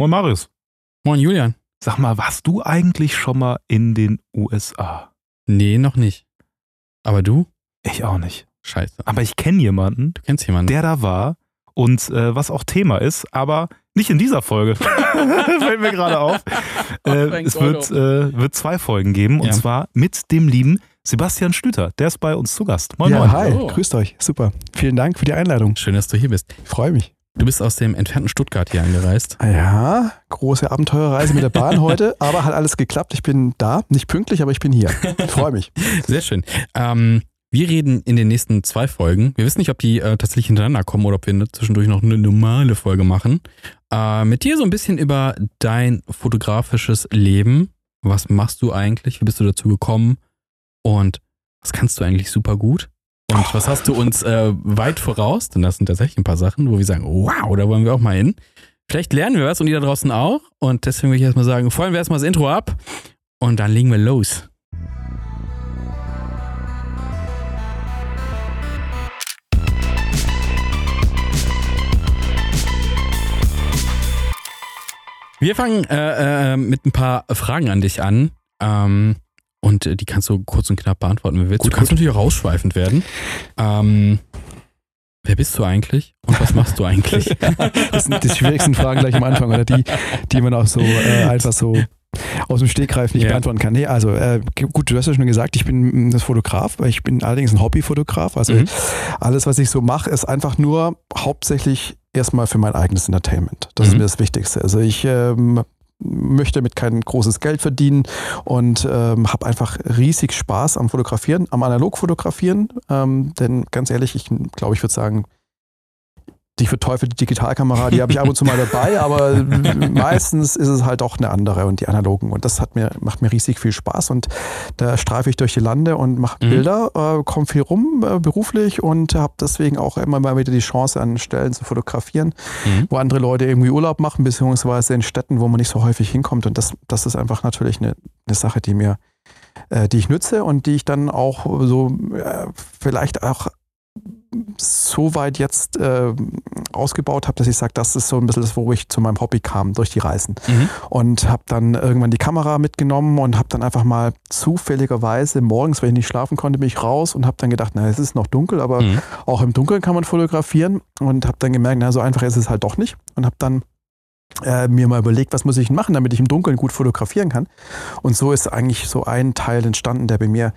Moin Marius. Moin Julian. Sag mal, warst du eigentlich schon mal in den USA? Nee, noch nicht. Aber du? Ich auch nicht. Scheiße. Aber ich kenne jemanden, Du kennst jemanden. der da war und äh, was auch Thema ist, aber nicht in dieser Folge. Fällt mir gerade auf. Äh, mein es wird, äh, wird zwei Folgen geben und Ja. zwar mit dem lieben Sebastian Schlüter. Der ist bei uns zu Gast. Moin, ja, moin. hi, Oh. grüßt euch. Super. Vielen Dank für die Einladung. Schön, dass du hier bist. Ich freue mich. Du bist aus dem entfernten Stuttgart hier angereist. Ja, große Abenteuerreise mit der Bahn heute, aber hat alles geklappt. Ich bin da, nicht pünktlich, aber ich bin hier. Ich freue mich. Sehr schön. Ähm, wir reden in den nächsten zwei Folgen. Wir wissen nicht, ob die äh, tatsächlich hintereinander kommen oder ob wir ne- zwischendurch noch eine normale Folge machen. Äh, mit dir so ein bisschen über dein fotografisches Leben. Was machst du eigentlich? Wie bist du dazu gekommen? Und was kannst du eigentlich super gut? Und was hast du uns äh, weit voraus? Denn das sind tatsächlich ein paar Sachen, wo wir sagen, wow, da wollen wir auch mal hin. Vielleicht lernen wir was und die da draußen auch. Und deswegen will ich erstmal sagen, feuern wir erstmal das Intro ab und dann legen wir los. Wir fangen äh, äh, mit ein paar Fragen an dich an. Ähm, und äh, die kannst du kurz und knapp beantworten, wenn du willst. Gut, du kannst gut. natürlich auch ausschweifend werden. Ähm, wer bist du eigentlich und was machst du eigentlich? Das sind die schwierigsten Fragen gleich am Anfang oder die, die man auch so äh, einfach so aus dem Stegreif nicht Ja. beantworten kann. Nee, also äh, gut, du hast ja schon gesagt, ich bin mm, das Fotograf, weil ich bin allerdings ein Hobbyfotograf. Also Mhm. alles, was ich so mache, ist einfach nur hauptsächlich erstmal für mein eigenes Entertainment. Das Mhm. ist mir das Wichtigste. Also ich ähm, möchte damit kein großes Geld verdienen und ähm, habe einfach riesig Spaß am Fotografieren, am Analogfotografieren. Ähm, denn ganz ehrlich, ich glaube, ich würde sagen, die verteufelte Digitalkamera, die habe ich ab und zu mal dabei, aber meistens ist es halt auch eine andere und die analogen. Und das hat mir, macht mir riesig viel Spaß und da streife ich durch die Lande und mache Mhm. Bilder, äh, komme viel rum äh, beruflich und habe deswegen auch immer mal wieder die Chance, an Stellen zu fotografieren, Mhm. wo andere Leute irgendwie Urlaub machen, beziehungsweise in Städten, wo man nicht so häufig hinkommt. Und das, das ist einfach natürlich eine, eine Sache, die mir, äh, die ich nütze und die ich dann auch so äh, vielleicht auch so weit jetzt äh, ausgebaut habe, dass ich sage, das ist so ein bisschen das, wo ich zu meinem Hobby kam, durch die Reisen. Mhm. Und habe dann irgendwann die Kamera mitgenommen und habe dann einfach mal zufälligerweise morgens, wenn ich nicht schlafen konnte, bin ich raus und habe dann gedacht, na, es ist noch dunkel, aber Mhm. auch im Dunkeln kann man fotografieren und habe dann gemerkt, na, so einfach ist es halt doch nicht und habe dann äh, mir mal überlegt, was muss ich machen, damit ich im Dunkeln gut fotografieren kann. Und so ist eigentlich so ein Teil entstanden, der bei mir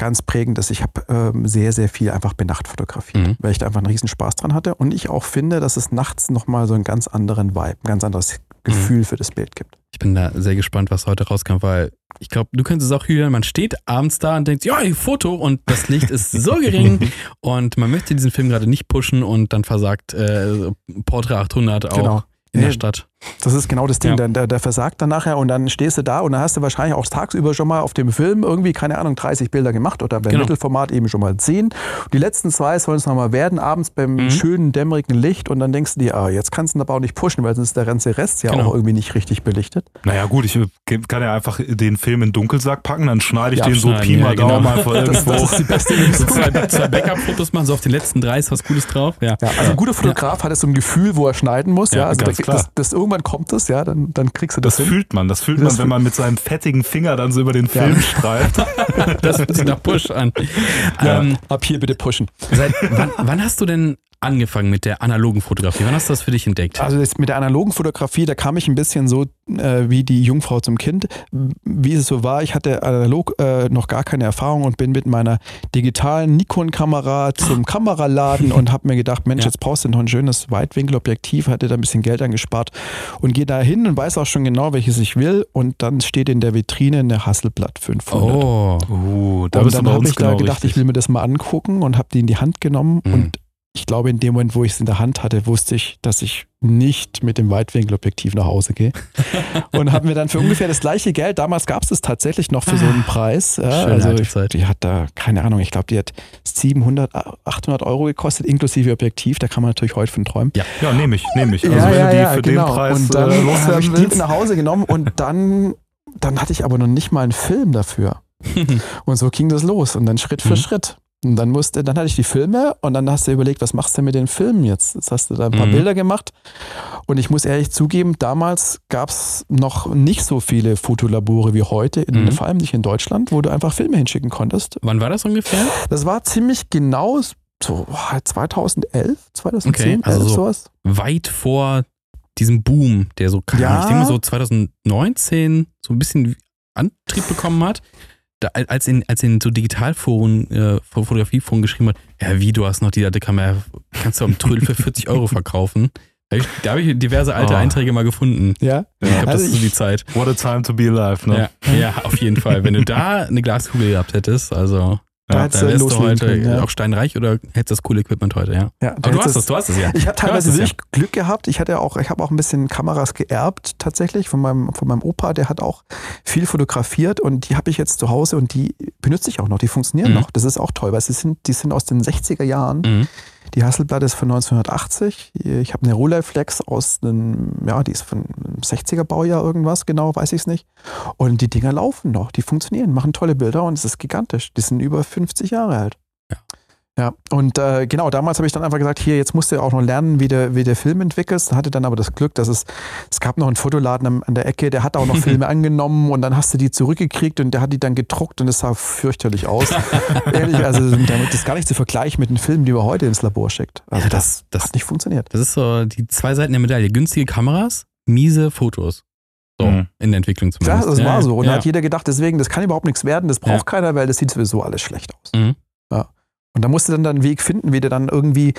ganz prägend ist. Ich habe ähm, sehr, sehr viel einfach bei Nacht fotografiert, Mhm. weil ich da einfach einen riesen Spaß dran hatte und ich auch finde, dass es nachts nochmal so einen ganz anderen Vibe, ein ganz anderes Gefühl für das Bild gibt. Ich bin da sehr gespannt, was heute rauskommt, weil ich glaube, du könntest es auch, Julian, man steht abends da und denkt, ja, Foto und das Licht ist so gering und man möchte diesen Film gerade nicht pushen und dann versagt äh, Portrait 800 auch Genau. In der Nee, Stadt. Das ist genau das Ding, Ja. der, der, der versagt dann nachher und dann stehst du da und dann hast du wahrscheinlich auch tagsüber schon mal auf dem Film irgendwie, keine Ahnung, 30 Bilder gemacht oder beim Genau. Mittelformat eben schon mal 10. Die letzten zwei sollen es nochmal werden, abends beim Mhm. schönen, dämmerigen Licht und dann denkst du dir, ah, jetzt kannst du ihn aber auch nicht pushen, weil sonst ist der ganze Rest ja Genau. auch irgendwie nicht richtig belichtet. Naja, gut, ich äh, kann ja einfach den Film in Dunkelsack packen, dann schneide ich Ja, den so Pi mal ja, genau. Daumen einfach Das, irgendwo. das ist die beste Lösung. zwei, zwei Backup-Fotos machen, so auf den letzten drei ist was Gutes drauf. Ja. Ja, also ein guter Fotograf hat es so ein Gefühl, wo er schneiden muss. Ja, Ja, also ganz da, klar. das, das, irgendwann kommt es, ja, dann, dann kriegst du das, Das hin. fühlt man, das fühlt Das man, wenn man mit seinem fettigen Finger dann so über den Ja. Film streift. Das fühlt sich nach Push an. Ja, Ähm, ab hier bitte pushen. seit, wann, wann hast du denn angefangen mit der analogen Fotografie? Wann hast du das für dich entdeckt? Also mit der analogen Fotografie, da kam ich ein bisschen so äh, wie die Jungfrau zum Kind. Wie es so war, ich hatte analog äh, noch gar keine Erfahrung und bin mit meiner digitalen Nikon-Kamera zum Kameraladen und habe mir gedacht, Mensch, Ja. jetzt brauchst du noch ein schönes Weitwinkelobjektiv, hatte da ein bisschen Geld angespart und gehe da hin und weiß auch schon genau, welches ich will und dann steht in der Vitrine eine Hasselblatt 500. Oh. Uh, da und bist du dann habe ich da genau gedacht, richtig. ich will mir das mal angucken und habe die in die Hand genommen Mhm. und ich glaube, in dem Moment, wo ich es in der Hand hatte, wusste ich, dass ich nicht mit dem Weitwinkelobjektiv nach Hause gehe. und habe mir dann für ungefähr das gleiche Geld, damals gab es es tatsächlich noch für so einen Preis. Ja, also ich, die hat da, keine Ahnung, ich glaube, die hat 700, 800 Euro gekostet, inklusive Objektiv. Da kann man natürlich heute von träumen. Ja, nehme ich, nehme ich. Also wenn du die für den Preis Und dann äh, habe ich die nach Hause genommen und dann, dann hatte ich aber noch nicht mal einen Film dafür. Und so ging das los und dann Schritt für Mhm. Schritt. Und dann musste, dann hatte ich die Filme und dann hast du überlegt, was machst du mit den Filmen jetzt? Jetzt hast du da ein paar Mhm. Bilder gemacht. Und ich muss ehrlich zugeben, damals gab es noch nicht so viele Fotolabore wie heute, in, Mhm. vor allem nicht in Deutschland, wo du einfach Filme hinschicken konntest. Wann war das ungefähr? Das war ziemlich genau so boah, 2011, 2010, Okay, also 11, so- sowas. Weit vor diesem Boom, der so, keine Ja. Ich denke mal so 2019 so ein bisschen Antrieb bekommen hat. Da, als in, als in so Digitalforen, äh, Fotografieforen geschrieben hat, ja, wie, du hast noch die alte Kamera, kannst du am Trödel für 40 Euro verkaufen. Da habe ich, hab ich diverse alte Oh. Einträge mal gefunden. Ja. Ich glaube, das Also ist so ich- die Zeit. What a time to be alive, ne? Ja, ja, auf jeden Fall. Wenn du da eine Glaskugel gehabt hättest, also Da Ja, hättest dann du wärst du heute können, ja. auch steinreich oder hättest das coole Equipment heute, ja. Ja, Aber du hast es, du hast es ja. Ich habe teilweise es ja. wirklich Glück gehabt. Ich hatte auch, ich habe auch ein bisschen Kameras geerbt tatsächlich von meinem, von meinem Opa. Der hat auch viel fotografiert und die habe ich jetzt zu Hause und die benutze ich auch noch. Die funktionieren Mhm. noch. Das ist auch toll, weil sie sind, die sind aus den 60er Jahren. Mhm. Die Hasselblatt ist von 1980. Ich habe eine Rolleiflex aus einem, ja, die ist von einem 60er Baujahr irgendwas, genau, weiß ich es nicht. Und die Dinger laufen noch, die funktionieren, machen tolle Bilder und es ist gigantisch. Die sind über 50 Jahre alt. Ja. Ja, und äh, genau, damals habe ich dann einfach gesagt, hier, jetzt musst du auch noch lernen, wie der, wie der Film entwickelst. Hatte dann aber das Glück, dass es, es gab noch einen Fotoladen am, an der Ecke, der hat auch noch Filme angenommen und dann hast du die zurückgekriegt und der hat die dann gedruckt und es sah fürchterlich aus. Ehrlich, also damit ist gar nicht zu vergleichen mit den Filmen, die man heute ins Labor schickt. Also Ja, das, das- hat nicht funktioniert. Das ist so die zwei Seiten der Medaille. Günstige Kameras, miese Fotos. So, Mhm. in der Entwicklung Ja, zumindest. das war so. Und da ja. hat jeder gedacht, deswegen, das kann überhaupt nichts werden, das braucht Ja. keiner, weil das sieht sowieso alles schlecht aus. Mhm. Und da musst du dann einen Weg finden, wie du dann irgendwie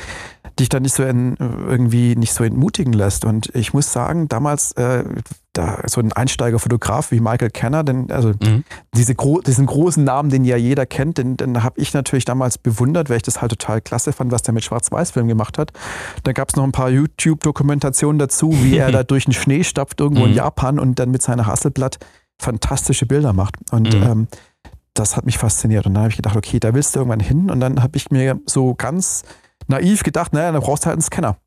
dich dann nicht so in, irgendwie nicht so entmutigen lässt. Und ich muss sagen, damals äh, da so ein Einsteigerfotograf wie Michael Kenner, denn also Mhm. diese gro diesen großen Namen, den ja jeder kennt, den, den habe ich natürlich damals bewundert, weil ich das halt total klasse fand, was der mit Schwarz-Weiß-Film gemacht hat. Da gab es noch ein paar YouTube-Dokumentationen dazu, wie er da durch den Schnee stapft irgendwo in Mhm. Japan und dann mit seiner Hasselblatt fantastische Bilder macht. Und Mhm. ähm, das hat mich fasziniert. Und dann habe ich gedacht, okay, da willst du irgendwann hin. Und dann habe ich mir so ganz naiv gedacht, naja, dann brauchst du halt einen Scanner.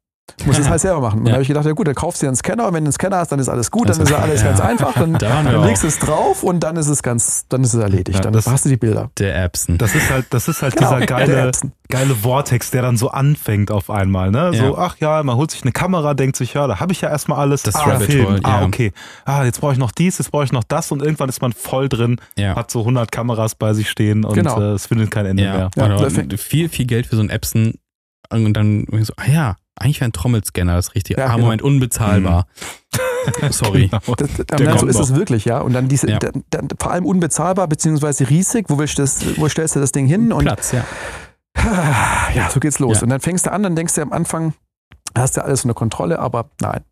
Muss es halt selber machen. Und Ja. dann habe ich gedacht, ja gut, dann kaufst du dir einen Scanner und wenn du einen Scanner hast, dann ist alles gut, dann Also, ist ja alles ja. ganz einfach. Dann, Da dann legst du es drauf und dann ist es ganz, dann ist es erledigt. Ja, dann das- hast du die Bilder. Der Epson. Das ist halt, das ist halt Genau, dieser geile, geile Vortex, der dann so anfängt auf einmal. Ne? So, Ja. ach ja, man holt sich eine Kamera, denkt sich, ja, da habe ich ja erstmal alles. Das ah, Rabbit Film. Hole, Ah, ja. okay. Ah, jetzt brauche ich noch dies, jetzt brauche ich noch das und irgendwann ist man voll drin, ja. hat so 100 Kameras bei sich stehen und Genau. äh, es findet kein Ende Ja, mehr. Ja, viel, viel Geld für so einen Epson und dann so, ah ja, eigentlich wäre ein Trommelscanner das Richtige. Ja, ah, genau. Moment, unbezahlbar. Sorry. Genau. Das, das, nein, so ist es wirklich, ja. Und dann diese, Ja. dann, dann, vor allem unbezahlbar, beziehungsweise riesig. Wo, willst du das, wo stellst du das Ding hin? Und Platz, ja. ja, so geht's los. Ja. Und dann fängst du an, dann denkst du am Anfang, hast du alles unter Kontrolle, aber nein.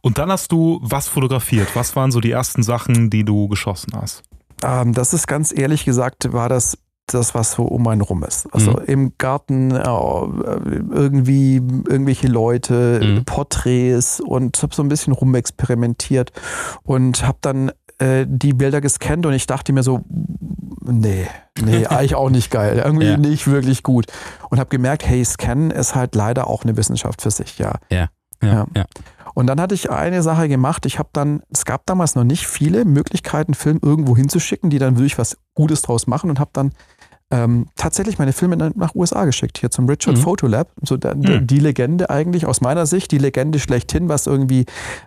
Und dann hast du was fotografiert. Was waren so die ersten Sachen, die du geschossen hast? Ähm, das ist ganz ehrlich gesagt, war das das, was so um einen rum ist. Also Mhm. im Garten irgendwie irgendwelche Leute, Mhm. Porträts und habe so ein bisschen rumexperimentiert und habe dann äh, die Bilder gescannt und ich dachte mir so, nee, nee, eigentlich auch nicht geil, irgendwie Ja. nicht wirklich gut. Und habe gemerkt, hey, Scannen ist halt leider auch eine Wissenschaft für sich, ja. Ja, Ja. ja. Und dann hatte ich eine Sache gemacht. Ich habe dann, es gab damals noch nicht viele Möglichkeiten, Film irgendwo hinzuschicken, die dann wirklich was Gutes draus machen und habe dann ähm, tatsächlich meine Filme nach USA geschickt, hier zum Richard Mhm. Photolab. So der, Mhm. die Legende eigentlich, aus meiner Sicht, die Legende schlechthin, was irgendwie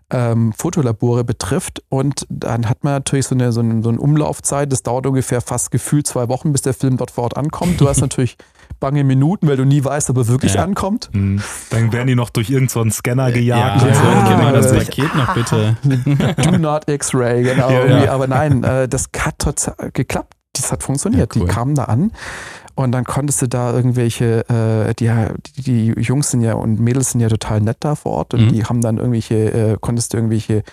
ähm, Fotolabore betrifft. Und dann hat man natürlich so eine, so, eine, so eine Umlaufzeit. Das dauert ungefähr fast gefühlt zwei Wochen, bis der Film dort vor Ort ankommt. Du hast natürlich bange Minuten, weil du nie weißt, ob er wirklich Ja. ankommt. Hm. Dann werden die noch durch irgendeinen so einen Scanner Ja, gejagt. ja, und so. ja, gib mal das ja. Paket noch bitte. Do not X-Ray, genau. Ja, ja. Aber nein, äh, das hat total geklappt. Das hat funktioniert. Ja, cool. Die kamen da an und dann konntest du da irgendwelche, äh, die, die, die Jungs sind ja und Mädels sind ja total nett da vor Ort und Mhm. die haben dann irgendwelche, äh, konntest du irgendwelche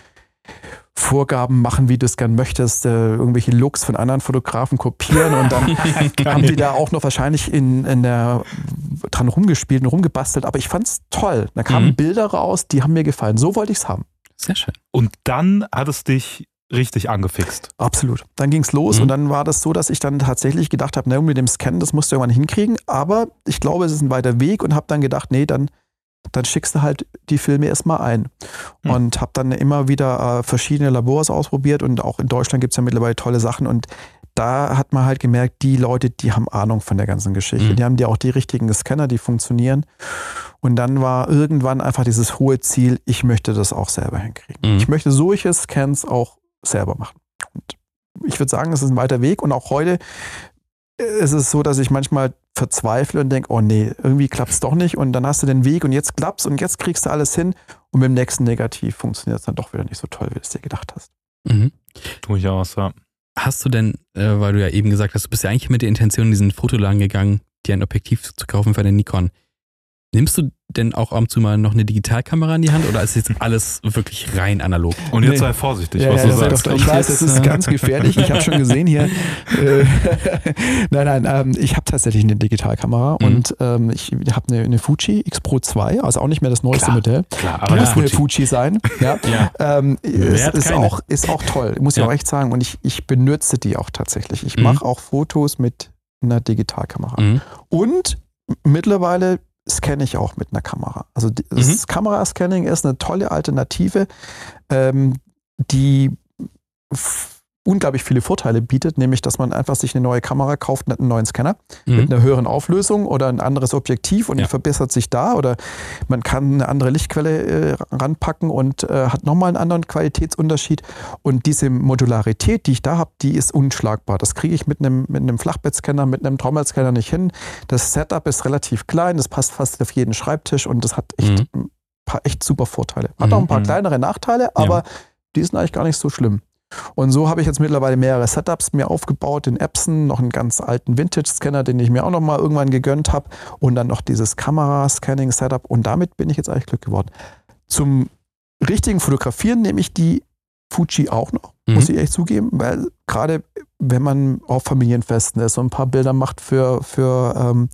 Vorgaben machen, wie du es gern möchtest, äh, irgendwelche Looks von anderen Fotografen kopieren und dann haben die da auch noch wahrscheinlich in, in der dran rumgespielt und rumgebastelt, aber ich fand's toll. Da kamen Mhm. Bilder raus, die haben mir gefallen. So wollte ich's haben. Sehr schön. Und dann hat es dich richtig angefixt. Absolut. Dann ging's los Mhm. und dann war das so, dass ich dann tatsächlich gedacht habe, na, mit dem Scan, das musst du irgendwann hinkriegen. Aber ich glaube, es ist ein weiter Weg und habe dann gedacht, nee, dann dann schickst du halt die Filme erstmal ein. Hm. Und habe dann immer wieder äh, verschiedene Labors ausprobiert und auch in Deutschland gibt es ja mittlerweile tolle Sachen und da hat man halt gemerkt, die Leute, die haben Ahnung von der ganzen Geschichte. Mhm. Die haben ja auch die richtigen Scanner, die funktionieren. Und dann war irgendwann einfach dieses hohe Ziel, ich möchte das auch selber hinkriegen. Mhm. Ich möchte solche Scans auch selber machen. Und ich würde sagen, es ist ein weiter Weg. Und auch heute ist es so, dass ich manchmal verzweifle und denke, oh nee, irgendwie klappt es doch nicht. Und dann hast du den Weg und jetzt klappt's und jetzt kriegst du alles hin. Und mit dem nächsten Negativ funktioniert es dann doch wieder nicht so toll, wie du es dir gedacht hast. Mhm. Durchaus, ja. Hast du denn, äh, weil du ja eben gesagt hast, du bist ja eigentlich mit der Intention in diesen Fotoladen gegangen, dir ein Objektiv zu kaufen für eine Nikon. Nimmst du denn auch ab und zu mal noch eine Digitalkamera in die Hand oder ist jetzt alles wirklich rein analog? Und jetzt Nee. sei vorsichtig, Ja, was ja, du sagst. doch- ich weiß, das ist ganz gefährlich. Ich habe schon gesehen hier. Äh, nein, nein, ähm, ich habe tatsächlich eine Digitalkamera Mhm. und ähm, ich habe eine, eine Fuji X Pro 2, also auch nicht mehr das neueste Klar. Modell. Klar, Aber muss das eine Fuji. Sein. Ja. Ja. Ähm, ist keine? auch, ist auch toll, muss ich Ja. auch echt sagen. Und ich, ich benutze die auch tatsächlich. Ich Mhm. mache auch Fotos mit einer Digitalkamera. Mhm. Und mittlerweile scanne ich auch mit einer Kamera. Also die- Mhm. das Kamerascanning ist eine tolle Alternative, ähm, die unglaublich viele Vorteile bietet, nämlich dass man einfach sich eine neue Kamera kauft, nicht einen neuen Scanner mit Mhm. einer höheren Auflösung oder ein anderes Objektiv und Ja. die verbessert sich da oder man kann eine andere Lichtquelle äh, ranpacken und äh, hat nochmal einen anderen Qualitätsunterschied und diese Modularität, die ich da habe, die ist unschlagbar. Das kriege ich mit einem, mit einem Flachbettscanner, mit einem Trommelscanner nicht hin. Das Setup ist relativ klein, das passt fast auf jeden Schreibtisch und das hat echt ein paar echt super Vorteile. Hat auch ein paar Mhm. kleinere Nachteile, aber die sind eigentlich gar nicht so schlimm. Und so habe ich jetzt mittlerweile mehrere Setups mir aufgebaut in Epson, noch einen ganz alten Vintage-Scanner, den ich mir auch noch mal irgendwann gegönnt habe und dann noch dieses Kamera-Scanning-Setup und damit bin ich jetzt eigentlich glücklich geworden. Zum richtigen Fotografieren nehme ich die Fuji auch noch, Mhm. muss ich echt zugeben, weil gerade wenn man auf Familienfesten ist und ein paar Bilder macht für, für ähm,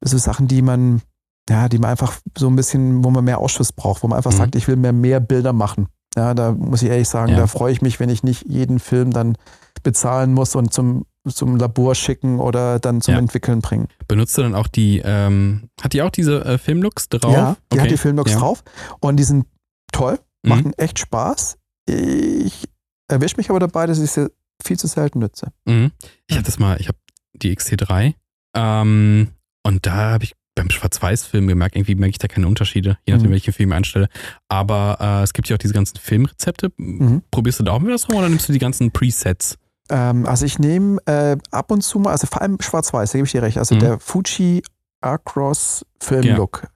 so Sachen, die man, ja, die man einfach so ein bisschen, wo man mehr Ausschuss braucht, wo man einfach Mhm. sagt, ich will mehr, mehr Bilder machen. Ja, da muss ich ehrlich sagen, Ja. da freue ich mich, wenn ich nicht jeden Film dann bezahlen muss und zum, zum Labor schicken oder dann zum Ja. Entwickeln bringen. Benutzt du dann auch die, ähm, hat die auch diese äh, Filmlooks drauf? Ja, die Okay. hat die Filmlooks Ja. drauf und die sind toll, Mhm. machen echt Spaß. Ich erwische mich aber dabei, dass ich sie viel zu selten nütze. Mhm. Ich habe das mal, ich habe die XT3 ähm, und da habe ich beim Schwarz-Weiß-Film gemerkt, irgendwie merke ich da keine Unterschiede, je nachdem, Mhm. welchen Film ich einstelle. Aber äh, es gibt ja auch diese ganzen Filmrezepte. Mhm. Probierst du da auch mit was rum oder nimmst du die ganzen Presets? Ähm, also ich nehme äh, ab und zu mal, also vor allem schwarz-weiß, da gebe ich dir recht. Also Mhm. der Fuji Across Filmlook,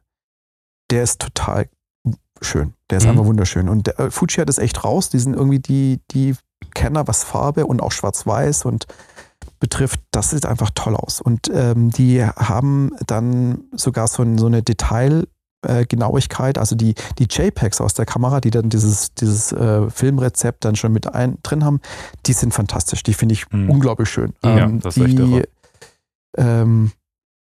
der ist total schön. Der ist Mhm. einfach wunderschön. Und der, äh, Fuji hat es echt raus. Die sind irgendwie die, die Kenner, was Farbe und auch schwarz-weiß und betrifft, das sieht einfach toll aus. Und ähm, die haben dann sogar so, ein, so eine Detail- äh, Genauigkeit, also die, die JPEGs aus der Kamera, die dann dieses, dieses äh, Filmrezept dann schon mit ein, drin haben, die sind fantastisch. Die finde ich Mhm. unglaublich schön. Ja, Ähm, das die, ähm,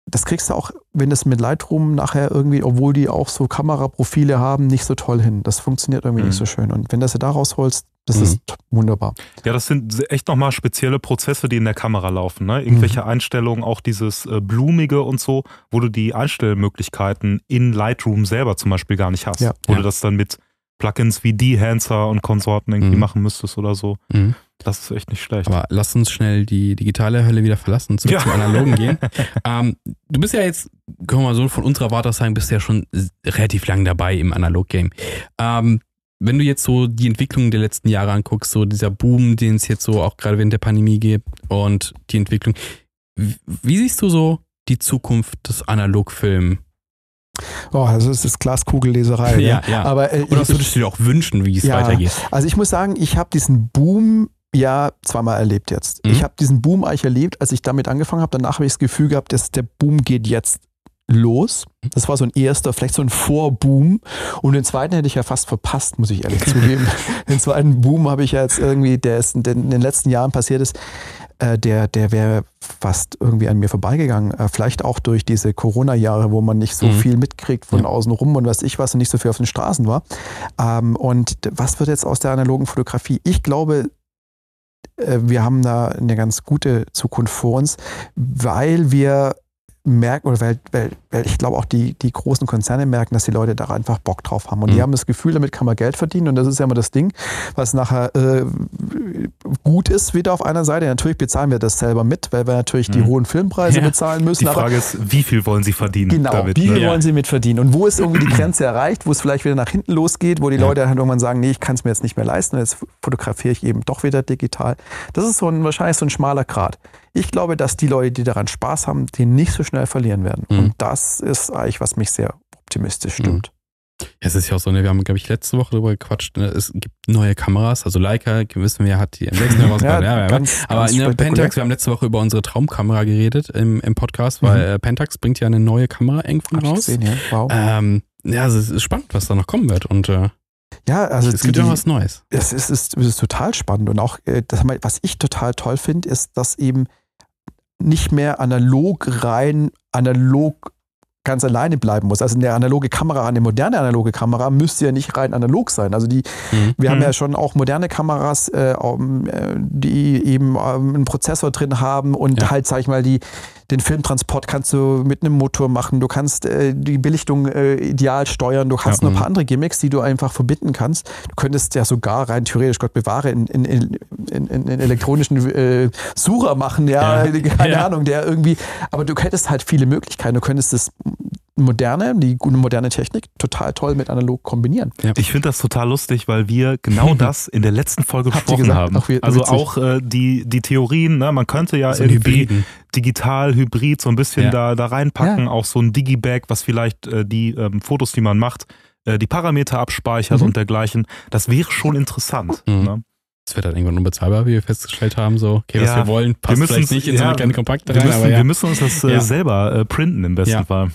das kriegst du auch, wenn das mit Lightroom nachher irgendwie, obwohl die auch so Kameraprofile haben, nicht so toll hin. Das funktioniert irgendwie Mhm. nicht so schön. Und wenn du sie da rausholst, das Mhm. ist wunderbar. Ja, das sind echt nochmal spezielle Prozesse, die in der Kamera laufen. Ne? Irgendwelche Mhm. Einstellungen, auch dieses äh, Blumige und so, wo du die Einstellmöglichkeiten in Lightroom selber zum Beispiel gar nicht hast. Ja. Wo Ja. du das dann mit Plugins wie Dehancer und Konsorten irgendwie Mhm. machen müsstest oder so. Mhm. Das ist echt nicht schlecht. Aber lass uns schnell die digitale Hölle wieder verlassen, zurück Ja. zum Analogen gehen. ähm, du bist ja jetzt, können wir mal so von unserer Warte aus sagen, bist ja schon relativ lang dabei im Analog-Game. Ähm, wenn du jetzt so die Entwicklung der letzten Jahre anguckst, so dieser Boom, den es jetzt so auch gerade während der Pandemie gibt und die Entwicklung, wie, siehst du so die Zukunft des Analogfilms? Oh, also es ist Glaskugelleserei. Ja, ne? ja. Aber äh, Oder was würdest du dir auch wünschen, wie es Ja. weitergeht? also ich muss sagen, ich habe diesen Boom ja zweimal erlebt jetzt. Mhm. Ich habe diesen Boom eigentlich erlebt, als ich damit angefangen habe. Danach habe ich das Gefühl gehabt, dass der Boom geht jetzt los. Das war so ein erster, vielleicht so ein Vorboom. Und den zweiten hätte ich ja fast verpasst, muss ich ehrlich zugeben. Den zweiten Boom habe ich ja jetzt irgendwie, der ist in den, letzten Jahren passiert ist, äh, der, der wäre fast irgendwie an mir vorbeigegangen. Äh, vielleicht auch durch diese Corona-Jahre, wo man nicht so Mhm. viel mitkriegt von Ja. außen rum und was ich was und nicht so viel auf den Straßen war. Ähm, und was wird jetzt aus der analogen Fotografie? Ich glaube, äh, wir haben da eine ganz gute Zukunft vor uns, weil wir merken, oder weil, weil, weil ich glaube auch die, die großen Konzerne merken, dass die Leute da einfach Bock drauf haben. Und Mhm. die haben das Gefühl, damit kann man Geld verdienen. Und das ist ja immer das Ding, was nachher äh, gut ist, wieder auf einer Seite. Natürlich bezahlen wir das selber mit, weil wir natürlich die Mhm. hohen Filmpreise Ja. bezahlen müssen. Die Frage ist, wie viel wollen sie verdienen Genau, damit? wie viel ne? Wollen sie mitverdienen? Und wo ist irgendwie die Grenze erreicht, wo es vielleicht wieder nach hinten losgeht, wo die Ja. Leute halt irgendwann sagen, nee, ich kann es mir jetzt nicht mehr leisten, jetzt fotografiere ich eben doch wieder digital. Das ist so ein, wahrscheinlich so ein schmaler Grad. Ich glaube, dass die Leute, die daran Spaß haben, den nicht so schnell verlieren werden. Mhm. Und das ist eigentlich, was mich sehr optimistisch stimmt. Ja, es ist ja auch so, ne, wir haben, glaube ich, letzte Woche darüber gequatscht. Ne, es gibt neue Kameras, also Leica, wissen wir, hat die M6 neu rausgebracht. ja, ja, ganz, Aber ganz in der. Pentax, wir haben letzte Woche über unsere Traumkamera geredet im, im Podcast, weil Mhm. äh, Pentax bringt ja eine neue Kamera irgendwann Hab ich raus. gesehen, ja. Wow. Ähm, ja, also es ist spannend, was da noch kommen wird. Und äh, ja, also es gibt ja die, was Neues. es ist, es ist, es ist total spannend und auch, äh, das, was ich total toll finde, ist, dass eben nicht mehr analog rein, analog ganz alleine bleiben muss. Also eine analoge Kamera, eine moderne analoge Kamera müsste ja nicht rein analog sein. Also die, Mhm. wir haben Mhm. ja schon auch moderne Kameras, äh, äh, die eben ähm, einen Prozessor drin haben und Ja. halt, sag ich mal, die, den Filmtransport kannst du mit einem Motor machen. Du kannst äh, die Belichtung äh, ideal steuern. Du hast Ja. noch ein Mhm. paar andere Gimmicks, die du einfach verbinden kannst. Du könntest ja sogar rein theoretisch, Gott bewahre, in, in, in, in, elektronischen äh, Sucher machen, ja, Ja. keine Ja. Ahnung, der irgendwie, aber du hättest halt viele Möglichkeiten. Du könntest das moderne, die gute moderne Technik total toll mit analog kombinieren. Ich finde das total lustig, weil wir genau das in der letzten Folge besprochen haben. Auch also witzig. auch äh, die, die Theorien, ne? man könnte ja So ein irgendwie Hybriden. Digital, hybrid so ein bisschen Ja. da, da reinpacken, Ja. auch so ein Digibag, was vielleicht äh, die ähm, Fotos, die man macht, äh, die Parameter abspeichert Mhm. und dergleichen. Das wäre schon interessant. Mhm. Ne? Es wird dann irgendwann unbezahlbar, wie wir festgestellt haben. So, okay, was Ja. wir wollen, passt müssen's- vielleicht nicht in so eine ja, kleine Kompakte Wir rein, müssen, ja. wir müssen uns das äh, Ja. selber äh, printen im besten Ja. Fall.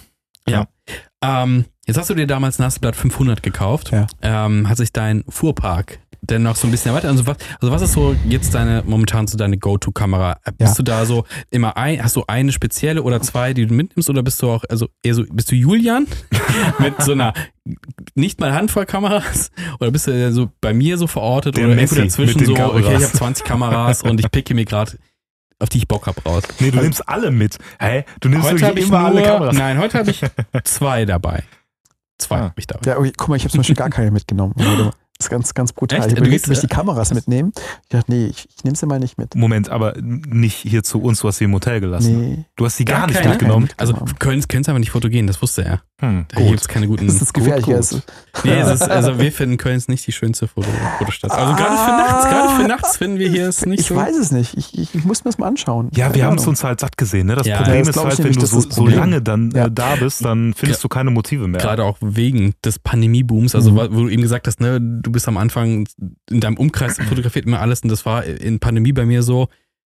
Ähm, jetzt hast du dir damals ein Hasselblad 500 gekauft. Ja. Ähm, hat sich dein Fuhrpark denn noch so ein bisschen erweitert? Also was, also was ist so jetzt deine, momentan so deine Go-To-Kamera? Bist Ja. du da so immer ein, hast du eine spezielle oder zwei, die du mitnimmst oder bist du auch, also eher so, bist du Julian mit so einer nicht mal Handvoll Kameras oder bist du so bei mir so verortet Der oder Messi irgendwo dazwischen so, okay, ich Kameras. habe 20 Kameras und ich picke mir gerade auf die ich Bock hab raus. Nee, du nimmst alle mit. Hä? Du nimmst Heute wirklich ich immer alle nur, Kameras. nein, heute habe ich zwei dabei. Zwei Ah. habe ich dabei. Ja, okay, guck mal, ich habe zum Beispiel gar keine mitgenommen. Das ist ganz, ganz brutal. Echt? Ich Du überlegt, gehst, ob ich die äh, Kameras mitnehmen. Ich dachte, nee, ich, ich nehme sie mal nicht mit. Moment, aber nicht hier zu uns, du hast sie im Hotel gelassen. Nee. Du hast sie gar, nicht keine. mitgenommen. Also ist aber nicht fotogen, das wusste er. Hm, Da gibt gut. es keine guten. Das ist gefährlich. gut. Also, Nee, es ist, also wir finden Köln ist nicht die schönste Foto, Fotostadt. Also gerade für Ah. nachts, gerade für nachts finden wir hier es nicht ich so. weiß es nicht. Ich, ich, ich muss mir das mal anschauen. Ja, Keine wir haben es uns halt satt gesehen. Ne? Das Ja. Problem Ja, das ist halt, wenn du so, so lange dann Ja. äh, da bist, dann findest du keine Motive mehr. Gerade auch wegen des Pandemiebooms, also Mhm. wo du eben gesagt hast, ne, du bist am Anfang in deinem Umkreis fotografiert immer alles und das war in Pandemie bei mir so,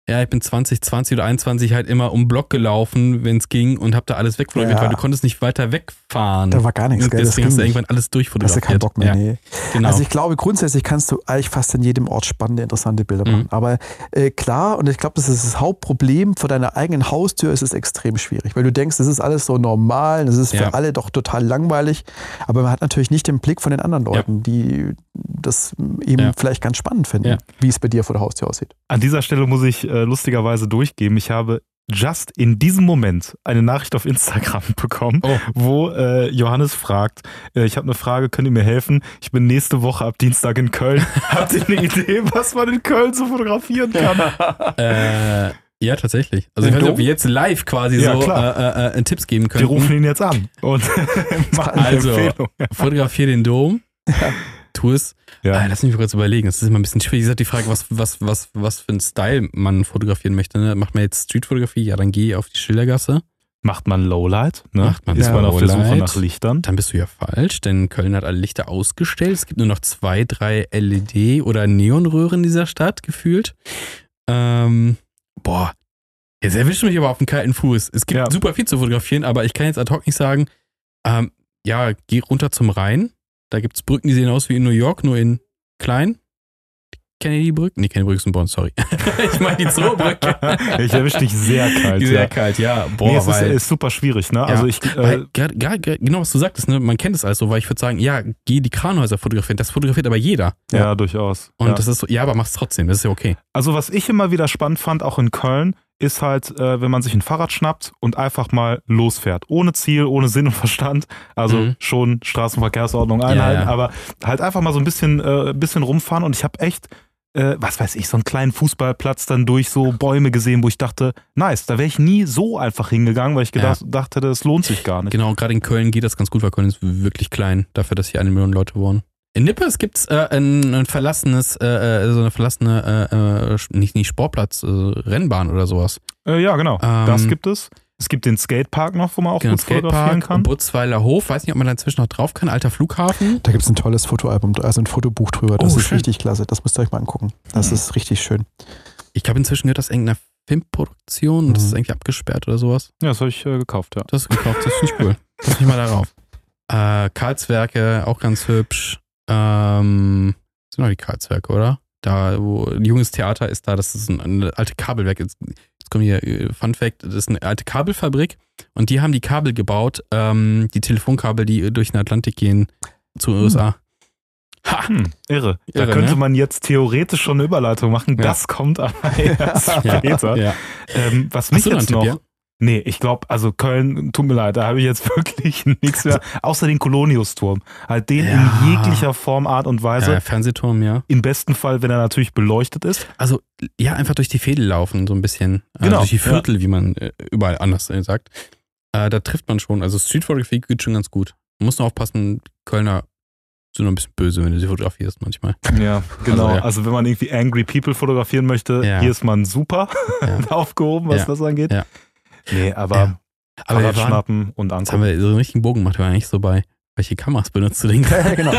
ja, ich bin 2020 oder 21 halt immer um Block gelaufen, wenn es ging und hab da alles wegfotografiert, Ja. weil du konntest nicht weiter wegfahren. Da war gar nichts, gell? Das Deswegen hast du irgendwann alles Hast du durchfotografiert. keinen Bock mehr, Ja, nee. genau. Also ich glaube, grundsätzlich kannst du eigentlich fast an jedem Ort spannende, interessante Bilder Mhm. machen. Aber äh, klar, und ich glaube, das ist das Hauptproblem, vor deiner eigenen Haustür ist es extrem schwierig, weil du denkst, das ist alles so normal, das ist für Ja. alle doch total langweilig, aber man hat natürlich nicht den Blick von den anderen Leuten, die das eben Ja. vielleicht ganz spannend finden, Ja. wie es bei dir vor der Haustür aussieht. An dieser Stelle muss ich äh, lustigerweise durchgeben. Ich habe just in diesem Moment eine Nachricht auf Instagram bekommen, Oh. wo äh, Johannes fragt, äh, ich habe eine Frage, könnt ihr mir helfen? Ich bin nächste Woche ab Dienstag in Köln. Habt ihr eine Idee, was man in Köln so fotografieren kann? Äh, ja, tatsächlich. Also Den ich weiß nicht, ob wir jetzt live quasi Ja, so äh, äh, äh, Tipps geben Wir können. rufen ihn jetzt an und machen eine Also, Empfehlung. Fotografier den Dom. Tu es. Ja. Ah, lass mich mal kurz überlegen. Das ist immer ein bisschen schwierig. Wie gesagt, die Frage, was, was, was, was für ein Style man fotografieren möchte. Ne? Macht man jetzt Streetfotografie? Ja, dann geh auf die Schildergasse. Macht man Lowlight, ne? Macht man ist man auf der Suche Lowlight. nach Lichtern. Dann bist du ja falsch, denn Köln hat alle Lichter ausgestellt. Es gibt nur noch zwei, drei LED- oder Neonröhren in dieser Stadt, gefühlt. Ähm, boah, jetzt erwischt mich aber auf den kalten Fuß. Es gibt Ja. super viel zu fotografieren, aber ich kann jetzt ad hoc nicht sagen, ähm, ja, geh runter zum Rhein. Da gibt es Brücken, die sehen aus wie in New York, nur in klein. Kennedy-Brücke? Nee, Kennedy-Brücke ist in Bonn, sorry. ich meine die Zoobrücke. Ich erwische dich sehr kalt. Sehr ja. kalt, ja. Boah, nee, es ist, weil, ist super schwierig, ne? Also ich, äh, weil, gerade, gerade, gerade, genau was du sagtest, ne? man kennt es also, weil ich würde sagen, ja, geh die Kranhäuser fotografieren. Das fotografiert aber jeder. ja, durchaus. Und ja. das ist so, ja, aber mach's trotzdem, das ist ja okay. Also was ich immer wieder spannend fand, auch in Köln, ist halt, äh, wenn man sich ein Fahrrad schnappt und einfach mal losfährt. Ohne Ziel, ohne Sinn und Verstand. Also Mhm. schon Straßenverkehrsordnung einhalten, ja. aber halt einfach mal so ein bisschen, äh, bisschen rumfahren. Und ich habe echt, äh, was weiß ich, so einen kleinen Fußballplatz dann durch so Bäume gesehen, wo ich dachte, nice, da wäre ich nie so einfach hingegangen, weil ich gedacht, dachte, das lohnt sich gar nicht. Genau, gerade in Köln geht das ganz gut, weil Köln ist wirklich klein, dafür, dass hier eine Million Leute wohnen. In Nippes gibt's äh, ein, ein verlassenes, äh, äh, so eine verlassene, äh, äh, nicht, nicht Sportplatz, äh, Rennbahn oder sowas. Äh, ja, genau. Ähm, das gibt es. Es gibt den Skatepark noch, wo man auch Genau, gut fotografieren kann. Butzweiler Hof, weiß nicht, ob man da inzwischen noch drauf kann, alter Flughafen. Da gibt es ein tolles Fotoalbum, also ein Fotobuch drüber. Das Oh, ist schön. richtig klasse. Das müsst ihr euch mal angucken. Das Mhm. ist richtig schön. Ich glaube, inzwischen gehört das irgendeiner Filmproduktion und das Mhm. ist irgendwie abgesperrt oder sowas. Ja, das habe ich äh, gekauft, ja. Das ist gekauft, das finde ich cool. Lass mich mal darauf. Äh, Karlswerke, auch ganz hübsch. Ähm, sind noch die Karlswerke, oder? Da, wo ein junges Theater ist da, das ist ein, ein alte Kabelwerk. Jetzt, jetzt kommt hier äh, Fun Fact, das ist eine alte Kabelfabrik und die haben die Kabel gebaut, ähm, die Telefonkabel, die durch den Atlantik gehen zu den Hm. USA. Ha! Hm, irre. Da Irre, könnte ne? man jetzt theoretisch schon eine Überleitung machen. Ja. Das kommt aber erst Ja, später. ja. Ähm, was Hast mich jetzt noch. Tipp? Nee, ich glaube, also Köln, tut mir leid, da habe ich jetzt wirklich nichts mehr. Außer den Koloniusturm. Halt den Ja. in jeglicher Form, Art und Weise. Ja, Fernsehturm, ja. Im besten Fall, wenn er natürlich beleuchtet ist. Also, ja, einfach durch die Fädel laufen, so ein bisschen. Äh, Genau, durch die Viertel, wie man äh, überall anders äh, sagt. Äh, da trifft man schon. Also, Streetfotografie geht schon ganz gut. Man muss nur aufpassen, Kölner sind noch ein bisschen böse, wenn du sie fotografierst manchmal. Ja, genau. Also, Also, ja. wenn man irgendwie Angry People fotografieren möchte, Ja. hier ist man super Ja. aufgehoben, was Ja. das angeht. Nee, aber Ja. Aber schnappen und jetzt haben angucken. wir so einen richtigen Bogen gemacht, wir waren eigentlich so bei, welche Kameras benutzt du denn? Ja, genau.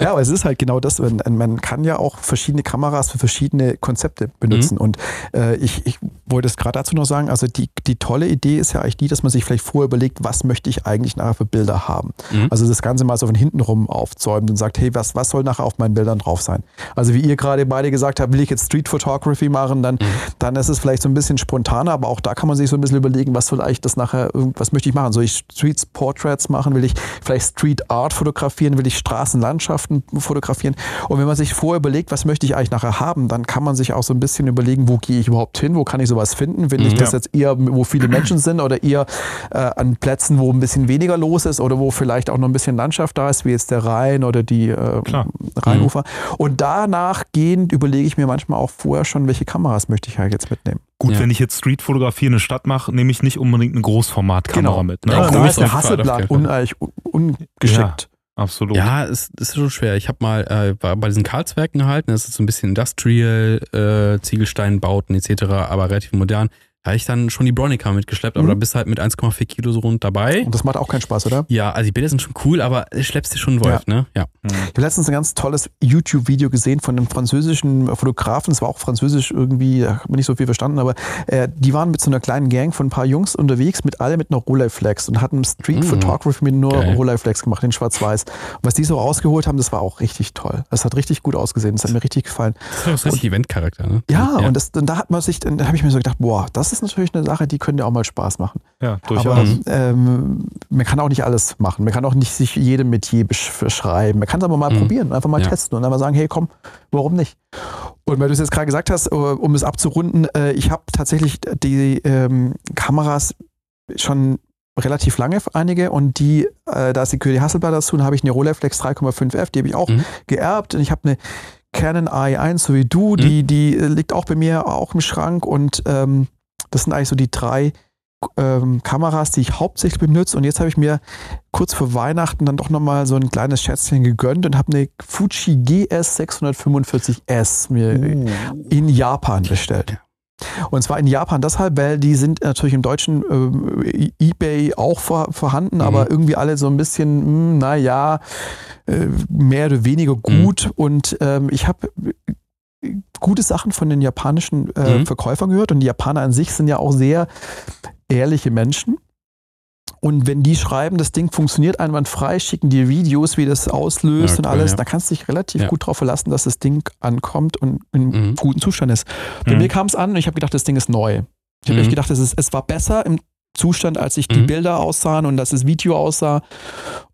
ja, aber es ist halt genau das. Man, man kann ja auch verschiedene Kameras für verschiedene Konzepte benutzen. Und äh, ich, ich wollte es gerade dazu noch sagen, also die, die tolle Idee ist ja eigentlich die, dass man sich vielleicht vorher überlegt, was möchte ich eigentlich nachher für Bilder haben. Mhm. Also das Ganze mal so von hinten rum aufzäumt und sagt, hey, was, was soll nachher auf meinen Bildern drauf sein? Also wie ihr gerade beide gesagt habt, will ich jetzt Street Photography machen, dann, dann ist es vielleicht so ein bisschen spontaner, aber auch da kann man sich so ein bisschen überlegen, was soll eigentlich das nachher, was möchte ich machen? Soll ich Street Portraits machen? Will ich vielleicht Street Art fotografieren? Will ich Straßenlandschaften fotografieren? Und wenn man sich vorher überlegt, was möchte ich eigentlich nachher haben, dann kann man sich auch so ein bisschen überlegen, wo gehe ich überhaupt hin? Wo kann ich sowas finden? Will ich Mhm. das Ja. jetzt eher, wo viele Menschen sind oder eher äh, an Plätzen, wo ein bisschen weniger los ist oder wo vielleicht auch noch ein bisschen Landschaft da ist, wie jetzt der Rhein oder die äh. Rheinufer. Und danach gehend überlege ich mir manchmal auch vorher schon, welche Kameras möchte ich halt jetzt mitnehmen. Gut, Ja. wenn ich jetzt Streetfotografie in eine Stadt mache, nehme ich nicht unbedingt eine Großformatkamera Genau. mit. Ne? Ja, für da mich ist auf Hasselblatt jeden un, ungeschickt. Absolut. Ja, es es ist schon schwer. Ich habe mal äh, war bei diesen Karlswerken gehalten, das ist so ein bisschen Industrial, äh, Ziegelsteinbauten etc., aber relativ modern. Da habe ich dann schon die Bronica mitgeschleppt, aber Mhm. da bist du halt mit 1,4 Kilo so rund dabei. Und das macht auch keinen Spaß, oder? Ja, also die Bilder sind schon cool, aber du schleppst dir schon einen Wolf, ne? Ja. Hm. Ich habe letztens ein ganz tolles YouTube-Video gesehen von einem französischen Fotografen. Es war auch französisch irgendwie, da habe ich nicht so viel verstanden, aber äh, die waren mit so einer kleinen Gang von ein paar Jungs unterwegs, mit alle mit einer Rolleiflex und hatten Street Mm. Photography mit nur Geil. Rolleiflex gemacht, in Schwarz-Weiß. Und Was die so rausgeholt haben, das war auch richtig toll. Das hat richtig gut ausgesehen. Das hat mir richtig gefallen. Das ist doch richtig Eventcharakter, ne? Ja, und, das, und da hat man sich, dann habe ich mir so gedacht, boah, das ist natürlich eine Sache, die könnte auch mal Spaß machen. Ja, Aber durchaus. ähm, man kann auch nicht alles machen. Man kann auch nicht sich jedem Metier besch- beschreiben. Man kann es aber mal Mhm. probieren, einfach mal Ja. testen und einfach sagen, hey, komm, warum nicht? Und weil du es jetzt gerade gesagt hast, äh, um es abzurunden, äh, ich habe tatsächlich die ähm, Kameras schon relativ lange, einige, und die, äh, da ist die Curly Hasselblad dazu, dann habe ich eine Rolleiflex 3,5F, die habe ich auch Mhm. geerbt und ich habe eine Canon i1, so wie du, die, die äh, liegt auch bei mir auch im Schrank und ähm, das sind eigentlich so die drei ähm, Kameras, die ich hauptsächlich benutze. Und jetzt habe ich mir kurz vor Weihnachten dann doch nochmal so ein kleines Schätzchen gegönnt und habe eine Fuji GS 645S mir in Japan bestellt. Und zwar in Japan deshalb, weil die sind natürlich im deutschen ähm, Ebay auch vor, vorhanden, Mhm. aber irgendwie alle so ein bisschen, hm, naja, äh, mehr oder weniger gut. Und ähm, ich habe gute Sachen von den japanischen äh, Mhm. Verkäufern gehört und die Japaner an sich sind ja auch sehr ehrliche Menschen. Und wenn die schreiben, das Ding funktioniert einwandfrei, schicken dir Videos, wie das auslöst Ja, und alles, ja. da kannst du dich relativ Ja. gut darauf verlassen, dass das Ding ankommt und in Mhm. gutem Zustand ist. Bei Mhm. mir kam es an und ich habe gedacht, das Ding ist neu. Ich habe Mhm. echt gedacht, es, ist, es war besser im Zustand, als sich die Mhm. Bilder aussahen und dass das Video aussah.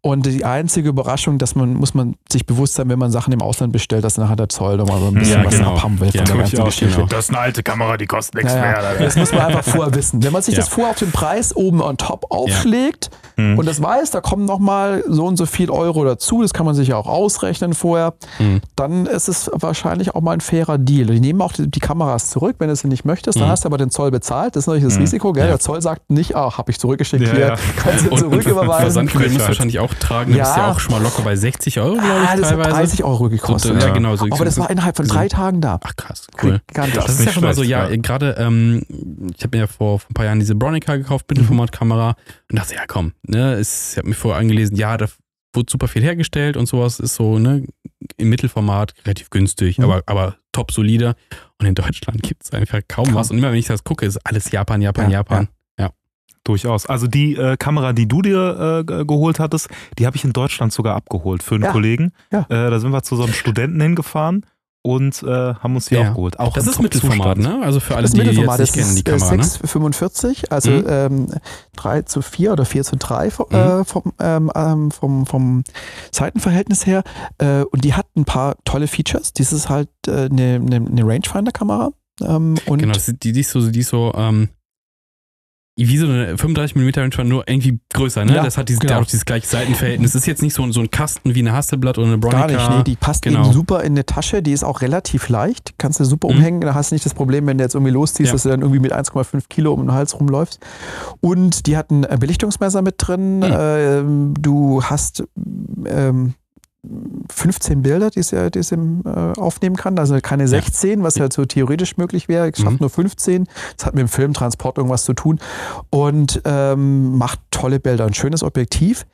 Und die einzige Überraschung, dass man, muss man sich bewusst sein, wenn man Sachen im Ausland bestellt, dass nachher der Zoll nochmal so ein bisschen Ja, was genau. abhaben will von Ja, der tue ganzen ich auch, Geschichte. genau. Das ist eine alte Kamera, die kostet nichts Naja, mehr. das muss man einfach vorher wissen. Wenn man sich Ja. das vorher auf den Preis oben on top aufschlägt Mhm. und das weiß, da kommen nochmal so und so viel Euro dazu, das kann man sich ja auch ausrechnen vorher, Mhm. dann ist es wahrscheinlich auch mal ein fairer Deal. Die nehmen auch die, die Kameras zurück, wenn du sie nicht möchtest, dann Mhm. hast du aber den Zoll bezahlt. Das ist natürlich das Mhm. Risiko, gell? Ja. Der Zoll sagt nicht, ah, habe ich zurückgeschickt, Ja, hier, ja. kannst du Und, und zurücküberweisen. Versandgebühren musst du wahrscheinlich auch tragen. Ja. bist ja auch schon mal locker bei 60 Euro, glaube ich, Ah, das hat teilweise. 30 Euro gekostet. So, ja, Ja. genau. So, Aber das war innerhalb von drei Tagen da. Ach krass, cool. Gigantisch. Das ist ja immer so, schlecht, ja, ja. gerade, ähm, ich habe mir ja vor, vor ein paar Jahren diese Bronica gekauft, Mittelformatkamera und dachte, ja komm, ne, es, ich habe mir vorher angelesen, ja, da wurde super viel hergestellt und sowas ist so, ne, im Mittelformat relativ günstig, Mhm. aber, aber top solide. Und in Deutschland gibt es einfach kaum, Kaum. was. Und immer wenn ich das gucke, ist alles Japan, Japan, Ja, Japan. Durchaus. Also die äh, Kamera, die du dir äh, ge- geholt hattest, die habe ich in Deutschland sogar abgeholt für einen Ja. Kollegen. Ja. Äh, da sind wir zu so einem Studenten hingefahren und äh, haben uns die Ja. auch geholt. Auch Das ist Mittelformat, ne? Also für alle, Das die jetzt Mittelformat nicht das kennen, die ist Kamera, ne? 645, also Mhm. ähm, 3 zu 4 oder 4 zu 3 vom, äh, vom, ähm, ähm, vom, vom Seitenverhältnis her. Äh, und die hat ein paar tolle Features. Dies ist halt äh, eine, eine, eine Rangefinder-Kamera. Ähm, Genau, die, die ist so, die ist so, ähm, wie so eine 35 mm Rangefinder, nur irgendwie größer, ne? Ja, das hat dieses, genau. auch dieses gleiche Seitenverhältnis. Das ist jetzt nicht so, ein- so ein Kasten wie eine Hasselblatt oder eine Bronica. Gar nicht, nee, die passt genau. eben super in eine Tasche, die ist auch relativ leicht, kannst du super Mhm. umhängen, da hast du nicht das Problem, wenn du jetzt irgendwie losziehst, Ja. dass du dann irgendwie mit 1,5 Kilo um den Hals rumläufst. Und die hat ein äh, Belichtungsmesser mit drin, Mhm. ähm, du hast ähm, 15 Bilder, die sie, die sie äh, aufnehmen kann, also keine 16, was halt so theoretisch möglich wäre, es schafft Mhm. nur 15, das hat mit dem Filmtransport irgendwas zu tun. Und ähm, macht tolle Bilder, ein schönes Objektiv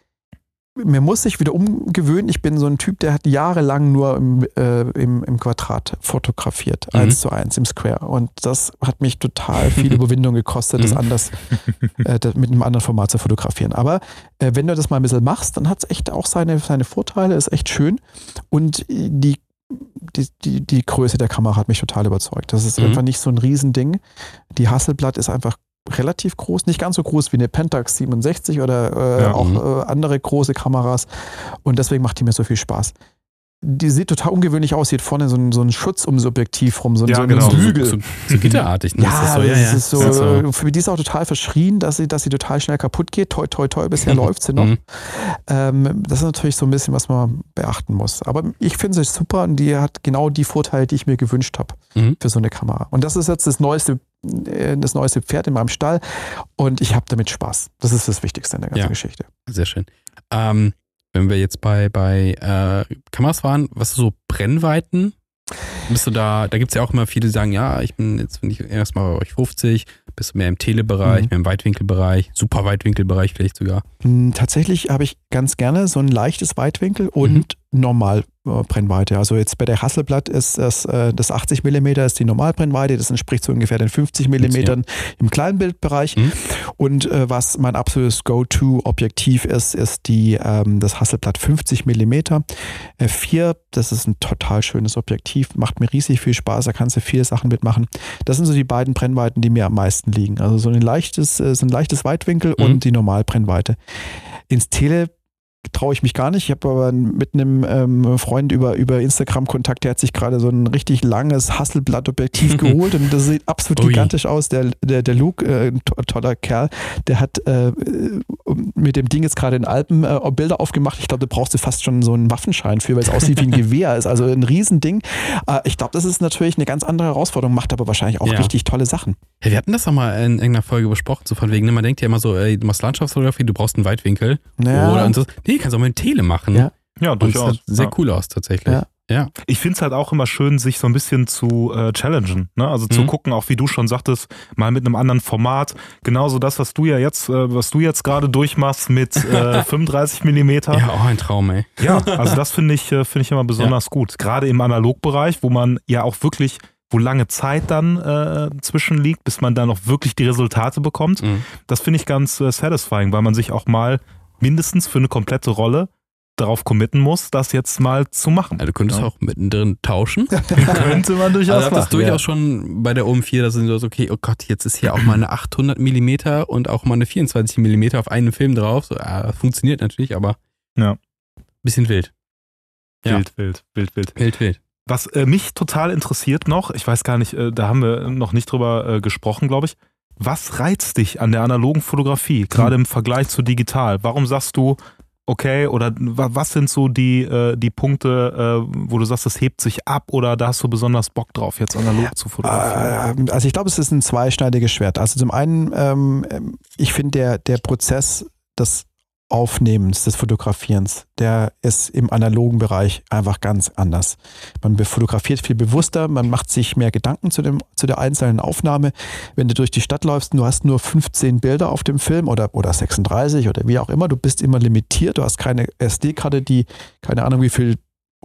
mir muss sich wieder umgewöhnen. Ich bin so ein Typ, der hat jahrelang nur im, äh, im, im Quadrat fotografiert, Mhm. eins zu eins im Square. Und das hat mich total viel Überwindung gekostet, das Mhm. anders äh, das mit einem anderen Format zu fotografieren. Aber äh, wenn du das mal ein bisschen machst, dann hat es echt auch seine, seine Vorteile, ist echt schön. Und die die, die, die Größe der Kamera hat mich total überzeugt. Das ist Mhm. einfach nicht so ein Riesending. Die Hasselblatt ist einfach relativ groß, nicht ganz so groß wie eine Pentax 67 oder äh, Ja, auch mhm. äh, andere große Kameras. Und deswegen macht die mir so viel Spaß. Die sieht total ungewöhnlich aus, sieht vorne so ein, so ein Schutz ums Objektiv rum, so, ein- Ja, so ein genau. so, so, so gitterartig, ne? Ja, Ist das das so? ist so, ist für die ist auch total verschrien, dass sie, dass sie total schnell kaputt geht. Toi, toi, toi, bisher läuft sie noch. Mhm. Ähm, das ist natürlich so ein bisschen, was man beachten muss. Aber ich finde sie super und die hat genau die Vorteile, die ich mir gewünscht habe Mhm. für so eine Kamera. Und das ist jetzt das neueste, äh, das neueste Pferd in meinem Stall und ich habe damit Spaß. Das ist das Wichtigste in der ganzen Ja. Geschichte. Sehr schön. Ähm, wenn wir jetzt bei, bei äh, Kameras waren, was ist so Brennweiten? Bist du da, da gibt es ja auch immer viele, die sagen, ja, ich bin jetzt, wenn ich erstmal bei euch 50, bist du mehr im Telebereich, Mhm. mehr im Weitwinkelbereich, super Weitwinkelbereich vielleicht sogar. Hm, Tatsächlich habe ich ganz gerne so ein leichtes Weitwinkel und normal äh, Brennweite. Also jetzt bei der Hasselblatt ist das, äh, das 80 mm ist die Normalbrennweite, das entspricht so ungefähr den 50 mm im Kleinbildbereich. Mhm. Und äh, was mein absolutes Go-To-Objektiv ist, ist die, ähm, das Hasselblatt 50 mm F4. Das ist ein total schönes Objektiv, macht mir riesig viel Spaß, da kannst du viele Sachen mitmachen. Das sind so die beiden Brennweiten, die mir am meisten liegen. Also so ein leichtes, äh, so ein leichtes Weitwinkel Mhm. und die Normalbrennweite. Ins Tele traue ich mich gar nicht. Ich habe aber mit einem ähm, Freund über, über Instagram Kontakt, der hat sich gerade so ein richtig langes Hasselblatt-Objektiv geholt und das sieht absolut Ui. gigantisch aus. Der, der, der Luke, äh, toller Kerl, der hat äh, mit dem Ding jetzt gerade in Alpen äh, Bilder aufgemacht. Ich glaube, da brauchst du fast schon so einen Waffenschein für, weil es aussieht wie ein Gewehr ist. Also ein Riesending. Äh, ich glaube, das ist natürlich eine ganz andere Herausforderung, macht aber wahrscheinlich auch Ja. richtig tolle Sachen. Ja, wir hatten das doch mal in irgendeiner Folge besprochen, so von wegen, ne, man denkt ja immer so, ey, du machst Landschaftsfotografie, du brauchst einen Weitwinkel. Oder und so. Nee, kannst auch mit dem Tele machen. Ja. Ja, durchaus. sieht sehr ja. cool aus tatsächlich. Ja. Ja. Ich finde es halt auch immer schön, sich so ein bisschen zu äh, challengen. Ne? Also zu Mhm. gucken, auch wie du schon sagtest, mal mit einem anderen Format. Genauso das, was du ja jetzt, äh, was du jetzt gerade durchmachst mit äh, 35 Millimeter. Ja, auch ein Traum, ey. Ja, also das finde ich, äh, finde ich immer besonders gut. Gerade im Analogbereich, wo man ja auch wirklich, wo lange Zeit dann äh, zwischen liegt, bis man dann noch wirklich die Resultate bekommt. Mhm. Das finde ich ganz äh, satisfying, weil man sich auch mal mindestens für eine komplette Rolle darauf committen muss, das jetzt mal zu machen. Ja, du könntest Ja. auch mittendrin tauschen. Könnte man durchaus Also hat das machen, durchaus ja. schon bei der OM4, dass du so, okay, oh Gott, jetzt ist hier auch mal eine 800 Millimeter und auch mal eine 24 Millimeter auf einen Film drauf. So, ah, funktioniert natürlich, aber Ja. bisschen wild. Wild, wild, wild, wild. Wild, wild. Was äh, mich total interessiert noch, ich weiß gar nicht, äh, da haben wir noch nicht drüber äh, gesprochen, glaube ich. Was reizt dich an der analogen Fotografie, gerade im Vergleich zu digital? Warum sagst du, okay, oder wa- was sind so die, äh, die Punkte, äh, wo du sagst, das hebt sich ab oder da hast du besonders Bock drauf, jetzt analog zu fotografieren? Ähm, Also ich glaube, es ist ein zweischneidiges Schwert. Also zum einen, ähm, ich finde der, der Prozess des Aufnehmens, des Fotografierens, der ist im analogen Bereich einfach ganz anders. Man fotografiert viel bewusster, man macht sich mehr Gedanken zu, dem, zu der einzelnen Aufnahme. Wenn du durch die Stadt läufst und du hast nur 15 Bilder auf dem Film oder, oder 36 oder wie auch immer, du bist immer limitiert, du hast keine SD-Karte, die keine Ahnung wie viel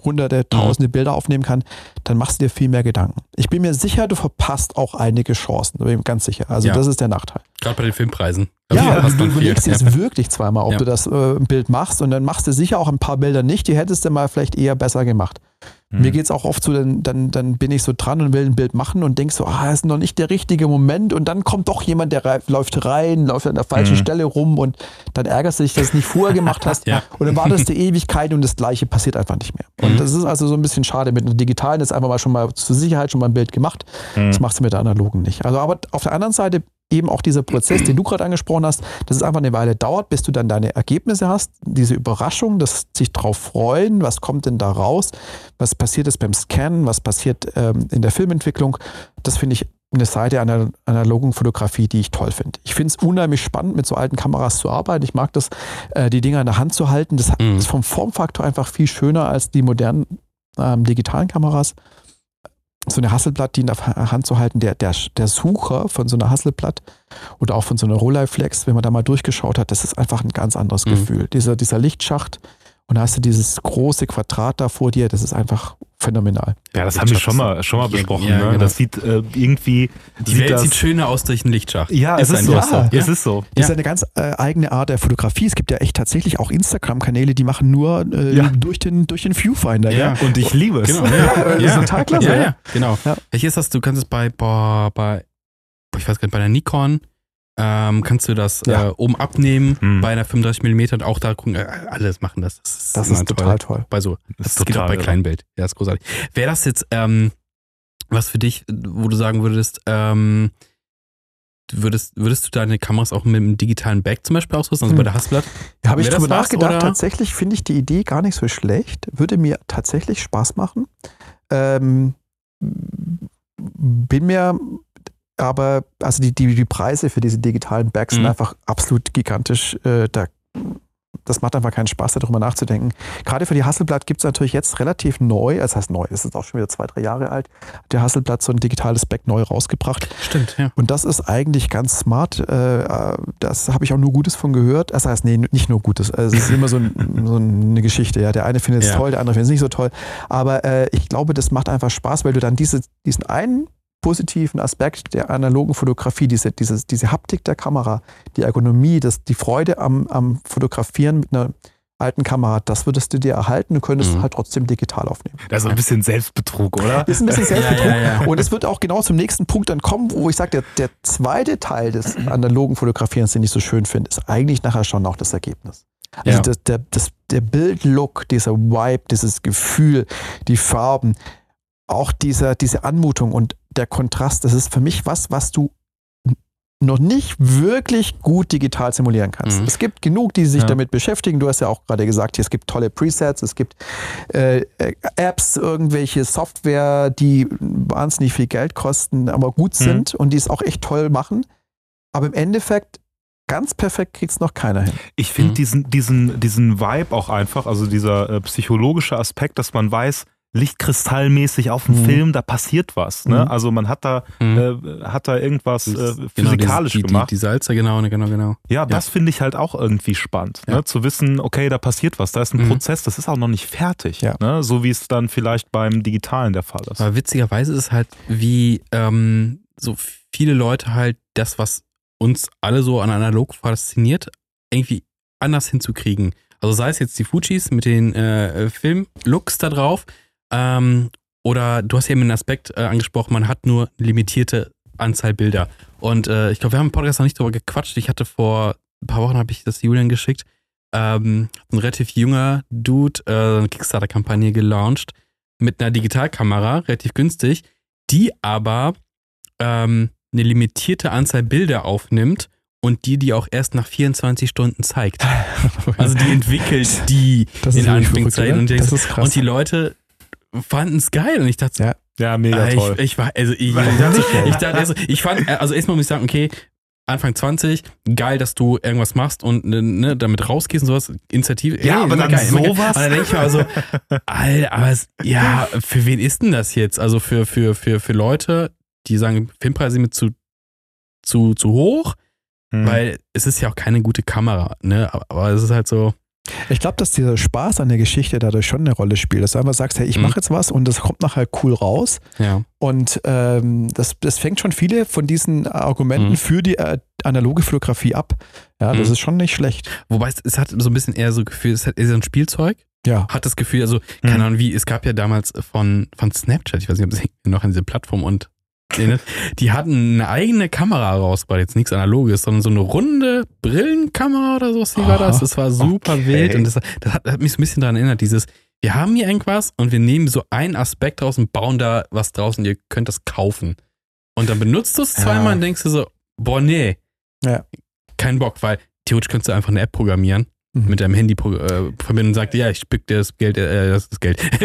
hunderte, tausende Bilder aufnehmen kann, dann machst du dir viel mehr Gedanken. Ich bin mir sicher, du verpasst auch einige Chancen, da bin ich ganz sicher. Also Ja. das ist der Nachteil. Gerade bei den Filmpreisen. Ja, du überlegst dir jetzt wirklich zweimal, ob Ja. du das äh, Bild machst und dann machst du sicher auch ein paar Bilder nicht, die hättest du mal vielleicht eher besser gemacht. Hm. Mir geht es auch oft so, dann, dann, dann bin ich so dran und will ein Bild machen und denk so, ah, ist noch nicht der richtige Moment und dann kommt doch jemand, der läuft rein, läuft an der falschen Mhm. Stelle rum und dann ärgerst du dich, dass du es nicht vorher gemacht hast Ja. und dann wartest du Ewigkeit und das Gleiche passiert einfach nicht mehr. Und Mhm. das ist also so ein bisschen schade. Mit einem digitalen ist einfach mal schon mal zur Sicherheit schon mal ein Bild gemacht. Hm. Das machst du mit der analogen nicht. Also aber auf der anderen Seite eben auch dieser Prozess, den du gerade angesprochen hast, dass es einfach eine Weile dauert, bis du dann deine Ergebnisse hast, diese Überraschung, das sich drauf freuen, was kommt denn da raus, was passiert ist beim Scannen, was passiert ähm, in der Filmentwicklung, das finde ich eine Seite einer analogen Fotografie, die ich toll finde. Ich finde es unheimlich spannend, mit so alten Kameras zu arbeiten. Ich mag das, äh, die Dinger in der Hand zu halten. Das Mhm. ist vom Formfaktor einfach viel schöner als die modernen ähm, digitalen Kameras so eine Hasselblatt, die in der Hand zu halten, der, der, der Sucher von so einer Hasselblatt oder auch von so einer Rolleiflex, wenn man da mal durchgeschaut hat, das ist einfach ein ganz anderes Mhm. Gefühl. Dieser, dieser Lichtschacht und da hast du dieses große Quadrat da vor dir, das ist einfach phänomenal. Ja, das haben wir schon mal, schon mal Ja, besprochen. ja, ne? genau. Das sieht äh, irgendwie. Die sieht Welt das, sieht schöner aus durch einen Lichtschacht. Ja, es ist so. Ja. Es ist so. Das ist Ja. eine ganz äh, eigene Art der Fotografie. Es gibt ja echt tatsächlich auch Instagram-Kanäle, die machen nur äh, Ja. durch, den, durch den Viewfinder. Ja. Und ich liebe es. Genau, ja. Das ist total klasse. Ja, ja. ja, genau. Ja. Welches hast du? Du kannst es bei, boah, bei, ich weiß gar nicht, bei der Nikon ähm, kannst du das Ja. äh, oben abnehmen, Hm. bei einer 35 mm und auch da gucken, äh, alles machen das. Das ist, Das ist total toll. Bei so, Das das, ist geht auch total bei irre. Kleinbild. Ja, ist großartig. Wäre das jetzt ähm, was für dich, wo du sagen würdest, ähm, würdest, würdest du deine Kameras auch mit einem digitalen Back zum Beispiel ausrüsten, also Hm. bei der Hasselblatt? Da habe ich was, nachgedacht. oder? Tatsächlich finde ich die Idee gar nicht so schlecht. Würde mir tatsächlich Spaß machen. Ähm, bin mir aber, also die, die, die Preise für diese digitalen Bags sind Mhm. einfach absolut gigantisch. Äh, da, das macht einfach keinen Spaß, darüber nachzudenken. Gerade für die Hasselblatt gibt es natürlich jetzt relativ neu, das heißt neu, es ist auch schon wieder zwei, drei Jahre alt, hat der Hasselblatt so ein digitales Back neu rausgebracht. Stimmt, ja. Und das ist eigentlich ganz smart. Äh, Das habe ich auch nur Gutes von gehört. Das heißt, nee, nicht nur Gutes. Also Es ist immer so, ein, so eine Geschichte. Ja, der eine findet es Ja. toll, der andere findet es nicht so toll. Aber äh, ich glaube, das macht einfach Spaß, weil du dann diese, diesen einen positiven Aspekt der analogen Fotografie, diese, diese, diese Haptik der Kamera, die Ergonomie, das, die Freude am, am Fotografieren mit einer alten Kamera, das würdest du dir erhalten. Du könntest Mhm. halt trotzdem digital aufnehmen. Das ist ein bisschen Selbstbetrug, oder? Ist ein bisschen Selbstbetrug. Ja, ja, ja. Und es wird auch genau zum nächsten Punkt dann kommen, wo ich sage, der, der zweite Teil des analogen Fotografierens, den ich so schön finde, ist eigentlich nachher schon auch das Ergebnis. Also das, der, das, der Bildlook, dieser Vibe, dieses Gefühl, die Farben, auch dieser, diese Anmutung und der Kontrast, das ist für mich was, was du noch nicht wirklich gut digital simulieren kannst. Mhm. Es gibt genug, die sich Ja. damit beschäftigen. Du hast ja auch gerade gesagt, hier, es gibt tolle Presets, es gibt äh, äh, Apps, irgendwelche Software, die wahnsinnig viel Geld kosten, aber gut Mhm. sind und die es auch echt toll machen. Aber im Endeffekt, ganz perfekt kriegt es noch keiner hin. Ich finde Mhm. diesen, diesen, diesen Vibe auch einfach, also dieser äh, psychologische Aspekt, dass man weiß, lichtkristallmäßig auf dem Mhm. Film, da passiert was. Ne? Mhm. Also man hat da, Mhm. äh, hat da irgendwas äh, Genau, physikalisch die, die, gemacht. Die, die Salzer, genau, genau, genau. ja, das finde ich halt auch irgendwie spannend, Ja. ne? zu wissen, okay, da passiert was, da ist ein Mhm. Prozess, das ist auch noch nicht fertig, Ja. ne? so wie es dann vielleicht beim Digitalen der Fall ist. Aber witzigerweise ist es halt, wie ähm, so viele Leute halt das, was uns alle so an analog fasziniert, irgendwie anders hinzukriegen. Also sei es jetzt die Fujis mit den äh, Filmlooks da drauf, ähm, oder du hast ja eben einen Aspekt äh, angesprochen, man hat nur limitierte Anzahl Bilder. Und äh, ich glaube, wir haben im Podcast noch nicht darüber gequatscht. Ich hatte vor ein paar Wochen, habe ich das Julian geschickt, ähm, ein relativ junger Dude äh, eine Kickstarter-Kampagne gelauncht mit einer Digitalkamera, relativ günstig, die aber ähm, eine limitierte Anzahl Bilder aufnimmt und die die auch erst nach 24 Stunden zeigt. Also die entwickelt die in Anführungszeichen. Und, oder? ich, Das ist krass. und die Leute fanden es geil und ich dachte, so, Ja. Ja, mega Ah, toll. Ich, ich war, also ich, ich, dachte, ich, dachte, also, ich fand, also erstmal muss ich sagen, okay, Anfang 20, geil, dass du irgendwas machst und ne, ne, damit rausgehst und sowas, Initiative. Ja, ey, aber dann geil. sowas? Und dann denke ich mir also, Alter, aber es, ja, für wen ist denn das jetzt? Also für, für, für, für Leute, die sagen, Filmpreise sind mir zu, zu, zu hoch, Hm. weil es ist ja auch keine gute Kamera, ne? Aber, aber es ist halt so, Ich glaube, dass dieser Spaß an der Geschichte dadurch schon eine Rolle spielt. Dass du einfach sagst, hey, ich Mhm. mache jetzt was und das kommt nachher cool raus. ja. Und ähm, das, das fängt schon viele von diesen Argumenten Mhm. für die äh, analoge Fotografie ab. Ja, das Mhm. ist schon nicht schlecht. Wobei es, es hat so ein bisschen eher so Gefühl, es hat eher so ein Spielzeug. Ja. hat das Gefühl, also, keine Ahnung wie, es gab ja damals von, von Snapchat, ich weiß nicht, ob es noch an diese Plattform und die hatten eine eigene Kamera rausgebracht, jetzt nichts Analoges, sondern so eine runde Brillenkamera oder sowas, wie war das? Das war super Okay. wild und das, das hat, hat mich so ein bisschen daran erinnert, dieses, wir haben hier irgendwas und wir nehmen so einen Aspekt raus und bauen da was draus und ihr könnt das kaufen. Und dann benutzt du es Ja. zweimal und denkst du so, boah, nee. Ja. Kein Bock, weil theoretisch könntest du einfach eine App programmieren Mhm. mit deinem Handy äh, verbinden und sagt, ja, ich spick dir das Geld, äh, das, das Geld.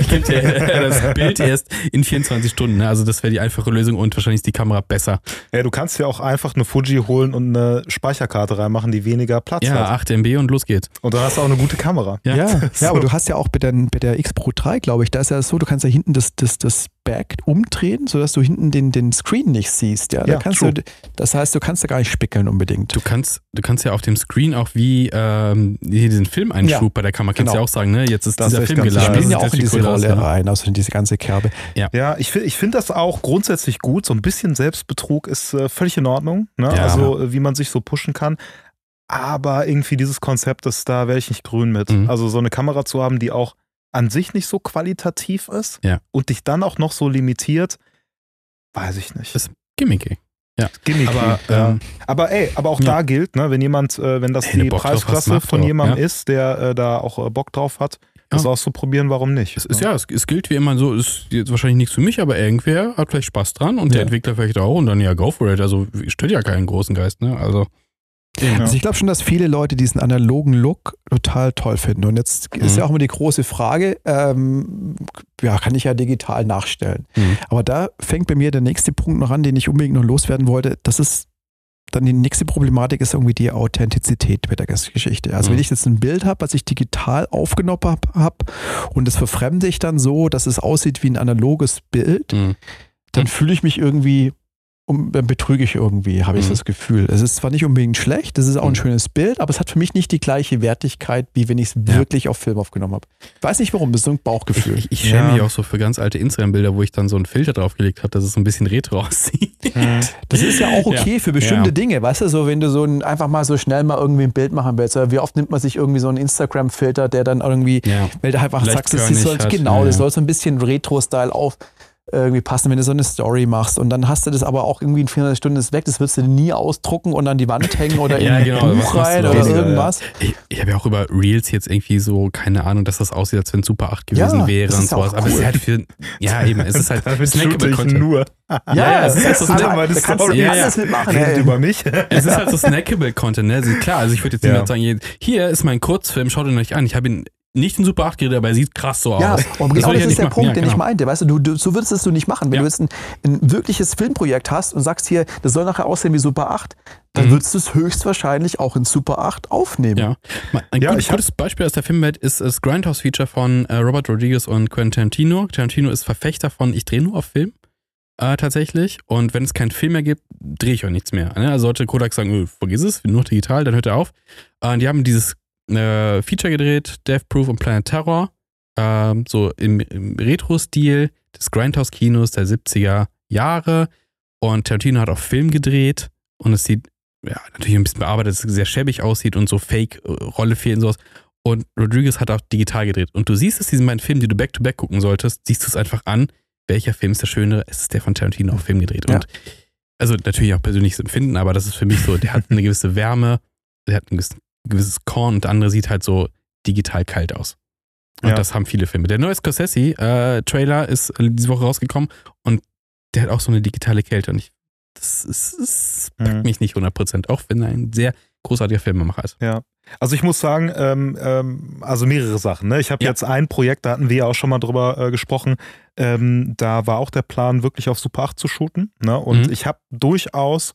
ich gebe dir äh, das Bild erst in 24 Stunden. Ne? Also das wäre die einfache Lösung und wahrscheinlich ist die Kamera besser. Ja, du kannst ja auch einfach eine Fuji holen und eine Speicherkarte reinmachen, die weniger Platz Ja, hat. 8 MB und los geht's. Und dann hast du auch eine gute Kamera. Ja. Ja, ja, So. aber du hast ja auch bei der, bei der X Pro 3, glaube ich, da ist ja so, du kannst ja hinten das, das, das Back umdrehen, sodass du hinten den, den Screen nicht siehst. Ja, da Ja, kannst true. du, das heißt, du kannst da gar nicht spickeln unbedingt. Du kannst, du kannst ja auf dem Screen auch wie ähm, diesen Filmeinschub Ja, bei der Kamera, kannst du genau. ja auch sagen, ne? Jetzt ist Das dieser ist Film Die geladen. klar. spielen ja auch in diese cool Rolle ja. rein, also in diese ganze Kerbe. Ja, ich, fi- ich finde das auch grundsätzlich gut. So ein bisschen Selbstbetrug ist äh, völlig in Ordnung. Ne? Ja. Also, äh, wie man sich so pushen kann. Aber irgendwie dieses Konzept, das, da wäre ich nicht grün mit. Mhm. Also, so eine Kamera zu haben, die auch an sich nicht so qualitativ ist Ja. und dich dann auch noch so limitiert, weiß ich nicht. Das- Gimmicky. Gimmicky, Aber, ja. ähm, aber ey, aber auch ja. da gilt, ne, wenn jemand, äh, wenn das der die Preisklasse macht von jemandem ja. ist, der äh, da auch äh, Bock drauf hat, das Ja. auszuprobieren, warum nicht? Es ist ja, es, es gilt wie immer so, ist jetzt wahrscheinlich nichts für mich, aber irgendwer hat vielleicht Spaß dran und der Ja. Entwickler vielleicht auch und dann ja, go for it. Also stört ja keinen großen Geist, ne? Also. Ja. Also ich glaube schon, dass viele Leute diesen analogen Look total toll finden. Und jetzt ist Mhm. ja auch immer die große Frage, ähm, ja, kann ich ja digital nachstellen. Mhm. Aber da fängt bei mir der nächste Punkt noch an, den ich unbedingt noch loswerden wollte. Das ist dann die nächste Problematik ist irgendwie die Authentizität bei der Geschichte. Also Mhm. wenn ich jetzt ein Bild habe, was ich digital aufgenommen habe hab, und das verfremde ich dann so, dass es aussieht wie ein analoges Bild, Mhm. dann Mhm. fühle ich mich irgendwie, um, dann betrüge ich irgendwie, habe ich Mhm. das Gefühl. Es ist zwar nicht unbedingt schlecht, es ist auch ein Mhm. schönes Bild, aber es hat für mich nicht die gleiche Wertigkeit, wie wenn ich es Ja. wirklich auf Film aufgenommen habe. Ich weiß nicht warum, das ist so ein Bauchgefühl. Ich, ich schäme Ja. mich auch so für ganz alte Instagram-Bilder, wo ich dann so einen Filter draufgelegt habe, dass es so ein bisschen retro aussieht. Das ist ja auch okay für bestimmte Ja. Dinge, weißt du, so wenn du so ein, einfach mal so schnell mal irgendwie ein Bild machen willst. Oder wie oft nimmt man sich irgendwie so einen Instagram-Filter, der dann irgendwie, Ja. weil du einfach sagst, das Leichtkörnig soll genau, ja, das ja. soll so ein bisschen Retro-Style auf irgendwie passen, wenn du so eine Story machst und dann hast du das aber auch irgendwie in 400 Stunden ist weg, das wirst du nie ausdrucken und an die Wand hängen oder Ja, in genau, ein Buch rein oder daraus? Ja, ja. irgendwas. Ich, ich habe ja auch über Reels jetzt irgendwie so, keine Ahnung, dass das aussieht, als wenn es Super 8 gewesen Ja, wäre und sowas. Aber es ist cool. halt für, ja eben, es ist halt Damit shoote snackable ich Content. nur. Ja, ja, es ist halt so Alter, snack- meine da kannst du. Ja, alles mitmachen. Redet über mich. Es ist halt so snackable Content, ne? Also klar, also ich würde jetzt Ja. niemand sagen, hier ist mein Kurzfilm, schaut ihn euch an. Ich habe ihn nicht in Super 8 geredet, aber er sieht krass so Ja, aus. aber Das genau würde ich das ja ist der machen. Punkt, Ja, den genau. ich meinte. Weißt du, du, du, so würdest es du nicht machen. Wenn Ja. du jetzt ein, ein wirkliches Filmprojekt hast und sagst hier, das soll nachher aussehen wie Super 8, dann Mhm. würdest du es höchstwahrscheinlich auch in Super 8 aufnehmen. Ja. Ein Ja, gutes, gutes Beispiel aus der Filmwelt ist das Grindhouse-Feature von äh, Robert Rodriguez und Quentin Tarantino. Tarantino ist Verfechter von Ich drehe nur auf Film. Äh, tatsächlich. Und wenn es keinen Film mehr gibt, drehe ich auch nichts mehr. Ne? Also sollte Kodak sagen, öh, vergiss es, nur noch digital, dann hört er auf. Äh, die haben dieses äh, Feature gedreht, Death Proof und Planet Terror. ähm, so im, im Retro-Stil des Grindhouse-Kinos der 70er Jahre. Und Tarantino hat auch Film gedreht und es sieht ja, natürlich ein bisschen bearbeitet, dass es sehr schäbig aussieht und so Fake-Rolle fehlen und sowas. und Rodriguez hat auch digital gedreht. Und du siehst es, diesen beiden Filmen, die du back-to-back gucken solltest, siehst du es einfach an, welcher Film ist der schönere? Es ist der von Tarantino auf Film gedreht. Ja. Und also natürlich auch persönliches Empfinden, aber das ist für mich so, der hat eine gewisse Wärme, der hat ein gewisses, gewisses Korn und der andere sieht halt so digital kalt aus. Und Ja. das haben viele Filme. Der neue Scorsese-Trailer ist diese Woche rausgekommen und der hat auch so eine digitale Kälte. Und ich, das, ist, das packt Mhm. mich nicht 100%, auch wenn er ein sehr großartiger Filmemacher ist. Also ich muss sagen, ähm, ähm, also mehrere Sachen. Ne? Ich habe Ja. jetzt ein Projekt, da hatten wir ja auch schon mal drüber äh, gesprochen. Ähm, da war auch der Plan, wirklich auf Super 8 zu shooten. Ne? Und Mhm. ich habe durchaus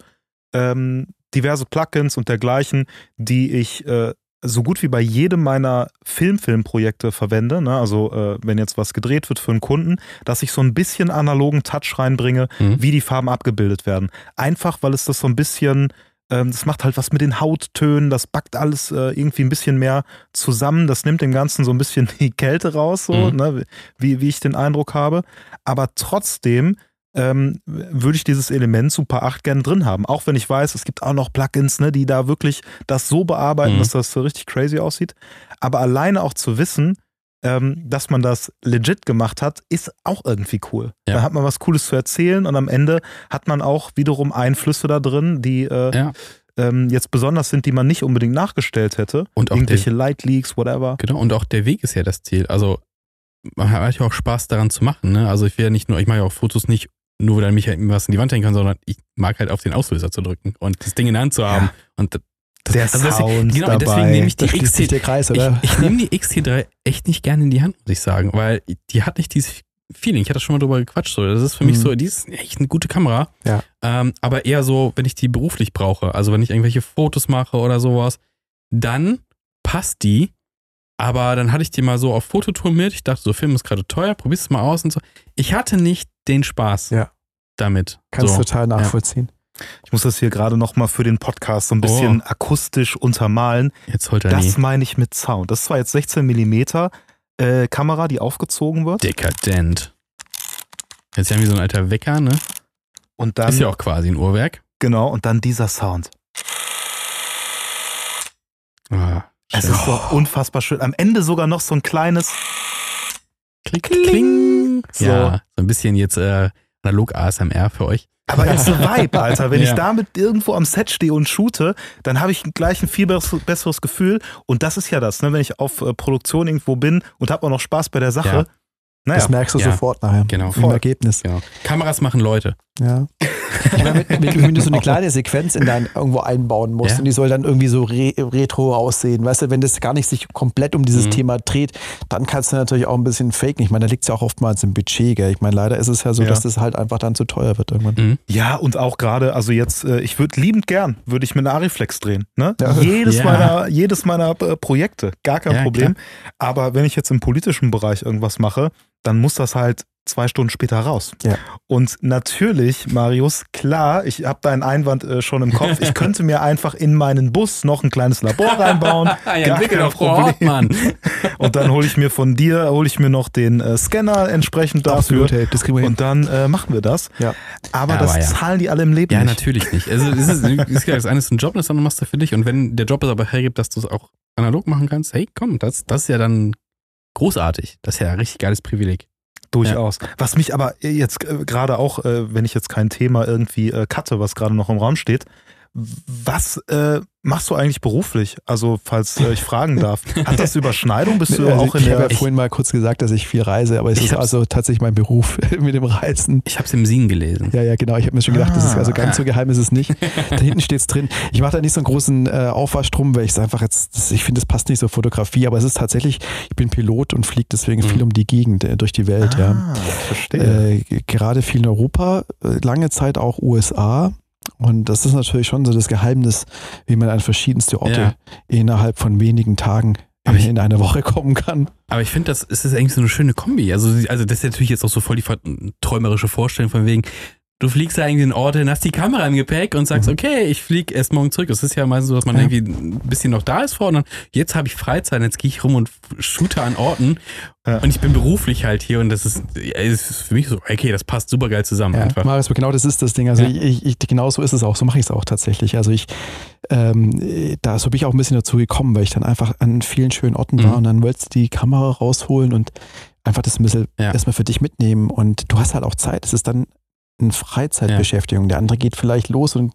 ähm, diverse Plugins und dergleichen, die ich äh, so gut wie bei jedem meiner Film-Film-Projekte verwende. Ne? Also äh, wenn jetzt was gedreht wird für einen Kunden, dass ich so ein bisschen analogen Touch reinbringe, Mhm. wie die Farben abgebildet werden. Einfach, weil es das so ein bisschen, ähm, das macht halt was mit den Hauttönen, das backt alles äh, irgendwie ein bisschen mehr zusammen, das nimmt dem Ganzen so ein bisschen die Kälte raus, so, Mhm. ne, wie, wie ich den Eindruck habe. Aber trotzdem ähm, würde ich dieses Element Super 8 gern drin haben. Auch wenn ich weiß, es gibt auch noch Plugins, ne, die da wirklich das so bearbeiten, Mhm. dass das so richtig crazy aussieht. Aber alleine auch zu wissen, ähm, dass man das legit gemacht hat, ist auch irgendwie cool. Ja. Da hat man was Cooles zu erzählen und am Ende hat man auch wiederum Einflüsse da drin, die äh, Ja. ähm, jetzt besonders sind, die man nicht unbedingt nachgestellt hätte. Und auch Irgendwelche Light Leaks, whatever. Genau, und auch der Weg ist ja das Ziel. Also man hat ja auch Spaß daran zu machen. Ne? Also ich will ja nicht nur, ich mache ja auch Fotos nicht nur, weil mich halt was in die Wand hängen kann, sondern ich mag halt auf den Auslöser zu drücken und das Ding in der Hand zu haben. Und das, Der also deswegen- Sound genau, dabei. deswegen nehme ich die XT, Kreis, ich, oder? ich nehme die XT3 echt nicht gerne in die Hand, muss ich sagen, weil die hat nicht dieses Feeling. Ich hatte schon mal drüber gequatscht. So. Das ist für mich Mhm. so, die ist echt eine gute Kamera. Ja. Ähm, aber eher so, wenn ich die beruflich brauche, also wenn ich irgendwelche Fotos mache oder sowas, dann passt die. Aber dann hatte ich die mal so auf Fototour mit. Ich dachte, so Film ist gerade teuer, probier's es mal aus und so. Ich hatte nicht den Spaß Ja. damit. Kannst so. total nachvollziehen. Ich muss das hier gerade nochmal für den Podcast so ein bisschen akustisch untermalen. Jetzt holt er nie. Das meine ich mit Sound. Das ist zwar jetzt 16 mm äh, Kamera, die aufgezogen wird. Dekadent. Jetzt haben wir so ein alter Wecker, ne? Und dann, ist ja auch quasi ein Uhrwerk. genau, und dann dieser Sound. Ah, Es ist doch unfassbar schön. Am Ende sogar noch so ein kleines. Klick, kling. So. Ja, so ein bisschen jetzt äh, analog ASMR für euch. Aber it's a Vibe, Alter. Wenn Ja. ich damit irgendwo am Set stehe und shoote, dann habe ich gleich ein viel besseres, besseres Gefühl. Und das ist ja das, ne? wenn ich auf äh, Produktion irgendwo bin und habe auch noch Spaß bei der Sache. Ja. Naja, Das merkst du Ja. sofort nachher. Genau. Im Voll. Ergebnis. Genau. Kameras machen Leute. Ja. Oder wenn, wenn, wenn du so eine kleine Sequenz in dein irgendwo einbauen musst Ja. und die soll dann irgendwie so re retro aussehen, weißt du, wenn das gar nicht sich komplett um dieses Mhm. Thema dreht, dann kannst du natürlich auch ein bisschen faken. Ich meine, da liegt es ja auch oftmals im Budget, gell? Ich meine, leider ist es ja so, Ja. dass das halt einfach dann zu teuer wird irgendwann. Mhm. Ja, und auch gerade, also jetzt, äh, ich würde liebend gern, würde ich mit einer Ariflex drehen. Ne? Ja. Jedes, Ja. meiner, jedes meiner äh, Projekte, gar kein Ja, Problem. Aber wenn ich jetzt im politischen Bereich irgendwas mache, dann muss das halt zwei Stunden später raus. Ja. Und natürlich, Marius, klar, ich habe deinen Einwand äh, schon im Kopf. Ich könnte mir einfach in meinen Bus noch ein kleines Labor reinbauen. Gar kein Problem. Und dann hole ich mir von dir, hole ich mir noch den äh, Scanner entsprechend dafür. hey, das kriegen wir hin. Und dann äh, machen wir das. Ja. Aber Ja, das aber ja. zahlen die alle im Leben Ja, nicht. natürlich nicht. Also es ist, ist ja das eine ist ein Job, das andere machst du für dich. Und wenn der Job es aber hergibt, dass du es auch analog machen kannst, hey, komm, das, das ist ja dann großartig. Das ist ja ein richtig geiles Privileg. Durchaus. Was mich aber jetzt äh, gerade auch, äh, wenn ich jetzt kein Thema irgendwie äh, cutte, was gerade noch im Raum steht, was äh, machst du eigentlich beruflich? Also, falls äh, ich fragen darf. Hat das Überschneidung? Bist du Also auch in ich habe der. ja vorhin mal kurz gesagt, dass ich viel reise, aber es Ich ist also tatsächlich mein Beruf mit dem Reisen. Ich habe es im Singen gelesen. Ja, ja, genau. Ich habe mir schon gedacht, das ist Ah. also ganz so geheim ist es nicht. Da hinten steht's drin. Ich mache da nicht so einen großen äh, Aufwasch drum, weil ich es einfach jetzt, das, ich finde, das passt nicht zur Fotografie, aber es ist tatsächlich, ich bin Pilot und fliege deswegen Mhm. viel um die Gegend, äh, durch die Welt, ja. ah, verstehe. Äh, gerade viel in Europa, äh, lange Zeit auch USA. Und das ist natürlich schon so das Geheimnis, wie man an verschiedenste Orte Ja. innerhalb von wenigen Tagen Aber ich- in eine Woche kommen kann. Aber ich finde, das ist eigentlich so eine schöne Kombi. Also, also das ist natürlich jetzt auch so voll die träumerische Vorstellung von wegen, du fliegst da irgendwie in den Ort hin, hast die Kamera im Gepäck und sagst, Mhm. okay, ich fliege erst morgen zurück. Es ist ja meistens so, dass man Ja. irgendwie ein bisschen noch da ist vorne und jetzt habe ich Freizeit, jetzt gehe ich rum und shoote an Orten Ja. und ich bin beruflich halt hier und das ist, ist für mich so, okay, das passt super geil zusammen Ja, einfach. Marius, genau das ist das Ding. Also ich, ich, genau so ist es auch. So mache ich es auch tatsächlich. Also ich, ähm, da so bin ich auch ein bisschen dazu gekommen, weil ich dann einfach an vielen schönen Orten Mhm. war und dann wolltest du die Kamera rausholen und einfach das ein bisschen erstmal für dich mitnehmen und du hast halt auch Zeit. Es ist dann eine Freizeitbeschäftigung. Der andere geht vielleicht los und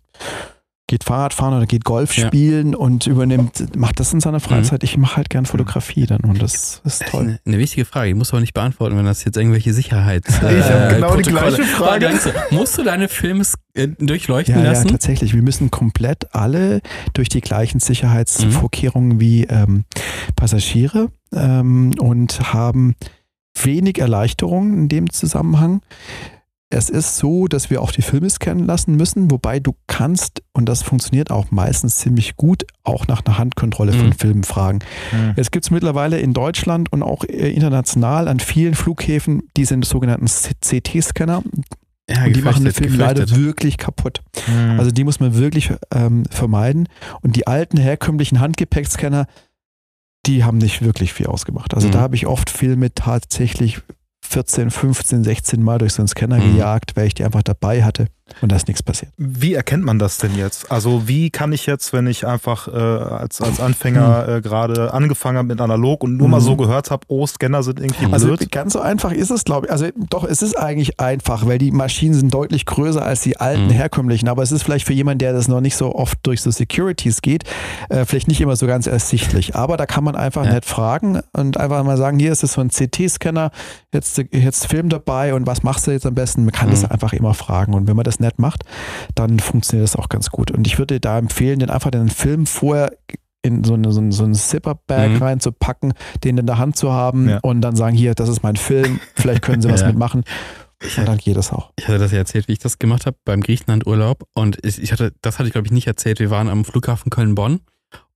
geht Fahrrad fahren oder geht Golf Ja. Mhm. spielen und übernimmt, macht das in seiner Freizeit. Ich mache halt gern Fotografie dann und das ist Das ist toll. eine, eine wichtige Frage, die musst du aber nicht beantworten, wenn das jetzt irgendwelche Sicherheits. Ich hab genau die Protokolle- gleiche Frage. Musst du deine Filme äh, durchleuchten Ja, ja, lassen? tatsächlich. Wir müssen komplett alle durch die gleichen Sicherheitsvorkehrungen wie ähm, Passagiere ähm, und haben wenig Erleichterungen in dem Zusammenhang. Es ist so, dass wir auch die Filme scannen lassen müssen, wobei du kannst, und das funktioniert auch meistens ziemlich gut, auch nach einer Handkontrolle von Mhm. Filmen fragen. Mhm. Jetzt gibt es mittlerweile in Deutschland und auch äh, international an vielen Flughäfen diese sogenannten CT-Scanner. ja, und die machen den Film leider wirklich kaputt. Mhm. Also die muss man wirklich ähm, vermeiden. Und die alten herkömmlichen Handgepäckscanner, die haben nicht wirklich viel ausgemacht. Also Mhm. da habe ich oft Filme tatsächlich 14, 15, 16 Mal durch so einen Scanner Mhm. gejagt, weil ich die einfach dabei hatte und da ist nichts passiert. Wie erkennt man das denn jetzt? Also wie kann ich jetzt, wenn ich einfach äh, als, als Anfänger äh, gerade angefangen habe mit analog und nur mal Mhm. so gehört habe, oh, Scanner sind irgendwie Also blöd. ganz so einfach ist es, glaube ich. Also doch, es ist eigentlich einfach, weil die Maschinen sind deutlich größer als die alten Mhm. herkömmlichen. Aber es ist vielleicht für jemanden, der das noch nicht so oft durch so Securities geht, äh, vielleicht nicht immer so ganz ersichtlich. Aber da kann man einfach Ja. nett fragen und einfach mal sagen, hier ist es so ein CT-Scanner, jetzt, jetzt Film dabei und was machst du jetzt am besten? Man kann Mhm. das einfach immer fragen. Und wenn man das nett macht, dann funktioniert das auch ganz gut. Und ich würde da empfehlen, den einfach den Film vorher in so, eine, so, ein, so ein Zipper-Bag Mhm. reinzupacken, den in der Hand zu haben Ja. und dann sagen, hier, das ist mein Film, vielleicht können Sie was Ja. mitmachen. Und dann geht das auch. Ich hatte das ja erzählt, wie ich das gemacht habe beim Griechenland-Urlaub. Und ich, ich hatte, das hatte ich, glaube ich, nicht erzählt. Wir waren am Flughafen Köln-Bonn.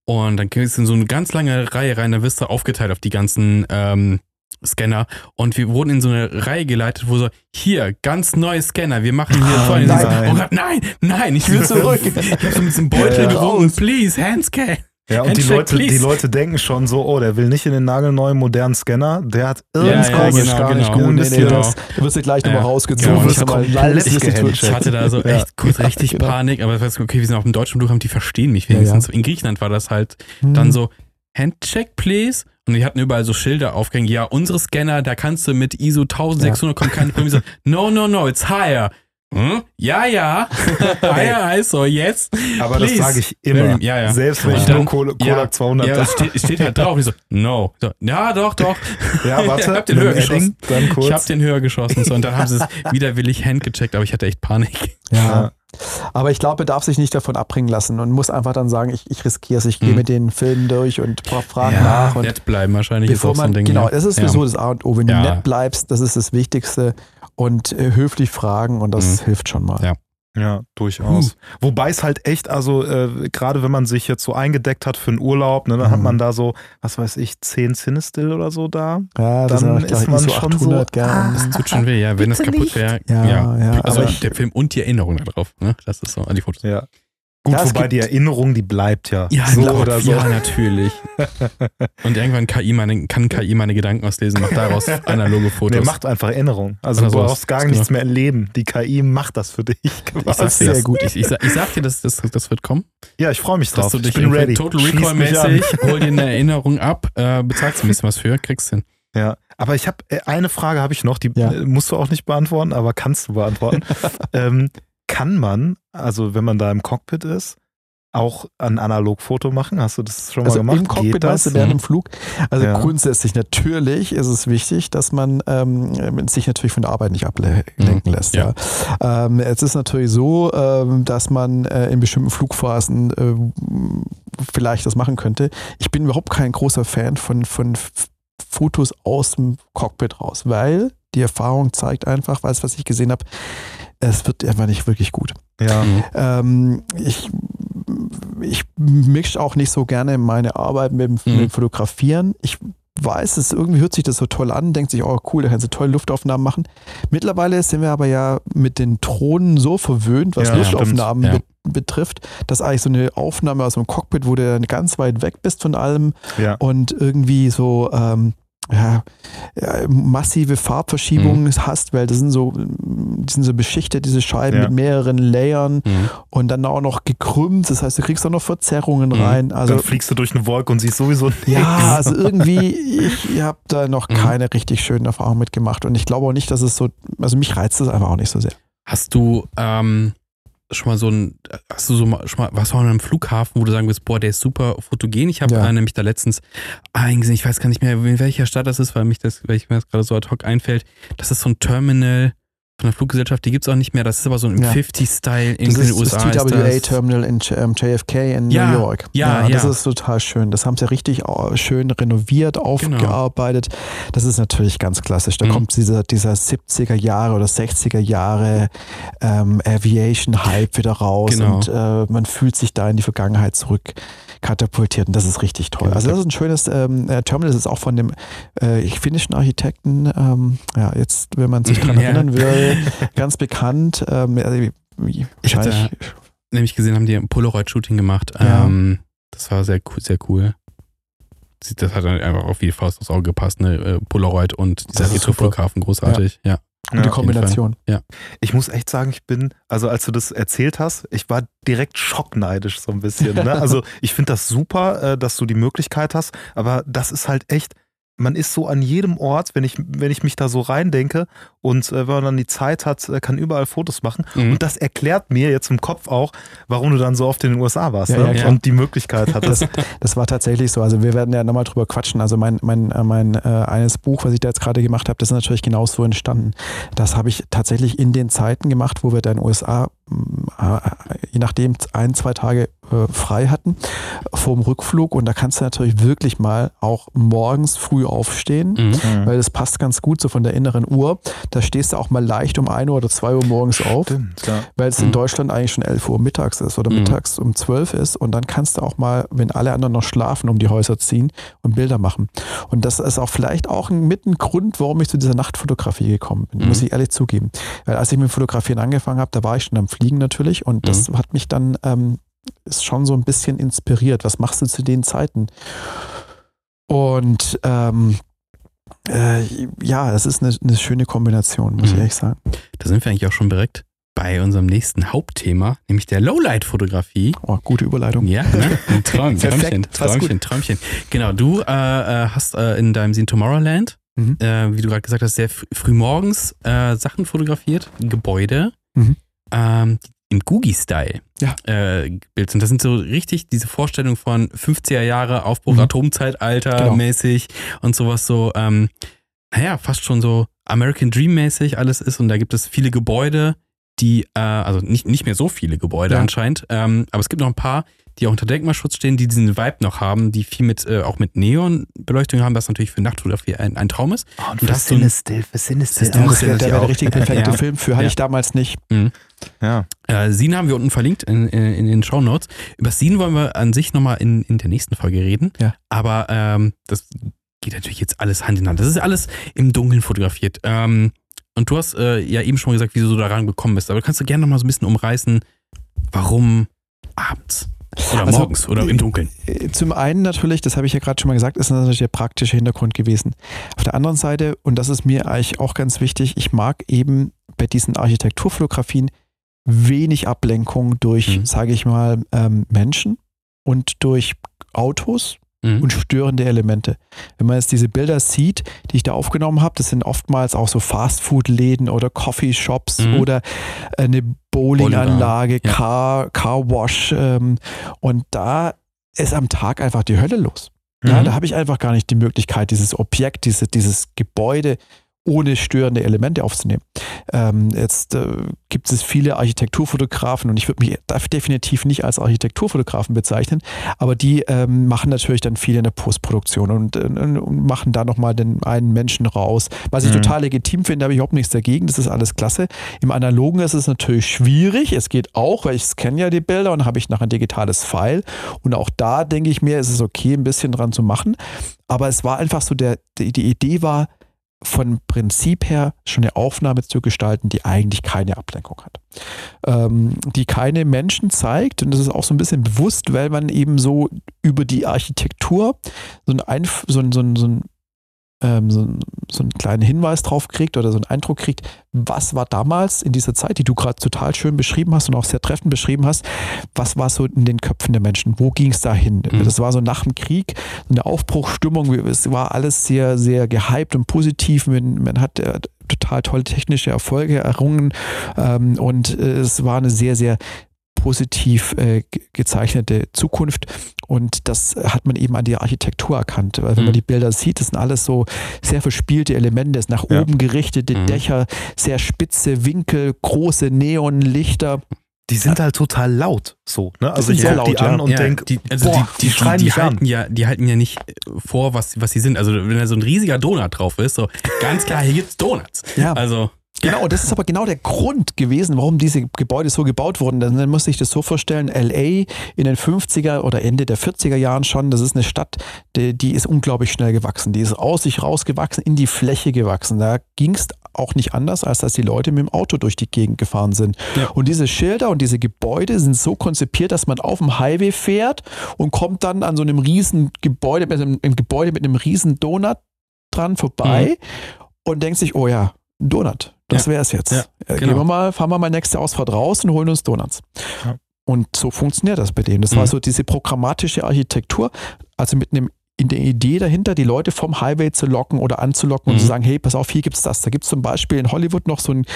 Und dann ging es in so eine ganz lange Reihe rein. Da wirst du aufgeteilt auf die ganzen ähm, Scanner. Und wir wurden in so eine Reihe geleitet, wo so, hier, ganz neue Scanner. Wir machen hier Oh voll. nein. Oh Gott, nein, nein, ich will zurück. ich habe so mit diesem Beutel Ja, ja. gewunken. Please, Handscan. Ja, und die Handshake, Leute, die. Leute denken schon so, oh, der will nicht in den nagelneuen modernen Scanner, der hat irgendwas ja, das ist genau, gar nicht genau. gut. Nee, Nee, nee, das, da wirst du gleich nochmal Ja. rausgezogen. Genau. Ich hab mal komplett. Ich hatte da so Ja. echt kurz richtig Genau. Panik, aber ich weiß, okay, wir sind auf dem deutschen Flughafen, die verstehen mich Ja, wenigstens. ja. In Griechenland war das halt Hm. dann so, Handcheck, please. Und die hatten überall so Schilder aufgehängt. Ja, unsere Scanner, da kannst du mit ISO 1600 kommen, keine Probleme. So, no, no, no, it's higher. Hm? Ja, ja. higher, ISO, yes. Aber das Please. sage ich immer. Ja, ja. Selbst wenn ich dann- nur Kodak ja, 200 Ja, es steht, steht halt drauf. Ich so, no. So, ja, doch, doch. Ja, warte, Ich hab den höher geschossen. dann kurz. Ich hab den höher geschossen. So, und dann haben sie es widerwillig handgecheckt, aber ich hatte echt Panik. Ja. Ja. Aber ich glaube, er darf sich nicht davon abbringen lassen und muss einfach dann sagen, ich, ich riskiere es, ich gehe Mhm. mit den Filmen durch und fra- frage nach. Und nett bleiben wahrscheinlich ist bevor so man, ein Ding. genau, ja. das ist Ja. sowieso das A und O. Wenn Ja. du nett bleibst, das ist das Wichtigste. Und äh, höflich fragen und das hilft schon mal. Ja. Ja, durchaus. Wobei es halt echt, also äh, gerade wenn man sich jetzt so eingedeckt hat für einen Urlaub, ne, dann hat Mhm. man da so, was weiß ich, 10 Cinestill oder so da. Ja, das Dann gleich ist man ISO schon 800 so, gern. Das tut schon weh, ja. Wenn das Bitte kaputt wäre. Ja, ja, Also aber ich- der Film und die Erinnerung darauf. Ne? Das ist so an die Fotos. Ja. Gut, Ja, es wobei gibt- die Erinnerung, die bleibt ja. Ja, so glaub, oder so. ja, natürlich. Und irgendwann KI meine, kann KI meine Gedanken auslesen, macht daraus analoge Fotos. Der macht einfach Erinnerung. Also Oder du brauchst gar Genau. nichts mehr erleben. Die KI macht das für dich. ich sag dir, sehr das, gut. Ich, ich, sag, ich sag dir, das, das, das wird kommen. Ja, ich freue mich Dass drauf. du dich ich bin ready. Total Recall-mäßig, hol dir eine Erinnerung ab, äh, bezahlst ein bisschen was für, kriegst hin. Ja, aber ich habe eine Frage habe ich noch, die Ja. äh, musst du auch nicht beantworten, aber kannst du beantworten. ähm, kann man, also wenn man da im Cockpit ist, auch ein Analogfoto machen? Hast du das schon mal Also gemacht? im Cockpit, Geht weißt das? du, während dem Flug. Also Ja. grundsätzlich natürlich ist es wichtig, dass man ähm, sich natürlich von der Arbeit nicht ablenken Mhm. lässt. Ja. Ähm, es ist natürlich so, ähm, dass man äh, in bestimmten Flugphasen äh, vielleicht das machen könnte. Ich bin überhaupt kein großer Fan von, von Fotos aus dem Cockpit raus, weil die Erfahrung zeigt einfach, weiß was ich gesehen habe, es wird einfach nicht wirklich gut. Ja. Mhm. Ähm, ich ich mische auch nicht so gerne meine Arbeit mit dem, Mhm. mit dem Fotografieren. Ich weiß es, irgendwie hört sich das so toll an, denkt sich, oh cool, da kannst du tolle Luftaufnahmen machen. Mittlerweile sind wir aber ja mit den Drohnen so verwöhnt, was Ja, Luftaufnahmen be betrifft, dass eigentlich so eine Aufnahme aus dem Cockpit, wo du dann ganz weit weg bist von allem Ja. und irgendwie so ähm, ja, massive Farbverschiebungen hast, weil das sind so, die sind so beschichtet, diese Scheiben Ja. mit mehreren Layern Mhm. und dann auch noch gekrümmt. Das heißt, du kriegst auch noch Verzerrungen Mhm. rein. Also dann fliegst du durch eine Wolke und siehst sowieso nichts. ja, also irgendwie, ich habe da noch Mhm. keine richtig schönen Erfahrungen mitgemacht und ich glaube auch nicht, dass es so, also mich reizt das einfach auch nicht so sehr. Hast du ähm, schon mal so ein, hast du so mal, schon mal, warst du an einem Flughafen, wo du sagen willst, boah, der ist super fotogen? Ich habe Ja. nämlich da letztens eingesehen, ich weiß gar nicht mehr, in welcher Stadt das ist, weil mich das, weil ich mir das gerade so ad hoc einfällt. Das ist so ein Terminal von der Fluggesellschaft, die gibt es auch nicht mehr. Das ist aber so ein Ja. 50-Style in Das den ist USA. das ist das. TWA-Terminal in J- ähm, JFK in Ja, New York. ja, Das ja. ist total schön. Das haben sie richtig au- schön renoviert, aufgearbeitet. Das ist natürlich ganz klassisch. Da Mhm. kommt dieser, dieser 70er Jahre oder 60er Jahre ähm, Aviation-Hype wieder raus Genau. und äh, man fühlt sich da in die Vergangenheit zurück katapultiert und das ist richtig toll. Genau. Also das ist ein schönes ähm, äh, Terminal, das ist auch von dem äh, finnischen Architekten, ähm, ja jetzt, wenn man sich daran erinnern will, ganz bekannt. Ähm, also, wie- Ich hatte- nämlich gesehen, haben die ein Polaroid-Shooting gemacht. Ja. Ähm, das war sehr cool, sehr cool. Das hat dann einfach auf die Faust aufs Auge gepasst, ne? Äh, Polaroid und dieser Retro-Flughafen, großartig. Ja. die Ja. Kombination. Ich muss echt sagen, ich bin, also als du das erzählt hast, ich war direkt schockneidisch so ein bisschen. Ne? Also ich finde das super, äh, dass du die Möglichkeit hast, aber das ist halt echt, man ist so an jedem Ort, wenn ich, wenn ich mich da so reindenke und äh, wenn man dann die Zeit hat, äh, kann überall Fotos machen. Mhm. Und das erklärt mir jetzt im Kopf auch, warum du dann so oft in den USA warst Ja, ne? ja, und die Möglichkeit hattest. Das, das war tatsächlich so. Also wir werden ja nochmal drüber quatschen. Also mein, mein, äh, mein äh, eines Buch, was ich da jetzt gerade gemacht habe, das ist natürlich genau so entstanden. Das habe ich tatsächlich in den Zeiten gemacht, wo wir da in den USA je nachdem ein, zwei Tage äh, frei hatten vorm Rückflug. Und da kannst du natürlich wirklich mal auch morgens früh aufstehen. Mhm. Mhm. Weil das passt ganz gut so von der inneren Uhr. Da stehst du auch mal leicht um 1 Uhr oder 2 Uhr morgens auf. Stimmt, ja. Weil es Mhm. in Deutschland eigentlich schon 11 Uhr mittags ist oder Mhm. mittags um 12 ist. Und dann kannst du auch mal, wenn alle anderen noch schlafen, um die Häuser ziehen und Bilder machen. Und das ist auch vielleicht auch ein, mit ein Grund, warum ich zu dieser Nachtfotografie gekommen bin, Mhm. muss ich ehrlich zugeben. Weil als ich mit dem Fotografieren angefangen habe, da war ich schon am Fliegen natürlich und das Mhm. hat mich dann ähm, ist schon so ein bisschen inspiriert. Was machst du zu den Zeiten? Und ähm, äh, ja, es ist eine, eine schöne Kombination, muss ich Mhm. ehrlich sagen. Da sind wir eigentlich auch schon direkt bei unserem nächsten Hauptthema, nämlich der Lowlight-Fotografie. Oh, gute Überleitung. Ja, ne? Ein Traum, Träumchen, Träumchen, Träumchen. Genau, du äh, äh, hast äh, in deinem Scene Tomorrowland, Mhm. äh, wie du gerade gesagt hast, sehr fr früh morgens äh, Sachen fotografiert, Gebäude, Mhm. Ähm, im Googie-Style Ja. äh, gebildet sind. Das sind so richtig diese Vorstellung von 50er Jahre Aufbruch Mhm. Atomzeitalter Genau. mäßig und sowas so, ähm, naja, fast schon so American Dream mäßig alles ist und da gibt es viele Gebäude, die, äh, also nicht, nicht mehr so viele Gebäude Ja. anscheinend, ähm, aber es gibt noch ein paar, die auch unter Denkmalschutz stehen, die diesen Vibe noch haben, die viel mit, äh, auch mit Neonbeleuchtung haben, was natürlich für Nachtfotografie ein, ein Traum ist. Oh, und Und für das so ein- Cinestill, für Ja, muss das wäre der, richtige perfekte Ja. Film für. Hatte Ja. ich damals nicht. Ja. Äh, Sin haben wir unten verlinkt in, in, in den Shownotes. Über Sin wollen wir an sich nochmal in, in der nächsten Folge reden. Ja. Aber ähm, das geht natürlich jetzt alles Hand in Hand. Das ist alles im Dunkeln fotografiert. Ähm, und du hast äh, ja eben schon mal gesagt, wie du da rangekommen bist. Aber kannst du gerne nochmal so ein bisschen umreißen, warum abends? Oder Also, morgens oder im Dunkeln? Äh, Zum einen natürlich, das habe ich ja gerade schon mal gesagt, ist natürlich der praktische Hintergrund gewesen. Auf der anderen Seite, und das ist mir eigentlich auch ganz wichtig, ich mag eben bei diesen Architekturfotografien wenig Ablenkung durch, Mhm. sage ich mal, ähm, Menschen und durch Autos Mhm. und störende Elemente. Wenn man jetzt diese Bilder sieht, die ich da aufgenommen habe, das sind oftmals auch so Fastfood-Läden oder Coffeeshops Mhm. oder eine Bowlinganlage, Ja. Car, Car Wash ähm, und da ist am Tag einfach die Hölle los. Ja, Mhm. da habe ich einfach gar nicht die Möglichkeit, dieses Objekt, diese, dieses Gebäude ohne störende Elemente aufzunehmen. ähm, jetzt äh, gibt es viele Architekturfotografen und ich würde mich definitiv nicht als Architekturfotografen bezeichnen, aber die ähm, machen natürlich dann viel in der Postproduktion und, und, und machen da nochmal den einen Menschen raus. Was ich mhm. total legitim finde, habe ich überhaupt nichts dagegen, das ist alles klasse. Im Analogen ist es natürlich schwierig, es geht auch, weil ich scanne ja die Bilder und habe ich nachher ein digitales File und auch da denke ich mir, ist es okay, ein bisschen dran zu machen, aber es war einfach so, der, die, die Idee war, von Prinzip her schon eine Aufnahme zu gestalten, die eigentlich keine Ablenkung hat. Ähm, die keine Menschen zeigt, und das ist auch so ein bisschen bewusst, weil man eben so über die Architektur so ein, Einf so ein, so ein, so ein ähm, so, so, einen kleinen Hinweis drauf kriegt oder so einen Eindruck kriegt, was war damals in dieser Zeit, die du gerade total schön beschrieben hast und auch sehr treffend beschrieben hast, was war so in den Köpfen der Menschen? Wo ging es da hin? Mhm. Das war so nach dem Krieg eine Aufbruchstimmung. Es war alles sehr, sehr gehypt und positiv. Man, man hat äh, total tolle technische Erfolge errungen ähm, und äh, es war eine sehr, sehr positiv äh, gezeichnete Zukunft. Und das hat man eben an der Architektur erkannt. Weil wenn mhm. man die Bilder sieht, das sind alles so sehr verspielte Elemente, das nach ja. oben gerichtete mhm. Dächer, sehr spitze Winkel, große Neonlichter. Die sind halt total laut, so. Ne? Also ich gucke die an ja. und ja, denke, die, also boah, die, die, die, die halten an. ja, die halten ja nicht äh, vor, was, was sie sind. Also wenn da so ein riesiger Donut drauf ist, so ganz klar, hier gibt's Donuts. Ja. Also Genau, das ist aber genau der Grund gewesen, warum diese Gebäude so gebaut wurden. Dann muss ich das so vorstellen, LA in den 50er oder Ende der 40er Jahren schon, das ist eine Stadt, die, die ist unglaublich schnell gewachsen. Die ist aus sich rausgewachsen, in die Fläche gewachsen. Da ging es auch nicht anders, als dass die Leute mit dem Auto durch die Gegend gefahren sind. Ja. Und diese Schilder und diese Gebäude sind so konzipiert, dass man auf dem Highway fährt und kommt dann an so einem riesen Gebäude, mit einem, einem Gebäude mit einem riesen Donut dran vorbei mhm. und denkt sich, oh ja, Donut. Das ja. wäre es jetzt. Ja, äh, genau. Gehen wir mal, fahren wir mal nächste Ausfahrt raus und holen uns Donuts. Ja. Und so funktioniert das bei denen. Das mhm. war so diese programmatische Architektur, also mit einem in der Idee dahinter, die Leute vom Highway zu locken oder anzulocken mhm. und zu sagen, hey, pass auf, hier gibt es das. Da gibt es zum Beispiel in Hollywood noch so ein,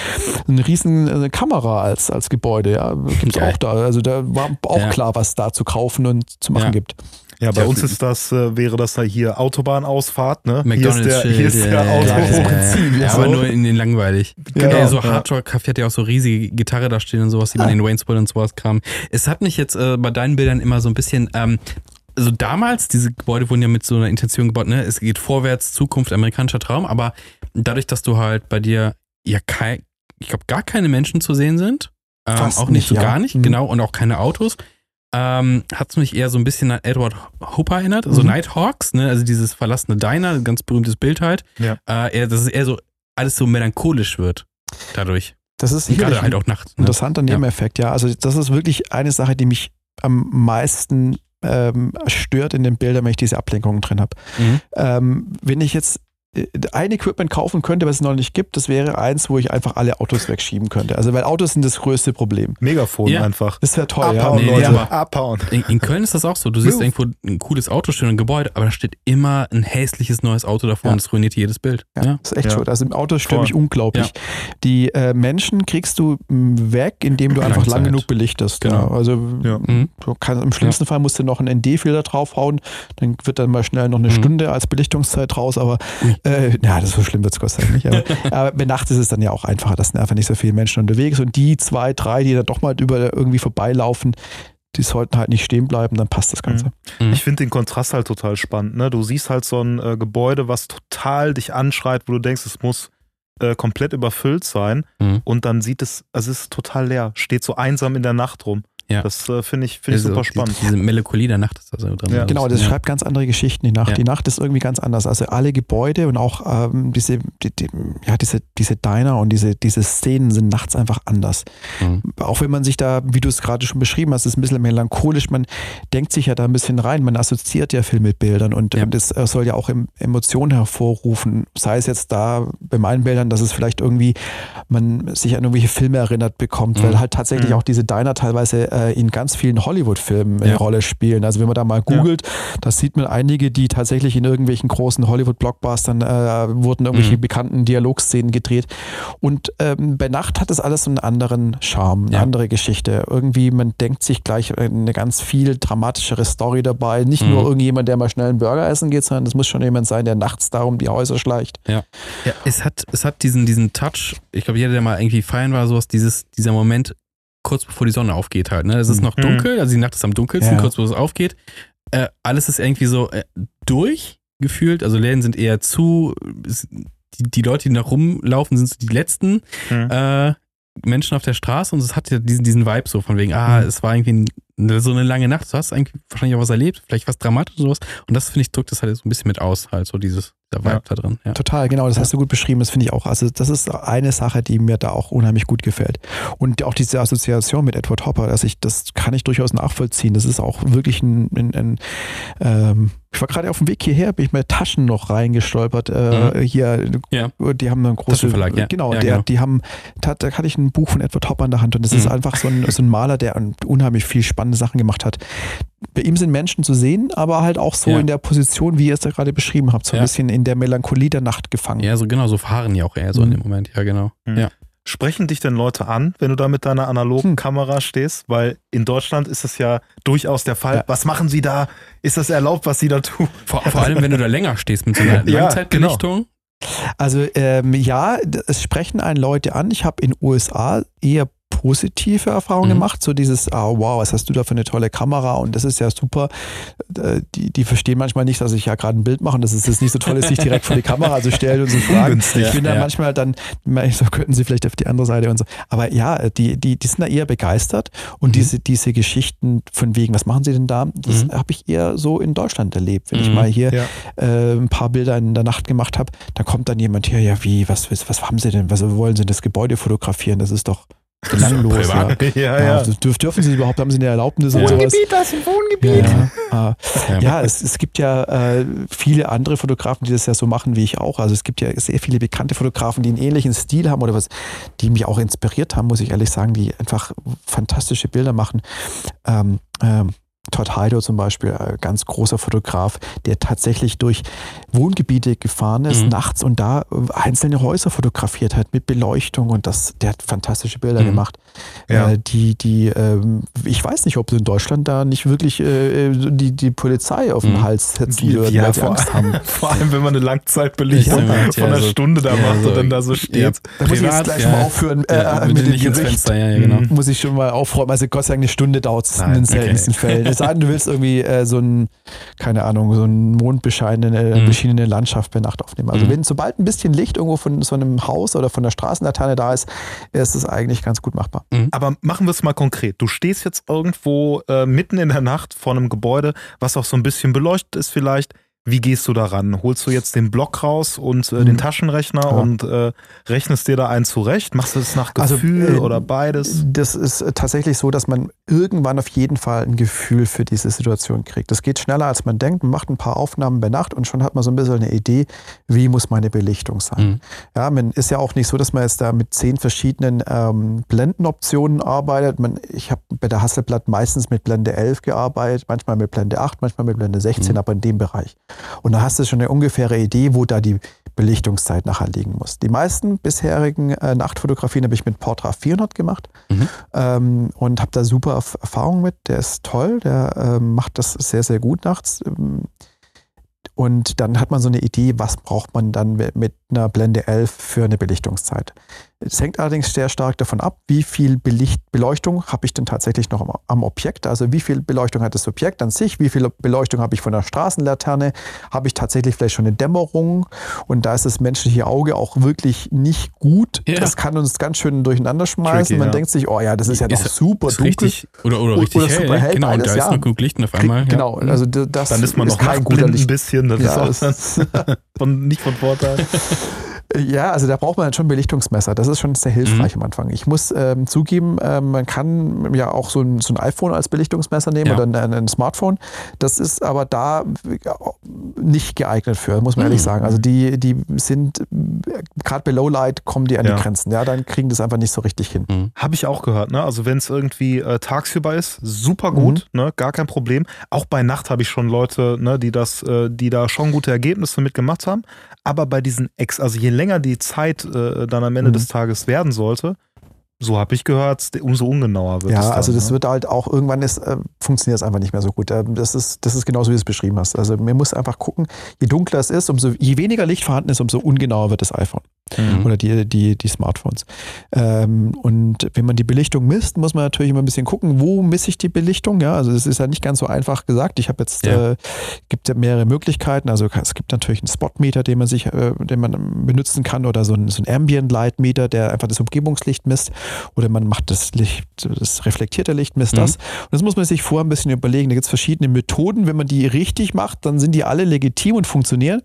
eine riesen eine Kamera als, als Gebäude. Ja, gibt es auch da. Also da war auch ja. klar, was da zu kaufen und zu machen ja. gibt. Ja, bei ja, uns ist das, äh, wäre das da hier Autobahnausfahrt, ne? McDonald's hier ist der, hier ist der ja, Auto. Ja, aber nur in den langweilig. Genau. Ja, so Hardrock Café hat ja auch so riesige Gitarre da stehen und sowas, die man in Waynesville und sowas kam. Es hat mich jetzt äh, bei deinen Bildern immer so ein bisschen, ähm, also damals, diese Gebäude wurden ja mit so einer Intention gebaut, ne? Es geht vorwärts, Zukunft, amerikanischer Traum, aber dadurch, dass du halt bei dir ja kein, ich glaube, gar keine Menschen zu sehen sind, ähm, auch nicht, nicht so gar nicht, mhm. genau, und auch keine Autos, ähm, hat es mich eher so ein bisschen an Edward Hooper erinnert, also mhm. Nighthawks, ne? also dieses verlassene Diner, ganz berühmtes Bild halt. Ja. Äh, eher, dass es eher so alles so melancholisch wird dadurch. Das ist gerade halt auch nachts. Ne? Interessanter Nebeneffekt, ja. Also das ist wirklich eine Sache, die mich am meisten ähm, stört in den Bildern, wenn ich diese Ablenkungen drin habe. Mhm. Ähm, wenn ich jetzt ein Equipment kaufen könnte, was es noch nicht gibt, das wäre eins, wo ich einfach alle Autos wegschieben könnte. Also weil Autos sind das größte Problem. Megafon ja. einfach. Das wäre toll, abhauen, ja. Nee, Leute, ja. abhauen. In, in, Köln ist das auch so. Du siehst irgendwo ein cooles Auto stehen, ein Gebäude, aber da steht immer ein hässliches neues Auto davor ja. und es ruiniert jedes Bild. Ja, das ist echt schön. Also im Auto stört mich unglaublich. Die äh, Menschen kriegst du weg, indem du einfach lang genug belichtest. Genau. Also mhm. du kannst, im schlimmsten Fall musst du noch einen ND-Filter draufhauen, dann wird dann mal schnell noch eine mhm. Stunde als Belichtungszeit raus, aber äh, ja, das ist so schlimm wird es Gott sei Dank nicht. Aber, aber nachts ist es dann ja auch einfacher. Das sind einfach nicht so viele Menschen unterwegs. Und die zwei, drei, die da doch mal über irgendwie vorbeilaufen, die sollten halt nicht stehen bleiben, dann passt das Ganze. Mhm. Ich finde den Kontrast halt total spannend. Ne? Du siehst halt so ein äh, Gebäude, was total dich anschreit, wo du denkst, es muss äh, komplett überfüllt sein. Mhm. Und dann sieht es, also es ist total leer, steht so einsam in der Nacht rum. Ja. Das äh, finde ich, find ich super spannend. Diese Melancholie der Nacht ist da so drin. Ja. Genau, das ja. schreibt ganz andere Geschichten, die Nacht. Ja. Die Nacht ist irgendwie ganz anders. Also alle Gebäude und auch ähm, diese, die, die, ja, diese, diese Diner und diese, diese Szenen sind nachts einfach anders. Mhm. Auch wenn man sich da, wie du es gerade schon beschrieben hast, ist ein bisschen melancholisch, man denkt sich ja da ein bisschen rein, man assoziiert ja viel mit Bildern und, und das äh, soll ja auch Emotionen hervorrufen. Sei es jetzt da bei meinen Bildern, dass es vielleicht irgendwie man sich an irgendwelche Filme erinnert bekommt, mhm. weil halt tatsächlich mhm. auch diese Diner teilweise äh, in ganz vielen Hollywood-Filmen eine Ja. Rolle spielen. Also wenn man da mal googelt, da sieht man einige, die tatsächlich in irgendwelchen großen Hollywood-Blockbustern äh, wurden irgendwelche Mhm. bekannten Dialogszenen gedreht. Und ähm, bei Nacht hat das alles einen anderen Charme, eine Ja. andere Geschichte. Irgendwie, man denkt sich gleich eine ganz viel dramatischere Story dabei. Nicht Mhm. nur irgendjemand, der mal schnell einen Burger essen geht, sondern es muss schon jemand sein, der nachts da um die Häuser schleicht. Ja, es hat, es hat diesen, diesen Touch, ich glaube, jeder, der mal irgendwie feiern war, sowas, dieses, dieser Moment kurz bevor die Sonne aufgeht halt. Ne? Es ist Mhm. noch dunkel, also die Nacht ist am dunkelsten, Ja. kurz bevor es aufgeht. Äh, alles ist irgendwie so äh, durch gefühlt, also Läden sind eher zu, die, die Leute, die noch rumlaufen, sind so die letzten Mhm. äh, Menschen auf der Straße und es hat ja diesen, diesen Vibe so von wegen, ah, Mhm. es war irgendwie ein, so eine lange Nacht, du hast eigentlich wahrscheinlich auch was erlebt, vielleicht was Dramatisches oder sowas und das finde ich drückt das halt so ein bisschen mit aus, halt so dieses, der Vibe Ja. da drin. Ja. Total, genau, das Ja. hast du gut beschrieben, das finde ich auch. Also das ist eine Sache, die mir da auch unheimlich gut gefällt. Und auch diese Assoziation mit Edward Hopper, dass ich, das kann ich durchaus nachvollziehen. Das ist auch wirklich ein, ein, ein ähm, ich war gerade auf dem Weg hierher, bin ich mit Taschen noch reingestolpert. Äh, Hier, Ja. die haben einen großen Taschenverlag, ja. Genau, Ja, der, genau. die haben, da, da hatte ich ein Buch von Edward Hopper in der Hand und das ist Mhm. einfach so ein, so ein Maler, der unheimlich viel spannende Sachen gemacht hat. Bei ihm sind Menschen zu sehen, aber halt auch so Ja. in der Position, wie ihr es da gerade beschrieben habt, so ein Ja. bisschen in der Melancholie der Nacht gefangen. Ja, so genau, so fahren die auch eher so in Mhm. dem Moment, ja, genau. Mhm. Ja. Sprechen dich denn Leute an, wenn du da mit deiner analogen Hm. Kamera stehst? Weil in Deutschland ist es ja durchaus der Fall. Ja. Was machen sie da? Ist das erlaubt, was sie da tun? Vor, vor allem, wenn du da länger stehst mit so einer Ja, Langzeitbelichtung. Also ähm, ja, es sprechen einen Leute an. Ich habe in USA eher positive Erfahrungen Mhm. gemacht. So dieses, ah, wow, was hast du da für eine tolle Kamera und das ist ja super. Äh, Die, die verstehen manchmal nicht, dass ich ja gerade ein Bild mache und das ist jetzt nicht so toll, ist, sich direkt vor die Kamera zu stellen und zu fragen. Ich bin da Ja. manchmal dann, so könnten sie vielleicht auf die andere Seite und so. Aber ja, die, die, die sind da eher begeistert und Mhm. diese, diese Geschichten von wegen, was machen sie denn da? Das Mhm. habe ich eher so in Deutschland erlebt. Wenn ich Mhm. mal hier Ja. äh, ein paar Bilder in der Nacht gemacht habe, da kommt dann jemand her, ja wie, was, was, was haben sie denn, was wollen sie das Gebäude fotografieren? Das ist doch belanglos. Ja. Ja, Ja, ja. dürf, dürfen sie überhaupt, haben sie eine Erlaubnis Ja. sowas? das ist ein Wohngebiet. Ja, äh, ja es, es gibt ja äh, viele andere Fotografen, die das ja so machen wie ich auch. Also es gibt ja sehr viele bekannte Fotografen, die einen ähnlichen Stil haben oder was, die mich auch inspiriert haben, muss ich ehrlich sagen, die einfach fantastische Bilder machen. Ähm, ähm, Todd Heido zum Beispiel, äh, ganz großer Fotograf, der tatsächlich durch Wohngebiete gefahren ist, Mhm. nachts und da äh, einzelne Häuser fotografiert hat mit Beleuchtung und das, der hat fantastische Bilder Mhm. gemacht. Ja. Äh, die, die, ähm, ich weiß nicht, ob sie in Deutschland da nicht wirklich äh, die, die Polizei auf den Mhm. Hals setzen Die- würden, ja, weil sie vor- Angst haben. Vor allem, wenn man eine Langzeitbelichtung Ja, von einer so- Stunde da ja, macht so- und dann da so Ja, steht. Da muss ich jetzt gleich ja. mal aufhören äh, mit bitte dem Gericht. Fenster, ja, ja, genau. Muss ich schon mal aufräumen. Also Gott sei Dank, eine Stunde dauert es in den okay. seltensten Fällen. Es sei denn, du willst irgendwie äh, so ein, keine Ahnung, so ein mondbescheinene Mhm. beschienene Landschaft bei Nacht aufnehmen. Also Mhm. wenn sobald ein bisschen Licht irgendwo von so einem Haus oder von der Straßenlaterne da ist, ist es eigentlich ganz gut machbar. Aber machen wir es mal konkret. Du stehst jetzt irgendwo äh, mitten in der Nacht vor einem Gebäude, was auch so ein bisschen beleuchtet ist vielleicht. Wie gehst du daran? Holst du jetzt den Block raus und äh, den Mhm. Taschenrechner Ja. und äh, rechnest dir da einen zurecht? Machst du das nach Also, Gefühl äh, oder beides? Das ist äh, tatsächlich so, dass man irgendwann auf jeden Fall ein Gefühl für diese Situation kriegt. Das geht schneller, als man denkt. Man macht ein paar Aufnahmen bei Nacht und schon hat man so ein bisschen eine Idee, wie muss meine Belichtung sein. Mhm. Ja, man ist ja auch nicht so, dass man jetzt da mit zehn verschiedenen ähm, Blendenoptionen arbeitet. Man, ich habe bei der Hasselblatt meistens mit Blende 11 gearbeitet, manchmal mit Blende 8, manchmal mit Blende 16, Mhm. aber in dem Bereich. Und da hast du schon eine ungefähre Idee, wo da die Belichtungszeit nachher liegen muss. Die meisten bisherigen äh, Nachtfotografien habe ich mit Portra 400 gemacht Mhm. ähm, und habe da super Erf- Erfahrung mit. Der ist toll, der ähm, macht das sehr, sehr gut nachts. Ähm, Und dann hat man so eine Idee, was braucht man dann mit einer Blende 11 für eine Belichtungszeit. Es hängt allerdings sehr stark davon ab, wie viel Belicht Beleuchtung habe ich denn tatsächlich noch am, am Objekt. Also wie viel Beleuchtung hat das Objekt an sich, wie viel Beleuchtung habe ich von der Straßenlaterne, habe ich tatsächlich vielleicht schon eine Dämmerung und da ist das menschliche Auge auch wirklich nicht gut. Ja. Das kann uns ganz schön durcheinander schmeißen. Tricky, man ja. denkt sich, oh ja, das ist ja noch Ist- super Ist dunkel. richtig, oder, oder Oder- richtig oder hell, super hell, genau, beides, da ist ja. nur gut Licht auf einmal. ja. Genau, also das Dann ist man noch kein guter nachtblind ein Licht. bisschen. Das ist auch von, nicht von Vorteil. Ja, also da braucht man dann schon ein Belichtungsmesser. Das ist schon sehr hilfreich mhm. am Anfang. Ich muss ähm, zugeben, äh, man kann ja auch so ein, so ein iPhone als Belichtungsmesser nehmen ja. oder ein, ein, Smartphone. Das ist aber da nicht geeignet für, muss man mhm. ehrlich sagen. Also die, die sind, gerade bei Lowlight kommen die an ja. die Grenzen. Ja, dann kriegen das einfach nicht so richtig hin. Mhm. Habe ich auch gehört. Ne? Also wenn es irgendwie äh, tagsüber ist, super gut, mhm. ne? gar kein Problem. Auch bei Nacht habe ich schon Leute, ne, die das, äh, die da schon gute Ergebnisse mitgemacht haben. Aber bei diesen Ex, also je länger die Zeit äh, dann am Ende mhm. des Tages werden sollte, so habe ich gehört, umso ungenauer wird ja, es. Ja, also das ne? wird halt auch irgendwann ist, äh, funktioniert es einfach nicht mehr so gut. Ähm, das ist, das ist genauso, wie du es beschrieben hast. Also man muss einfach gucken, je dunkler es ist, umso je weniger Licht vorhanden ist, umso ungenauer wird das iPhone mhm. oder die, die, die Smartphones. Ähm, und wenn man die Belichtung misst, muss man natürlich immer ein bisschen gucken, wo misse ich die Belichtung. Ja, also es ist ja nicht ganz so einfach gesagt. Ich habe jetzt, ja. äh, gibt ja mehrere Möglichkeiten. Also es gibt natürlich einen Spotmeter, den man sich, äh, den man benutzen kann oder so ein, so ein Ambient Light Meter, der einfach das Umgebungslicht misst. Oder man macht das Licht, das reflektierte Licht misst mhm. das. Und das muss man sich vorher ein bisschen überlegen. Da gibt es verschiedene Methoden. Wenn man die richtig macht, dann sind die alle legitim und funktionieren.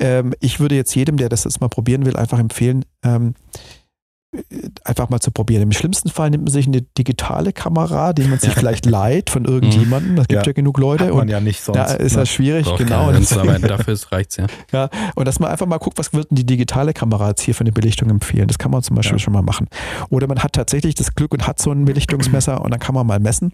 Ähm, ich würde jetzt jedem, der das jetzt mal probieren will, einfach empfehlen, ähm, einfach mal zu probieren. Im schlimmsten Fall nimmt man sich eine digitale Kamera, die man sich vielleicht leiht von irgendjemandem. Das gibt ja, ja genug Leute. Hat man und ja nicht sonst. Da ist ja ne? schwierig, genau. Dafür reicht es ja. ja. Und dass man einfach mal guckt, was wird denn die digitale Kamera jetzt hier für eine Belichtung empfehlen. Das kann man zum Beispiel ja. schon mal machen. Oder man hat tatsächlich das Glück und hat so ein Belichtungsmesser und dann kann man mal messen.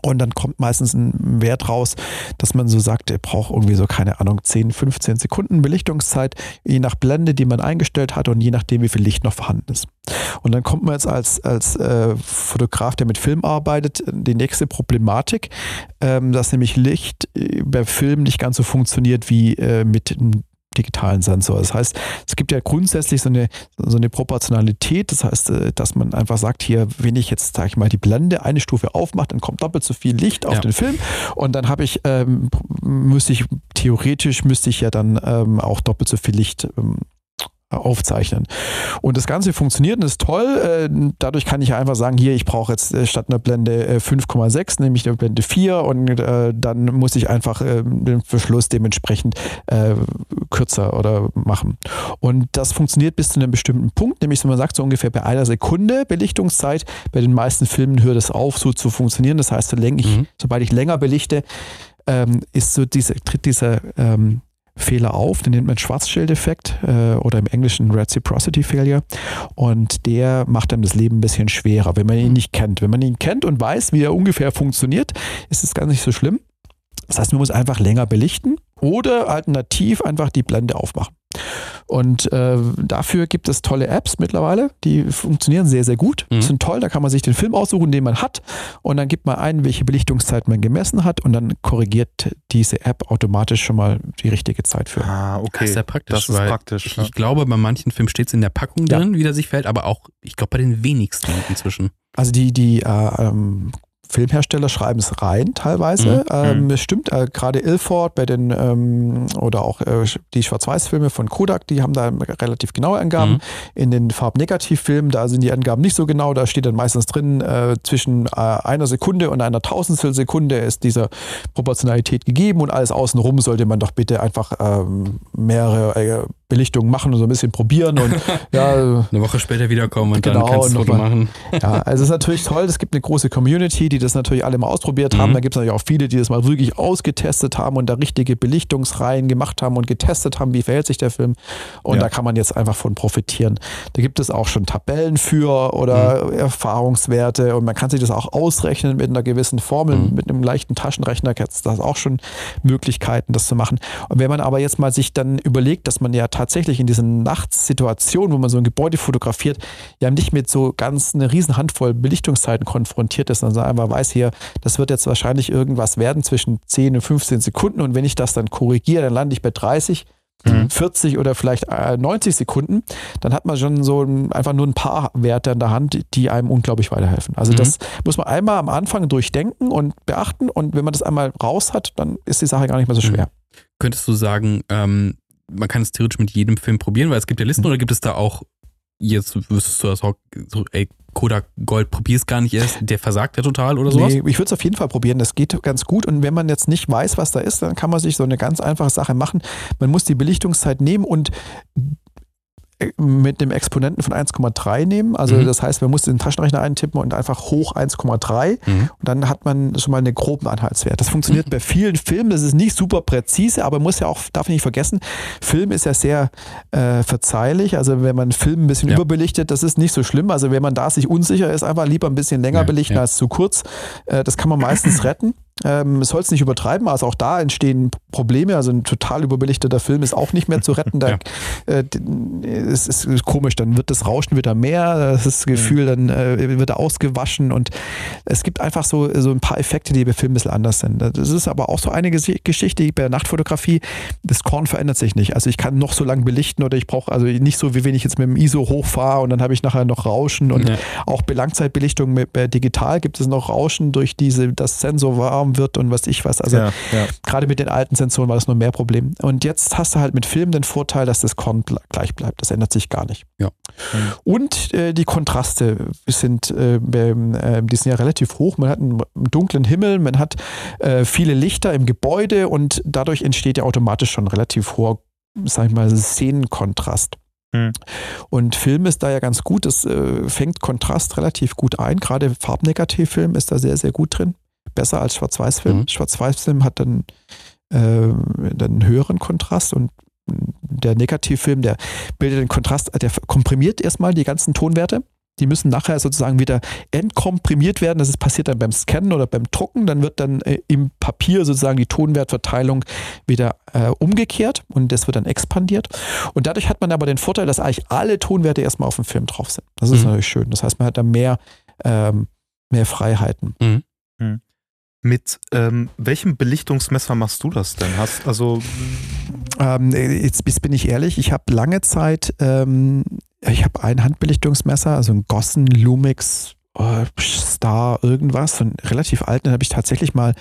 Und dann kommt meistens ein Wert raus, dass man so sagt, er braucht irgendwie so, keine Ahnung, 10, 15 Sekunden Belichtungszeit, je nach Blende, die man eingestellt hat und je nachdem, wie viel Licht noch vorhanden ist. Und dann kommt man jetzt als, als äh, Fotograf, der mit Film arbeitet, die nächste Problematik, ähm, dass nämlich Licht äh, bei Film nicht ganz so funktioniert wie äh, mit digitalen Sensor. Das heißt, es gibt ja grundsätzlich so eine, so eine Proportionalität. Das heißt, äh, dass man einfach sagt, hier, wenn ich jetzt, sage ich mal, die Blende eine Stufe aufmache, dann kommt doppelt so viel Licht auf ja. den Film und dann habe ich, ähm, müsste ich, theoretisch müsste ich ja dann ähm, auch doppelt so viel Licht ähm, aufzeichnen. Und das Ganze funktioniert und ist toll. Äh, dadurch kann ich einfach sagen, hier, ich brauche jetzt äh, statt einer Blende 5,6, äh, nämlich eine Blende 4 und dann muss ich einfach den Verschluss dementsprechend kürzer oder machen. Und das funktioniert bis zu einem bestimmten Punkt, nämlich wenn man sagt, so ungefähr bei einer Sekunde Belichtungszeit. Bei den meisten Filmen hört es auf, so zu funktionieren. Das heißt, mhm. sobald ich länger belichte, ähm, ist so diese, tritt dieser ähm, Fehler auf, den nennt man Schwarzschild-Effekt äh, oder im Englischen Reciprocity Failure und der macht dann das Leben ein bisschen schwerer, wenn man ihn nicht kennt. Wenn man ihn kennt und weiß, wie er ungefähr funktioniert, ist es gar nicht so schlimm. Das heißt, man muss einfach länger belichten oder alternativ einfach die Blende aufmachen. Und äh, dafür gibt es tolle Apps mittlerweile, die funktionieren sehr, sehr gut, mhm. sind toll. Da kann man sich den Film aussuchen, den man hat, und dann gibt man ein, welche Belichtungszeit man gemessen hat, und dann korrigiert diese App automatisch schon mal die richtige Zeit für. Ah, okay. Das ist sehr praktisch. Das ist praktisch. Ich, ja. glaube, bei manchen Filmen steht es in der Packung drin, ja. wie der sich fällt, aber auch, ich glaube, bei den wenigsten inzwischen. Also die, die äh, ähm, Filmhersteller schreiben es rein teilweise. Mhm. Ähm, mhm. es stimmt, äh, gerade Ilford bei den ähm, oder auch äh, die Schwarz-Weiß-Filme von Kodak, die haben da relativ genaue Angaben. Mhm. In den Farbnegativ-Filmen, da sind die Angaben nicht so genau. Da steht dann meistens drin, äh, zwischen äh, einer Sekunde und einer Tausendstel Sekunde ist diese Proportionalität gegeben und alles außenrum sollte man doch bitte einfach ähm, mehrere äh, Belichtung machen und so ein bisschen probieren und ja. Eine Woche später wiederkommen und genau, dann kannst du Foto machen. Ja, also es ist natürlich toll, es gibt eine große Community, die das natürlich alle mal ausprobiert haben. Mhm. Da gibt es natürlich auch viele, die das mal wirklich ausgetestet haben und da richtige Belichtungsreihen gemacht haben und getestet haben, wie verhält sich der Film. Und ja. da kann man jetzt einfach von profitieren. Da gibt es auch schon Tabellen für oder mhm. Erfahrungswerte und man kann sich das auch ausrechnen mit einer gewissen Formel, mhm. mit einem leichten Taschenrechner gibt es auch schon Möglichkeiten, das zu machen. Und wenn man aber jetzt mal sich dann überlegt, dass man ja tatsächlich in diesen Nachtssituationen, wo man so ein Gebäude fotografiert, ja nicht mit so ganz eine riesen Handvoll Belichtungszeiten konfrontiert ist, sondern einfach weiß hier, das wird jetzt wahrscheinlich irgendwas werden zwischen 10 und 15 Sekunden und wenn ich das dann korrigiere, dann lande ich bei 30. 40 mhm. oder vielleicht 90 äh, Sekunden, dann hat man schon so einfach nur ein paar Werte an der Hand, die einem unglaublich weiterhelfen. Also mhm. das muss man einmal am Anfang durchdenken und beachten und wenn man das einmal raus hat, dann ist die Sache gar nicht mehr so schwer. Mhm. Könntest du sagen, ähm, man kann es theoretisch mit jedem Film probieren, weil es gibt ja Listen, mhm. oder gibt es da auch, jetzt wüsstest du das auch, so, ey, Kodak Gold, probier's gar nicht erst, der versagt ja total oder sowas? Nee, ich würde es auf jeden Fall probieren, das geht ganz gut und wenn man jetzt nicht weiß, was da ist, dann kann man sich so eine ganz einfache Sache machen. Man muss die Belichtungszeit nehmen und mit dem Exponenten von 1,3 nehmen. Also mhm. das heißt, man muss den Taschenrechner eintippen und einfach hoch 1,3 mhm. und dann hat man schon mal einen groben Anhaltswert. Das funktioniert mhm. bei vielen Filmen. Das ist nicht super präzise, aber muss ja auch, darf ich nicht vergessen, Film ist ja sehr äh, verzeihlich. Also wenn man Film ein bisschen ja. überbelichtet, das ist nicht so schlimm. Also wenn man da sich unsicher ist, einfach lieber ein bisschen länger ja, belichten ja. als zu kurz. Äh, das kann man meistens retten. Ähm, soll es nicht übertreiben, also auch da entstehen Probleme. Also ein total überbelichteter Film ist auch nicht mehr zu retten. Da, ja. äh, es ist komisch, dann wird das Rauschen wieder mehr, das Gefühl, dann äh, wird er ausgewaschen und es gibt einfach so, so ein paar Effekte, die bei Filmen ein bisschen anders sind. Das ist aber auch so eine Geschichte bei der Nachtfotografie. Das Korn verändert sich nicht. Also ich kann noch so lange belichten oder ich brauche also nicht so, wie wenn ich jetzt mit dem ISO hochfahre und dann habe ich nachher noch Rauschen und ja. auch bei Langzeitbelichtung mit, bei digital gibt es noch Rauschen durch diese, das Sensor warm wird und was ich was. Also ja, ja. gerade mit den alten Sensoren war das nur mehr Problem. Und jetzt hast du halt mit Film den Vorteil, dass das Korn gleich bleibt. Das ändert sich gar nicht. Ja. Und äh, die Kontraste sind, äh, äh, die sind ja relativ hoch. Man hat einen dunklen Himmel, man hat äh, viele Lichter im Gebäude und dadurch entsteht ja automatisch schon relativ hoher, sag ich mal, Szenenkontrast. Mhm. Und Film ist da ja ganz gut. Es äh, fängt Kontrast relativ gut ein. Gerade Farbnegativfilm ist da sehr, sehr gut drin besser als Schwarz-Weiß-Film. Mhm. Schwarz-Weiß-Film hat dann, äh, dann einen höheren Kontrast und der Negativfilm, der bildet den Kontrast, der komprimiert erstmal die ganzen Tonwerte. Die müssen nachher sozusagen wieder entkomprimiert werden. Das ist passiert dann beim Scannen oder beim Drucken. Dann wird dann äh, im Papier sozusagen die Tonwertverteilung wieder äh, umgekehrt und das wird dann expandiert. Und dadurch hat man aber den Vorteil, dass eigentlich alle Tonwerte erstmal auf dem Film drauf sind. Das ist mhm. natürlich schön. Das heißt, man hat da mehr, ähm, mehr Freiheiten. Mhm. Mhm. Mit ähm, welchem Belichtungsmesser machst du das denn? Hast also ähm, jetzt, jetzt, bin ich ehrlich, ich habe lange Zeit, ähm, ich habe ein Handbelichtungsmesser, also ein Gossen Lumix oh, Star irgendwas, so einen relativ alten, den habe ich tatsächlich mal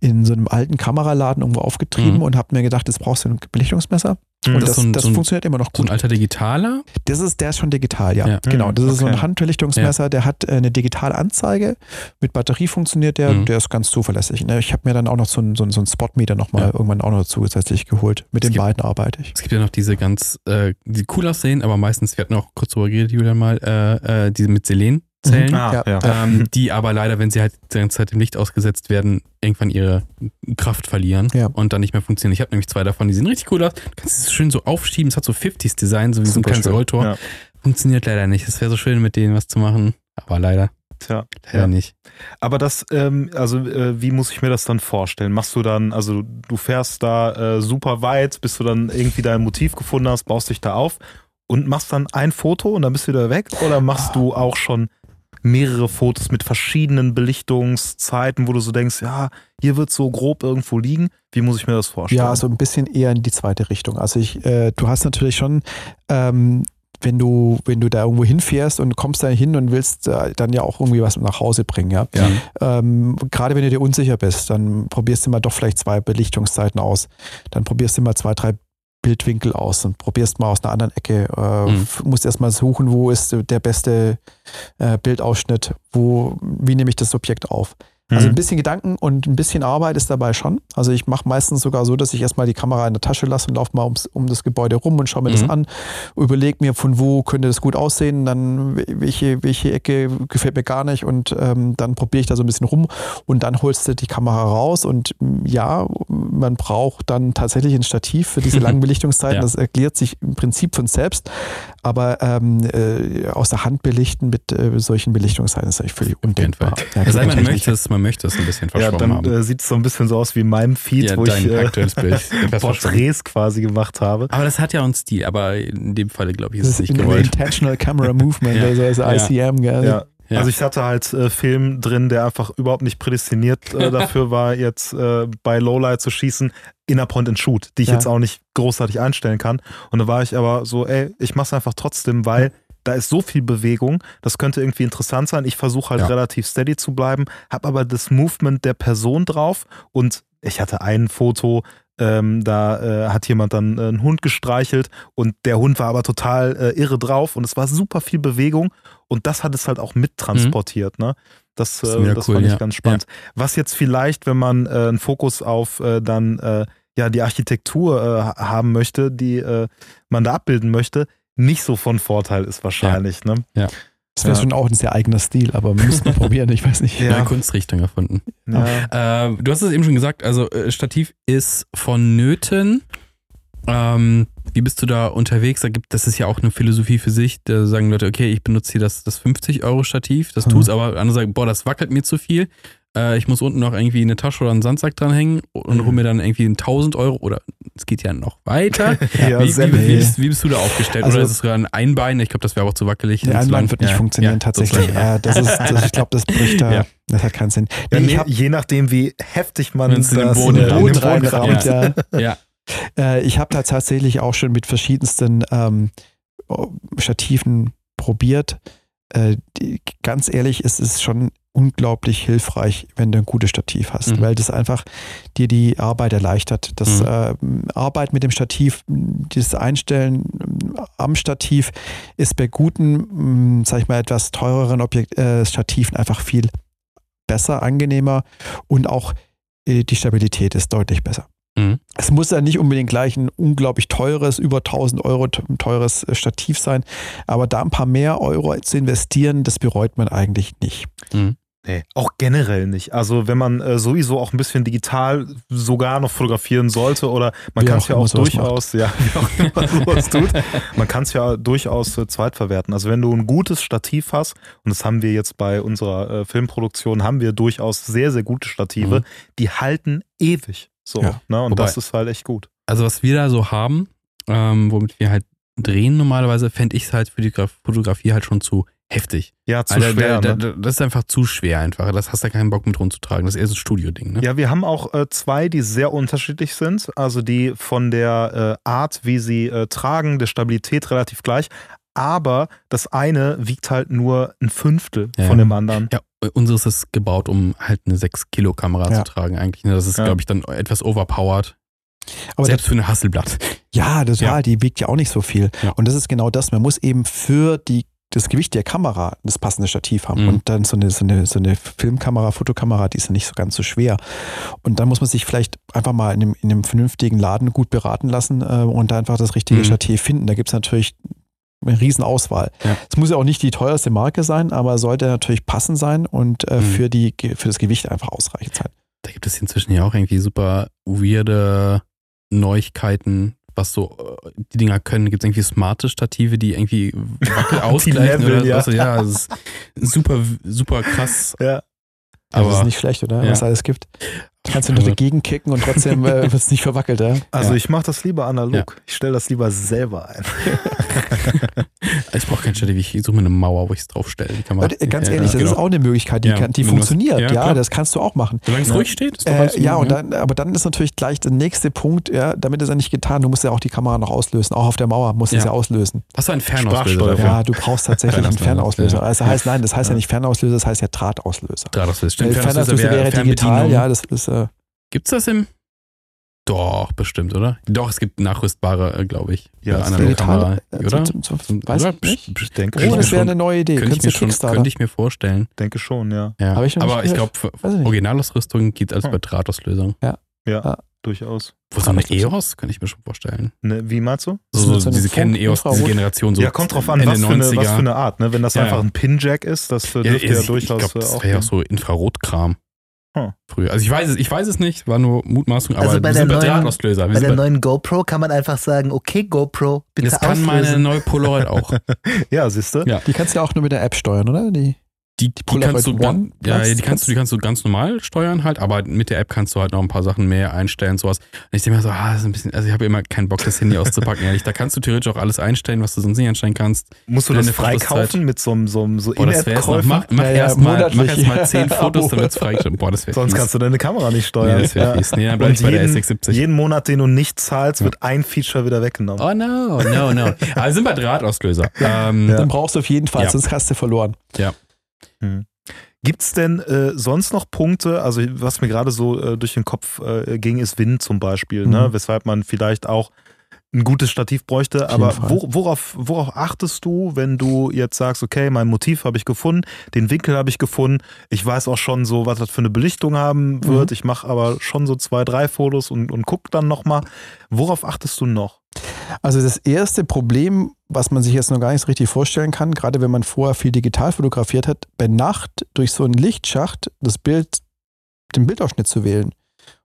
in so einem alten Kameraladen irgendwo aufgetrieben mhm. und habe mir gedacht, jetzt brauchst du ein Belichtungsmesser. Mhm. Und das, das, so ein, das so funktioniert immer noch gut. So ein alter Digitaler? Das ist, der ist schon digital, ja. ja. Genau. Das ist okay. so ein Handbelichtungsmesser, ja. der hat äh, eine Digitalanzeige. Mit Batterie funktioniert der, mhm. der ist ganz zuverlässig. Ne? Ich habe mir dann auch noch so einen, so so einen Spotmeter nochmal ja. irgendwann auch noch zusätzlich geholt. Mit es den gibt, beiden arbeite ich. Es gibt ja noch diese ganz, äh, die cool aussehen, aber meistens, wir hatten auch kurz drüber geredet, Julian mal, äh, äh, diese mit Selen. Zellen, mhm. ah, ja. ähm, die aber leider, wenn sie halt die ganze Zeit dem Licht ausgesetzt werden, irgendwann ihre Kraft verlieren ja. und dann nicht mehr funktionieren. Ich habe nämlich zwei davon, die sehen richtig cool aus. Du kannst es schön so aufschieben, es hat so 50s-Design, so wie Super so ein kleines Rolltor. Ja. Funktioniert leider nicht. Es wäre so schön, mit denen was zu machen, aber leider. Tja, leider ja. nicht. Aber das, ähm, also äh, wie muss ich mir das dann vorstellen? Machst du dann, also du fährst da äh, super weit, bis du dann irgendwie dein Motiv gefunden hast, baust dich da auf und machst dann ein Foto und dann bist du wieder weg? Oder machst du auch schon mehrere Fotos mit verschiedenen Belichtungszeiten, wo du so denkst, ja, hier wird so grob irgendwo liegen. Wie muss ich mir das vorstellen? Ja, so ein bisschen eher in die zweite Richtung. Also ich, äh, du hast natürlich schon ähm, wenn du, wenn du da irgendwo hinfährst und kommst da hin und willst äh, dann ja auch irgendwie was nach Hause bringen, ja. ja. Ähm, gerade wenn du dir unsicher bist, dann probierst du mal doch vielleicht zwei Belichtungszeiten aus. Dann probierst du mal zwei, drei Bildwinkel aus und probierst mal aus einer anderen Ecke. Äh, mhm. Musst erstmal suchen, wo ist der beste äh, Bildausschnitt, wo, wie nehme ich das Objekt auf. Also ein mhm. bisschen Gedanken und ein bisschen Arbeit ist dabei schon. Also ich mache meistens sogar so, dass ich erstmal die Kamera in der Tasche lasse und laufe mal ums, um das Gebäude rum und schaue mir mhm. das an, überlege mir, von wo könnte das gut aussehen, dann welche, welche Ecke gefällt mir gar nicht und ähm, dann probiere ich da so ein bisschen rum und dann holst du die Kamera raus und ja, man braucht dann tatsächlich ein Stativ für diese langen Belichtungszeiten. ja. Das erklärt sich im Prinzip von selbst, aber ähm, äh, aus der Hand belichten mit äh, solchen Belichtungszeiten ist eigentlich völlig undenkbar. Ja, ja, man möchte es, man möchte es ein bisschen verschwommen ja, dann, haben. Äh, sieht es so ein bisschen so aus wie in meinem Feed, ja, wo ich äh, Porträts quasi gemacht habe. Aber das hat ja einen Stil, aber in dem Falle glaube ich ist es nicht gewollt. Intentional Camera Movement, ja. also, also ICM, gell? Ja. Ja. Also ich hatte halt äh, Film drin, der einfach überhaupt nicht prädestiniert äh, dafür war, jetzt äh, bei Lowlight zu schießen, in der Point and Shoot, die ich ja. jetzt auch nicht großartig einstellen kann. Und da war ich aber so, ey, ich mach's einfach trotzdem, weil da ist so viel Bewegung, das könnte irgendwie interessant sein. Ich versuche halt ja. relativ steady zu bleiben, habe aber das Movement der Person drauf und ich hatte ein Foto, ähm, da äh, hat jemand dann äh, einen Hund gestreichelt und der Hund war aber total äh, irre drauf und es war super viel Bewegung und das hat es halt auch mittransportiert. Mhm. Ne? Das, das, äh, das cool, fand ich ja. ganz spannend. Ja. Was jetzt vielleicht, wenn man äh, einen Fokus auf äh, dann ja die Architektur haben möchte, die man da abbilden möchte, nicht so von Vorteil ist wahrscheinlich. Ne? Ja. Das wäre Ja. schon auch ein sehr eigener Stil, aber wir müssen mal probieren, ich weiß nicht. Ja. Neue Kunstrichtung erfunden. Ja. Äh, du hast es eben schon gesagt, also äh, Stativ ist vonnöten. Ähm, wie bist du da unterwegs? Da gibt, das ist ja auch eine Philosophie für sich. Da sagen Leute, okay, ich benutze hier das, das 50-Euro-Stativ, das Mhm. tut's, aber andere sagen, boah, das wackelt mir zu viel. Äh, ich muss unten noch irgendwie eine Tasche oder einen Sandsack dranhängen und Mhm. hol mir dann irgendwie einen 1000 Euro oder es geht ja noch weiter. Ja, wie, wie, wie, bist, wie bist du da aufgestellt? Also- oder ist es sogar ein Einbein? Ich glaube, das wäre auch zu wackelig. Der lang. wird nicht Ja, funktionieren, ja, tatsächlich. Ja, das ist, das, ich glaube, das bricht da. Ja. Das hat keinen Sinn. Ja, Nee, nee, ich hab je nachdem, wie heftig man Wenn's in den das Boden in den. Boden Boden reinrammt. reinrammt, ja. Äh, ich habe da tatsächlich auch schon mit verschiedensten ähm, Stativen probiert. Äh, die, ganz ehrlich, es ist schon unglaublich hilfreich, wenn du ein gutes Stativ hast, Mhm. weil das einfach dir die Arbeit erleichtert. Das Mhm. ähm, Arbeit mit dem Stativ, das Einstellen ähm, am Stativ ist bei guten, mh, sag ich mal, etwas teureren Objekt, äh, Stativen einfach viel besser, angenehmer und auch äh, die Stabilität ist deutlich besser. Mhm. Es muss ja nicht unbedingt gleich ein unglaublich teures, über 1000 Euro te- teures äh, Stativ sein, aber da ein paar mehr Euro zu investieren, das bereut man eigentlich nicht. Mhm. Nee, auch generell nicht. Also wenn man äh, sowieso auch ein bisschen digital sogar noch fotografieren sollte oder man kann es ja auch durchaus, ja, wie auch immer sowas tut, man kann es ja durchaus äh, zweitverwerten. Also wenn du ein gutes Stativ hast, und das haben wir jetzt bei unserer äh, Filmproduktion, haben wir durchaus sehr, sehr gute Stative, Mhm. die halten ewig. So, Ja. ne? Und Wobei- das ist halt echt gut. Also was wir da so haben, ähm, womit wir halt drehen normalerweise, fände ich es halt für die Graf- Fotografie halt schon zu heftig. Ja, zu Alter, schwer. der, ne? der, das ist einfach zu schwer einfach. Das hast du keinen Bock mit rumzutragen. Das ist eher so ein Studio-Ding, ne? Ja, wir haben auch äh, zwei, die sehr unterschiedlich sind. Also die von der äh, Art, wie sie äh, tragen, der Stabilität relativ gleich. Aber das eine wiegt halt nur ein Fünftel Ja, von dem anderen. Ja, unseres ist gebaut, um halt eine 6-Kilo-Kamera Ja. zu tragen eigentlich. ne? Das ist, Ja. glaube ich, dann etwas overpowered. Aber Selbst für eine Hasselblatt. Ja, das, ja. Die wiegt ja auch nicht so viel. Und das ist genau das. Man muss eben für die, das Gewicht der Kamera das passende Stativ haben. Mhm. Und dann so eine, so, eine, so eine Filmkamera, Fotokamera, die ist ja nicht so ganz so schwer. Und dann muss man sich vielleicht einfach mal in einem, in einem vernünftigen Laden gut beraten lassen äh, und da einfach das richtige Mhm. Stativ finden. Da gibt es natürlich eine Riesenauswahl. Ja. Es muss ja auch nicht die teuerste Marke sein, aber sollte natürlich passend sein und äh, Mhm. für, die, für das Gewicht einfach ausreichend sein. Da gibt es inzwischen ja auch irgendwie super weirde Neuigkeiten, was so äh, die Dinger können. Gibt es irgendwie smarte Stative, die irgendwie Wackel ausgleichen Level, oder ja. so. Ja, das ist super, super krass. Ja. Aber das Aber ist nicht schlecht, oder? Ja. Was alles gibt. Kannst du nur Also- dagegen kicken und trotzdem äh, wird es nicht verwackelt, ja? Also Ja. ich mache das lieber analog. Ja. Ich stelle das lieber selber ein. ich brauche kein Stativ, ich suche mir eine Mauer, wo ich es draufstelle. Die Kamera. Aber, ganz Ja, ehrlich, das genau. ist auch eine Möglichkeit, die, Ja, kann, die funktioniert. ja, das kannst du auch machen. Solange es Ja. ruhig steht, ist doch alles Äh, ja, und dann, aber dann ist natürlich gleich der nächste Punkt, ja, damit ist ja nicht getan, du musst ja auch die Kamera noch auslösen. Auch auf der Mauer musst du es Ja. auslösen. Hast du einen Fernauslöser? Ja, du brauchst tatsächlich einen Fernauslöser. Also heißt, nein, das heißt ja Ja. nicht Fernauslöser, das heißt ja Drahtauslöser. Drahtauslöser. Stimmt, Fernauslöser wäre digital, ja, das ist, Gibt's das im? Doch, bestimmt, oder? Doch, es gibt nachrüstbare, äh, glaube ich. Ja, äh, das Analogkamera, äh, oder? so- so- so- weiß Oder? ich nicht. Pst, denke Oh, ich das wäre schon- eine neue Idee. Könnte ich, mir schon, könnte ich mir vorstellen. Denke schon, ja. Ja. Hab ich noch Aber ich glaube, ich. Originalausrüstung geht alles Hm. bei Drahtauslösung. Durchaus. Wo so eine. EOS, könnte ich mir schon vorstellen. Ne, wie meinst du? Das So, so eine diese kennen EOS, diese. Generation so. ja, kommt drauf an, was für, eine, 90er. was für eine Art. Ne? Wenn das Ja, einfach ja. ein Pin-Jack ist, das Ja, dürfte ja, ich durchaus glaube, das äh, auch wäre ja auch so Infrarotkram. Hm. Früher. Also ich weiß es, ich weiß es nicht, war nur Mutmaßung, aber Also bei wir der sind bei neuen- Bei sind der bei, neuen GoPro kann man einfach sagen, okay GoPro, bitte das kann meine auslösen. neue Polaroid auch. Ja, siehst du? Ja. Die kannst du ja auch nur mit der App steuern, oder? Die, Die, die, kannst du ganz, ja, ja, die kannst du, die kannst du ganz normal steuern halt, aber mit der App kannst du halt noch ein paar Sachen mehr einstellen, sowas. Und ich denke mir so, ah, das ist ein bisschen, also ich habe immer keinen Bock, das Handy auszupacken, ehrlich. Da kannst du theoretisch auch alles einstellen, was du sonst nicht einstellen kannst. Musst du Deine das freikaufen mit so einem so, einem- so wär's noch. In-App-Käufen? Mach, mach Ja, ja, erst mal, mach erst mal zehn Fotos, dann wird's freigeschaltet. Boah, das wäre Sonst kannst du deine Kamera nicht steuern. Nee, das wäre Ja. fies. Nee, dann bleib ich bei der jeden, S670. jeden Monat, den du nicht zahlst, wird ein Feature wieder weggenommen. Oh no, no, no. Aber wir sind bei Drahtauslöser. Ähm, Ja. Dann brauchst du auf jeden Fall, Ja. sonst hast du verloren. Gibt es denn äh, sonst noch Punkte, also was mir gerade so äh, durch den Kopf äh, ging, ist Wind zum Beispiel, ne? Mhm. weshalb man vielleicht auch ein gutes Stativ bräuchte. Auf Aber wo, worauf, worauf achtest du, wenn du jetzt sagst, okay, mein Motiv habe ich gefunden, den Winkel habe ich gefunden, ich weiß auch schon so, was das für eine Belichtung haben wird, Mhm. ich mache aber schon so zwei, drei Fotos und, und guck dann nochmal. Worauf achtest du noch? Also das erste Problem, was man sich jetzt noch gar nicht so richtig vorstellen kann, gerade wenn man vorher viel digital fotografiert hat, bei Nacht durch so einen Lichtschacht das Bild, den Bildausschnitt zu wählen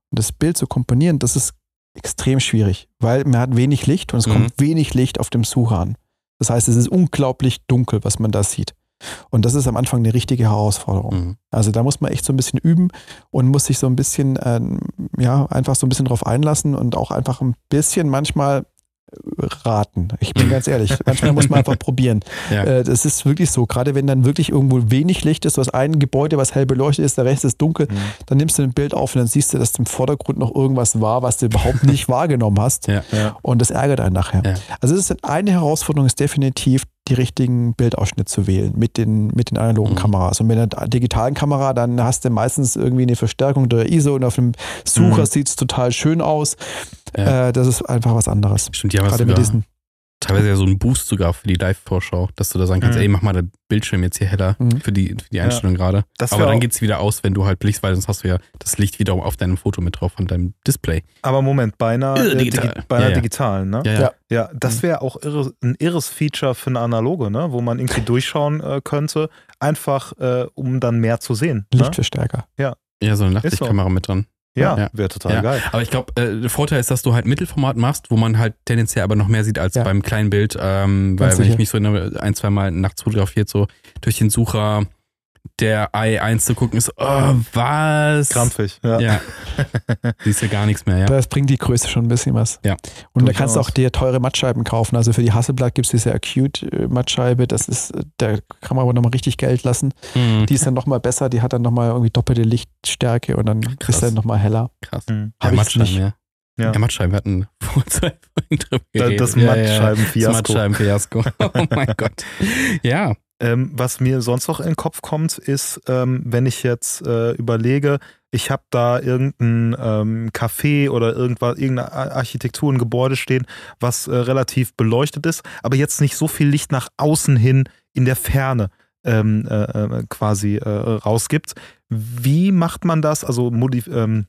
und das Bild zu komponieren, das ist extrem schwierig, weil man hat wenig Licht und es Mhm. kommt wenig Licht auf dem Sucher an. Das heißt, es ist unglaublich dunkel, was man da sieht. Und das ist am Anfang eine richtige Herausforderung. Mhm. Also da muss man echt so ein bisschen üben und muss sich so ein bisschen, ähm, ja, einfach so ein bisschen drauf einlassen und auch einfach ein bisschen manchmal raten. Ich bin ganz ehrlich, manchmal muss man einfach probieren. Ja. Äh, das ist wirklich so, gerade wenn dann wirklich irgendwo wenig Licht ist, du hast ein Gebäude, was hell beleuchtet ist, der Rest ist dunkel, Mhm. dann nimmst du ein Bild auf und dann siehst du, dass im Vordergrund noch irgendwas war, was du überhaupt nicht wahrgenommen hast. Ja. Ja. Und das ärgert einen nachher. Ja. Also es ist eine Herausforderung ist definitiv, die richtigen Bildausschnitt zu wählen mit den, mit den analogen Mhm. Kameras. Und mit einer digitalen Kamera, dann hast du meistens irgendwie eine Verstärkung der ISO und auf dem Sucher Mhm. sieht es total schön aus. Ja. Äh, das ist einfach was anderes. Stimmt, die haben Gerade mit sogar, diesen. Teilweise ja so einen Boost sogar für die Live-Vorschau, dass du da sagen kannst, Mhm. ey, mach mal den Bildschirm jetzt hier heller Mhm. für, die, für die Einstellung gerade. Das Aber dann auch- geht's wieder aus, wenn du halt blickst, weil sonst hast du ja das Licht wieder auf deinem Foto mit drauf an deinem Display. Aber Moment, bei einer, Äh, äh, digital. digi bei einer Ja, ja. digitalen, ne? Ja, ja. Ja. Ja, das wäre auch irre, ein irres Feature für eine analoge, ne? wo man irgendwie durchschauen äh, könnte, einfach äh, um dann mehr zu sehen. Ne? Lichtverstärker. Ja, so eine Ist so. Nachtsichtkamera mit dran. Ja, Ja. wäre total Ja. geil. Aber ich glaube, äh, der Vorteil ist, dass du halt Mittelformat machst, wo man halt tendenziell aber noch mehr sieht als Ja. beim kleinen Bild. Ähm, weil Ganz wenn ich mich so ein, zwei Mal nachts fotografiert, so durch den Sucher der i1 zu gucken, ist, oh, was? Krampfig. Ja. Ja. Siehst du gar nichts mehr, ja. Das bringt die Größe schon ein bisschen was. Ja. Und da kannst du auch dir teure Mattscheiben kaufen. Also für die Hasselblatt gibt es diese Acute-Mattscheibe. Das ist, äh, da kann man aber nochmal richtig Geld lassen. Mhm. Die ist dann nochmal besser. Die hat dann nochmal irgendwie doppelte Lichtstärke und dann Krass. ist dann nochmal heller. Krass. Mhm. Hab ja, Mattscheiben, nicht. ja. Ja. Ja, Mattscheiben, wir hatten vor zwei Folgen drüber das Ja, ja, Mattscheiben-Fiasko. Das Mattscheiben-Fiasko. Oh mein Gott. Ja. Ähm, was mir sonst noch in den Kopf kommt, ist, ähm, wenn ich jetzt äh, überlege, ich habe da irgendein ähm, Café oder irgendwas, irgendeine Ar- Architektur, ein Gebäude stehen, was äh, relativ beleuchtet ist, aber jetzt nicht so viel Licht nach außen hin in der Ferne ähm, äh, äh, quasi äh, rausgibt. Wie macht man das? Also modif ähm,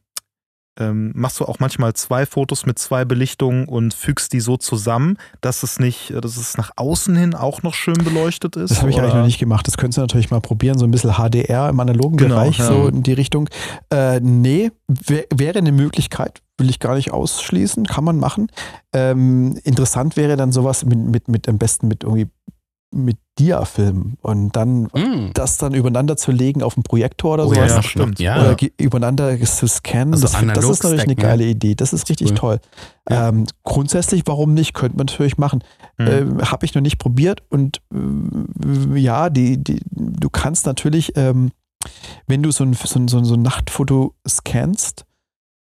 ähm, machst du auch manchmal zwei Fotos mit zwei Belichtungen und fügst die so zusammen, dass es nicht, dass es nach außen hin auch noch schön beleuchtet ist? Das habe ich eigentlich noch nicht gemacht. Das könntest du natürlich mal probieren. So ein bisschen HDR im analogen Genau, Bereich, ja. so in die Richtung. Äh, nee, wär, wäre eine Möglichkeit. Will ich gar nicht ausschließen. Kann man machen. Ähm, interessant wäre dann sowas mit, mit, mit am besten mit irgendwie mit Dia-Filmen und dann Mhm. das dann übereinander zu legen auf dem Projektor oder Oh, sowas. ja, stimmt. Ja. Oder übereinander zu scannen. Also das, das ist natürlich eine stacken, geile Idee. Das ist richtig Cool. toll. Ja. Ähm, grundsätzlich, warum nicht? Könnte man natürlich machen. Hm. Ähm, Habe ich noch nicht probiert und äh, ja, die, die, du kannst natürlich, ähm, wenn du so ein, so ein, so ein Nachtfoto scannst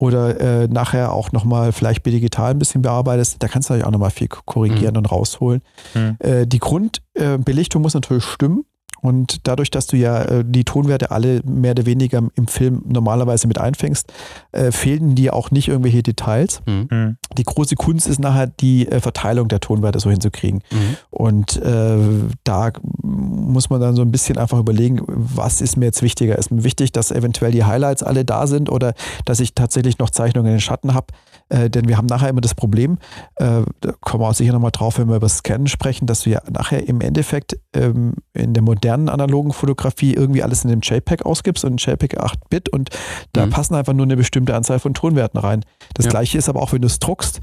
oder äh, nachher auch nochmal vielleicht digital ein bisschen bearbeitest, da kannst du natürlich auch nochmal viel korrigieren und rausholen. Hm. Äh, die Grundbelichtung muss natürlich stimmen. Und dadurch, dass du ja äh, die Tonwerte alle mehr oder weniger im Film normalerweise mit einfängst, äh, fehlen dir auch nicht irgendwelche Details. Mhm. Hm. Die große Kunst ist nachher die äh, Verteilung der Tonwerte so hinzukriegen. Mhm. Und äh, da muss man dann so ein bisschen einfach überlegen, was ist mir jetzt wichtiger? Ist mir wichtig, dass eventuell die Highlights alle da sind oder dass ich tatsächlich noch Zeichnungen in den Schatten habe? Äh, denn wir haben nachher immer das Problem, äh, da kommen wir auch sicher nochmal drauf, wenn wir über Scannen sprechen, dass du ja nachher im Endeffekt ähm, in der modernen analogen Fotografie irgendwie alles in dem JPEG ausgibst und ein JPEG 8-Bit und da Mhm. passen einfach nur eine bestimmte Anzahl von Tonwerten rein. Das Ja. gleiche ist aber auch, wenn du es druckst,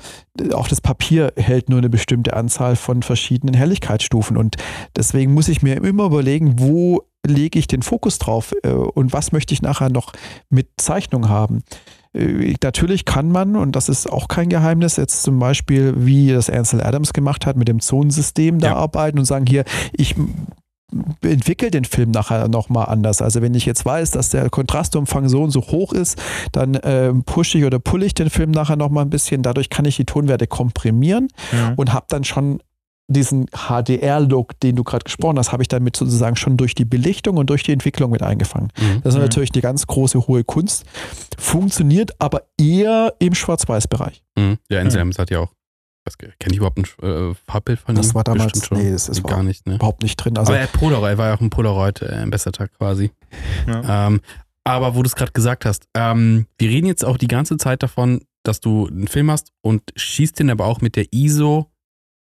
auch das Papier hält nur eine bestimmte Anzahl von verschiedenen Helligkeitsstufen. Und deswegen muss ich mir immer überlegen, wo lege ich den Fokus drauf äh, und was möchte ich nachher noch mit Zeichnung haben. Äh, Natürlich kann man, und das ist auch kein Geheimnis, jetzt zum Beispiel, wie das Ansel Adams gemacht hat, mit dem Zonensystem da Ja. arbeiten und sagen, hier, ich entwickle den Film nachher nochmal anders. Also wenn ich jetzt weiß, dass der Kontrastumfang so und so hoch ist, dann ähm, pushe ich oder pulle ich den Film nachher nochmal ein bisschen. Dadurch kann ich die Tonwerte komprimieren Hm. und habe dann schon diesen HDR-Look, den du gerade gesprochen hast, habe ich damit sozusagen schon durch die Belichtung und durch die Entwicklung mit eingefangen. Mhm. Das ist Mhm. natürlich eine ganz große, hohe Kunst. Funktioniert aber eher im Schwarz-Weiß-Bereich. Mhm. Der Ansel Adams hat ja auch, kenne ich überhaupt ein äh, Farbbild von Das ihm? war damals, Bestimmt schon. nee, das ist gar überhaupt, nicht, ne? überhaupt nicht drin. Also aber er Polaroid, er war ja auch ein Polaroid äh, quasi. Ja. Ähm, aber wo du es gerade gesagt hast, ähm, wir reden jetzt auch die ganze Zeit davon, dass du einen Film hast und schießt den aber auch mit der ISO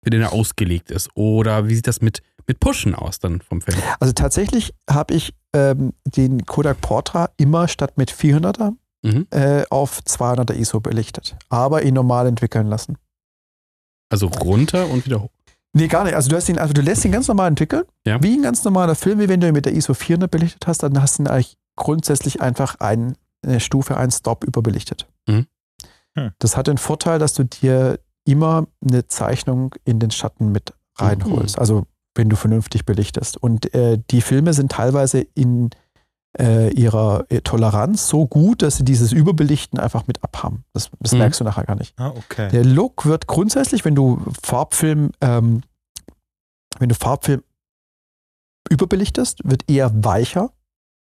für den er ausgelegt ist? Oder wie sieht das mit, mit Pushen aus dann vom Film? Also tatsächlich habe ich ähm, den Kodak Portra immer statt mit 400er Mhm. äh, auf 200er ISO belichtet, aber ihn normal entwickeln lassen. Also runter und wieder hoch. Nee, gar nicht. Also du, hast ihn, also du lässt ihn ganz normal entwickeln, Ja. wie ein ganz normaler Film, wie wenn du ihn mit der ISO 400 belichtet hast, dann hast du ihn eigentlich grundsätzlich einfach ein, eine Stufe, einen Stop überbelichtet. Mhm. Hm. Das hat den Vorteil, dass du dir immer eine Zeichnung in den Schatten mit reinholst. Also wenn du vernünftig belichtest. Und äh, die Filme sind teilweise in äh, ihrer äh, Toleranz so gut, dass sie dieses Überbelichten einfach mit abhaben. Das, das Mhm. merkst du nachher gar nicht. Ah, okay. Der Look wird grundsätzlich, wenn du Farbfilm, ähm, wenn du Farbfilm überbelichtest, wird eher weicher,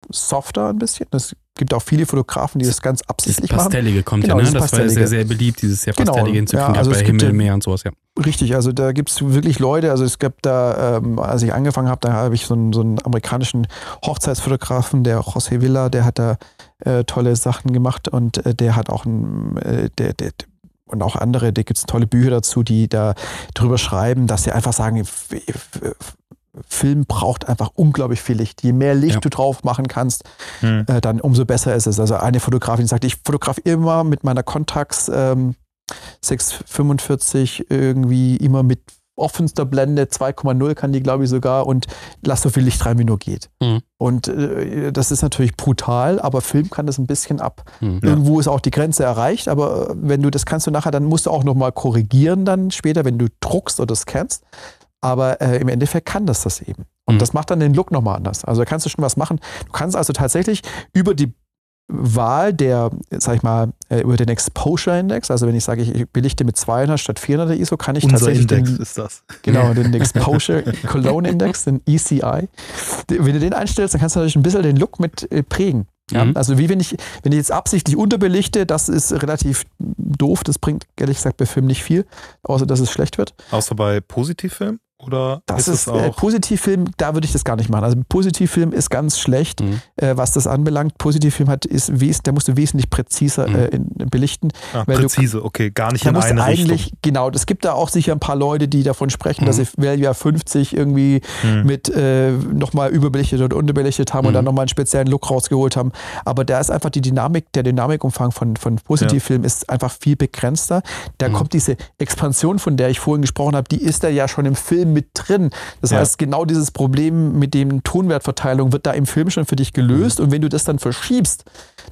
softer ein bisschen. Es gibt auch viele Fotografen, die das ganz Das absichtlich machen. Pastellige kommt Genau, ja, ne? das Das war ja Pastellige. sehr, sehr beliebt, dieses sehr Genau, Pastellige hinzufügen, ja, also ja, es bei gibt Himmel, ja- Meer und sowas, ja. Richtig, also da gibt es wirklich Leute, also es gab da, ähm, als ich angefangen habe, da habe ich so einen, so einen amerikanischen Hochzeitsfotografen, der José Villa, der hat da äh, tolle Sachen gemacht und äh, der hat auch ein, äh, der, der, und auch andere, da gibt es tolle Bücher dazu, die da drüber schreiben, dass sie einfach sagen, Film braucht einfach unglaublich viel Licht. Je mehr Licht Ja. du drauf machen kannst, Hm. äh, dann umso besser ist es. Also eine Fotografin sagt, ich fotografiere immer mit meiner Contax ähm, 645 irgendwie immer mit offenster Blende, 2,0 kann die glaube ich sogar und lass so viel Licht rein, wie nur geht. Mhm. Und äh, das ist natürlich brutal, aber Film kann das ein bisschen ab. Hm. Ja. Irgendwo ist auch die Grenze erreicht, aber äh, wenn du das kannst du nachher, dann musst du auch nochmal korrigieren dann später, wenn du druckst oder scannst. Aber äh, im Endeffekt kann das das eben. Und Mhm. das macht dann den Look nochmal anders. Also da kannst du schon was machen. Du kannst also tatsächlich über die Wahl der, sag ich mal, äh, über den Exposure Index, also wenn ich sage, ich belichte mit 200 statt 400 ISO, kann ich Unser tatsächlich Index den, ist das. Genau, den Exposure Cologne Index, den ECI. Wenn du den einstellst, dann kannst du natürlich ein bisschen den Look mit äh, prägen. Ja? Mhm. Also wie wenn ich, wenn ich jetzt absichtlich unterbelichte, das ist relativ doof, das bringt ehrlich gesagt bei Filmen nicht viel, außer dass es schlecht wird. Außer bei Positivfilm? Oder Das ist, es äh? Positivfilm, da würde ich das gar nicht machen. Also Positivfilm ist ganz schlecht, Mhm. äh, was das anbelangt. Positivfilm hat, ist, der musst du wesentlich präziser Mhm. äh, in, belichten. ah, weil du- präzise, okay, gar nicht in eine eigentlich, Richtung. genau, es gibt da auch sicher ein paar Leute, die davon sprechen, dass Mhm. sie Value 50 irgendwie Hm. mit äh, nochmal überbelichtet und unterbelichtet haben und Mhm. dann nochmal einen speziellen Look rausgeholt haben. Aber da ist einfach die Dynamik, der Dynamikumfang von, von Positivfilm ist einfach viel begrenzter. Da Mhm. kommt diese Expansion, von der ich vorhin gesprochen habe, die ist da ja schon im Film mit drin. Das Ja. heißt, genau dieses Problem mit dem Tonwertverteilung wird da im Film schon für dich gelöst. Und wenn du das dann verschiebst,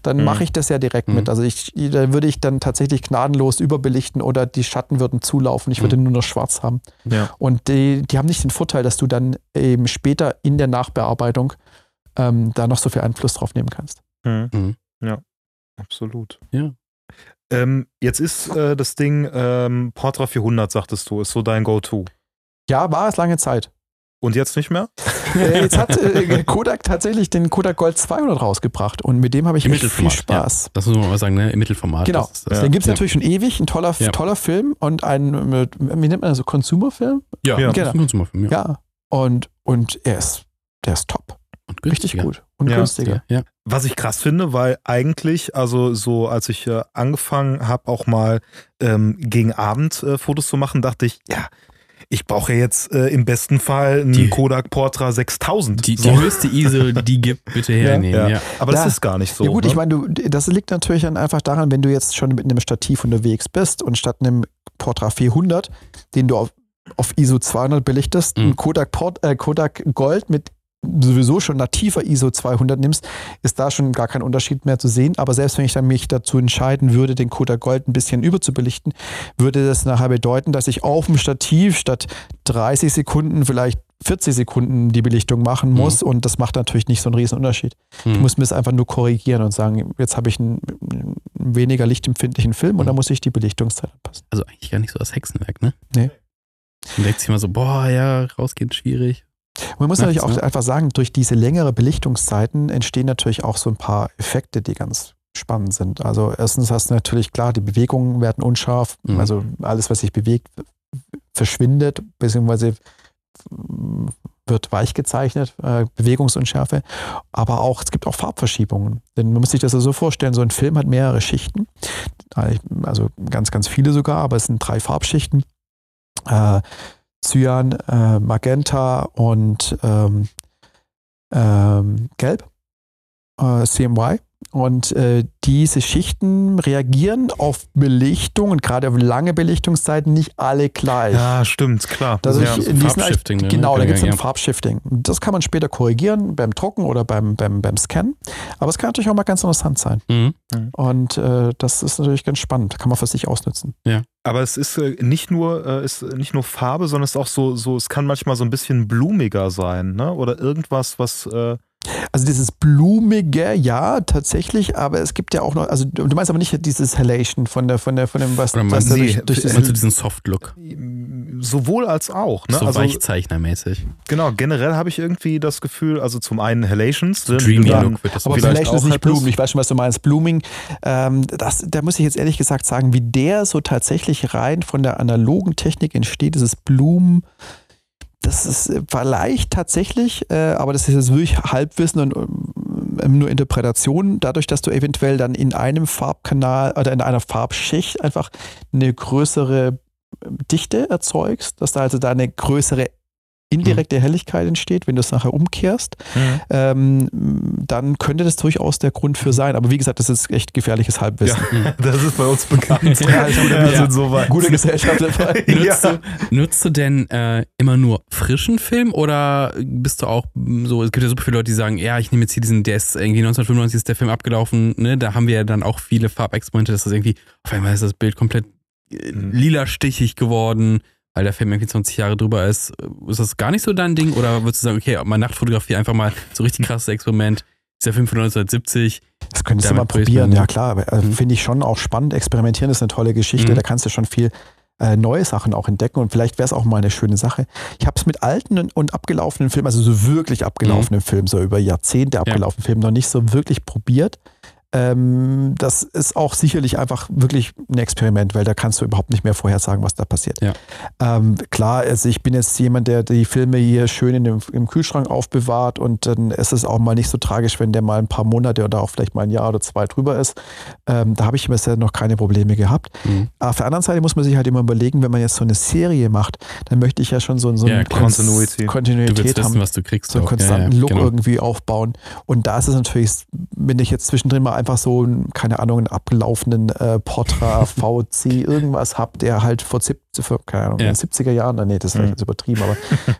dann Mhm. mache ich das ja direkt Mhm. mit. Also ich, da würde ich dann tatsächlich gnadenlos überbelichten oder die Schatten würden zulaufen. Ich würde nur noch schwarz haben. Ja. Und die, die haben nicht den Vorteil, dass du dann eben später in der Nachbearbeitung ähm, da noch so viel Einfluss drauf nehmen kannst. Hm. Mhm. Ja, absolut. Ja. Ähm, jetzt ist äh, das Ding ähm, Portra 400, sagtest du, ist so dein Go-To. Ja, war es lange Zeit. Und jetzt nicht mehr? Äh, jetzt hat äh, Kodak tatsächlich den Kodak Gold 200 rausgebracht und mit dem habe ich Im echt viel Mittelformat, Spaß. Das muss man mal sagen, ne? Im Mittelformat. Genau. Das das. Ja. Den gibt es Ja. natürlich schon ewig, ein toller, Ja. toller Film und ein, mit, wie nennt man das, so Consumerfilm? Ja, Ja. das ist ein Konsumfilm, ja. Ja. Und, und er ist, der ist top. Und Richtig gut. Und Ja. günstiger. Ja. Was ich krass finde, weil eigentlich, also so als ich äh, angefangen habe, auch mal ähm, gegen Abend äh, Fotos zu machen, dachte ich, ja, ich brauche ja jetzt äh, im besten Fall einen Die- Kodak Portra 6000. Die, so. die höchste ISO, die gibt, bitte hernehmen. ja. Ja. Aber das ist gar nicht so. ja gut, ne? ich meine, das liegt natürlich dann einfach daran, wenn du jetzt schon mit einem Stativ unterwegs bist und statt einem Portra 400, den du auf, auf ISO 200 belichtest, Mhm. ein Kodak, Port, äh, Kodak Gold mit sowieso schon nativer ISO 200 nimmst, ist da schon gar kein Unterschied mehr zu sehen. Aber selbst wenn ich dann mich dazu entscheiden würde, den Kodak Gold ein bisschen überzubelichten, würde das nachher bedeuten, dass ich auf dem Stativ statt 30 Sekunden vielleicht 40 Sekunden die Belichtung machen Mhm. muss und das macht natürlich nicht so einen riesen Unterschied. Ich Hm. muss mir das einfach nur korrigieren und sagen, jetzt habe ich einen, einen weniger lichtempfindlichen Film und dann muss ich die Belichtungszeit anpassen. Also eigentlich gar nicht so das Hexenwerk, ne? Nee. Man denkt sich immer so, boah, ja, rausgehen schwierig. Man muss natürlich auch ne? einfach sagen, durch diese längere Belichtungszeiten entstehen natürlich auch so ein paar Effekte, die ganz spannend sind. Also erstens hast du natürlich klar, die Bewegungen werden unscharf, Mhm. also alles, was sich bewegt, verschwindet, beziehungsweise wird weich gezeichnet, äh, Bewegungsunschärfe, aber auch, es gibt auch Farbverschiebungen. Denn man muss sich das ja so vorstellen, so ein Film hat mehrere Schichten, also ganz, ganz viele sogar, aber es sind drei Farbschichten. äh, Cyan, äh, Magenta und ähm, ähm, Gelb, äh, CMY. Und äh, diese Schichten reagieren auf Belichtung und gerade auf lange Belichtungszeiten nicht alle gleich. Ja, stimmt, klar. Das Ja, ist so in diesen Farbshifting, ne? Genau, da gibt es ein Ja. Farbshifting. Das kann man später korrigieren beim Drucken oder beim, beim, beim Scannen. Aber es kann natürlich auch mal ganz interessant sein. Mhm. Und äh, das ist natürlich ganz spannend. Kann man für sich ausnutzen. Aber es ist äh, nicht nur, äh, ist nicht nur Farbe, sondern es ist auch so, so, es kann manchmal so ein bisschen blumiger sein, ne? Oder irgendwas, was äh, Also dieses Blumige, ja, tatsächlich, aber es gibt ja auch noch, also du meinst aber nicht dieses Halation von der, von der, von dem, was, Oder was du- durch, nee, durch das, Meinst du diesen Soft-Look? sowohl als auch, ne? So also Weichzeichnermäßig. genau, generell habe ich irgendwie das Gefühl, also zum einen Halations, ne, Dreamy dann- Look wird das aber vielleicht vielleicht ist nicht hättest. Blooming. Ich weiß schon, was du meinst. Blooming, ähm, das, da muss ich jetzt ehrlich gesagt sagen, wie der so tatsächlich rein von der analogen Technik entsteht, dieses Blumen. Das ist äh, vielleicht tatsächlich, äh, aber das ist jetzt wirklich Halbwissen und ähm, nur Interpretation, dadurch, dass du eventuell dann in einem Farbkanal oder in einer Farbschicht einfach eine größere ähm, Dichte erzeugst, dass da also da eine größere indirekte Helligkeit entsteht, wenn du es nachher umkehrst Mhm. ähm, dann könnte das durchaus der Grund für sein. Aber wie gesagt, das ist echt gefährliches Halbwissen. Das ist bei uns bekannt. Ja, ich ja. sind so weit. Gute Gesellschaft dabei. Nutzt, Ja. du, nutzt du denn äh, immer nur frischen Film oder bist du auch so, es gibt ja super viele Leute, die sagen, ja, ich nehme jetzt hier diesen, der ist irgendwie 1995 ist der Film abgelaufen, ne? Da haben wir ja dann auch viele Farbexperimente, dass das irgendwie, auf einmal ist das Bild komplett äh, Mhm. lila stichig geworden, weil der Film irgendwie 20 Jahre drüber ist. Ist das gar nicht so dein Ding? Oder würdest du sagen, okay, mal Nachtfotografie einfach mal so richtig krasses Experiment, ist der Film von 1970, Das könntest du mal probieren, ja klar. Mhm. Finde ich schon auch spannend. Experimentieren ist eine tolle Geschichte. Mhm. Da kannst du schon viel äh, neue Sachen auch entdecken und vielleicht wäre es auch mal eine schöne Sache. Ich habe es mit alten und, und abgelaufenen Filmen, also so wirklich abgelaufenen Filmen, so über Jahrzehnte abgelaufenen Filmen, noch nicht so wirklich probiert. Ähm, das ist auch sicherlich einfach wirklich ein Experiment, weil da kannst du überhaupt nicht mehr vorhersagen, was da passiert. Ja. Ähm, klar, also ich bin jetzt jemand, der die Filme hier schön in dem, im Kühlschrank aufbewahrt und dann ist es auch mal nicht so tragisch, wenn der mal ein paar Monate oder auch vielleicht mal ein Jahr oder zwei drüber ist. Ähm, da habe ich bisher noch keine Probleme gehabt. Mhm. Auf der anderen Seite muss man sich halt immer überlegen, wenn man jetzt so eine Serie macht, dann möchte ich ja schon so, so Ja, eine Kontinuität willst haben wissen, was du kriegst. so einen auch. Ja, konstanten ja, Look genau. irgendwie aufbauen. Und da ist es natürlich, wenn ich jetzt zwischendrin mal einfach so, ein, keine Ahnung, einen abgelaufenen äh, Portra VC irgendwas habe, der halt vor, 70, vor keine Ahnung, Ja. in den 70er Jahren, nee, das ist Mhm. vielleicht übertrieben, aber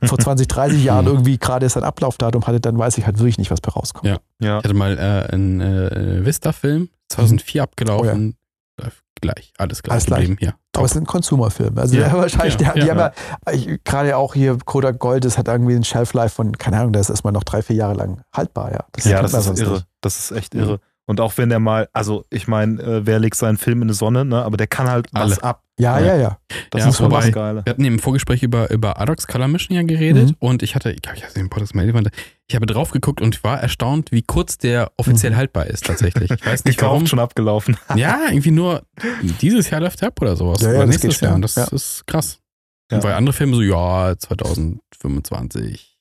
vor 20, 30 Jahren Mhm. irgendwie gerade sein Ablaufdatum hatte, dann weiß ich halt wirklich nicht, was bei rauskommt. Ja. Ja. Ich hatte mal äh, einen äh, Vista-Film, 2004 abgelaufen. Äh, Gleich, alles gleich Alles gleich. hier. Aber es sind Consumer-Filme. Also Ja. der wahrscheinlich, Ja, der, die ja, haben ja, ich- gerade auch hier Kodak Gold, das hat irgendwie einen Shelf-Life von, keine Ahnung, das ist erstmal noch drei, vier Jahre lang haltbar, ja. Das Ja, das ist irre. nicht. Das ist echt Mhm. irre. Und auch wenn der mal, also ich meine, äh, wer legt seinen Film in die Sonne, ne? aber der kann halt was Alle. ab. Ja, ja, ja. Das Ja, ist schon wobei- das Geile. Wir hatten im Vorgespräch über, über Adox Color Mission ja geredet Mhm. und ich hatte, ich glaube, ich habe den Podcast mal erwähnt, ich habe drauf geguckt und war erstaunt, wie kurz der offiziell Mhm. haltbar ist tatsächlich. Ich weiß nicht warum. Kauf schon abgelaufen. Ja, irgendwie nur dieses Jahr läuft er ab oder sowas. Ja, ja, oder das nächstes. Jahr. Das Ja. ist krass. Ja. Und weil andere Filme so, ja, 2025,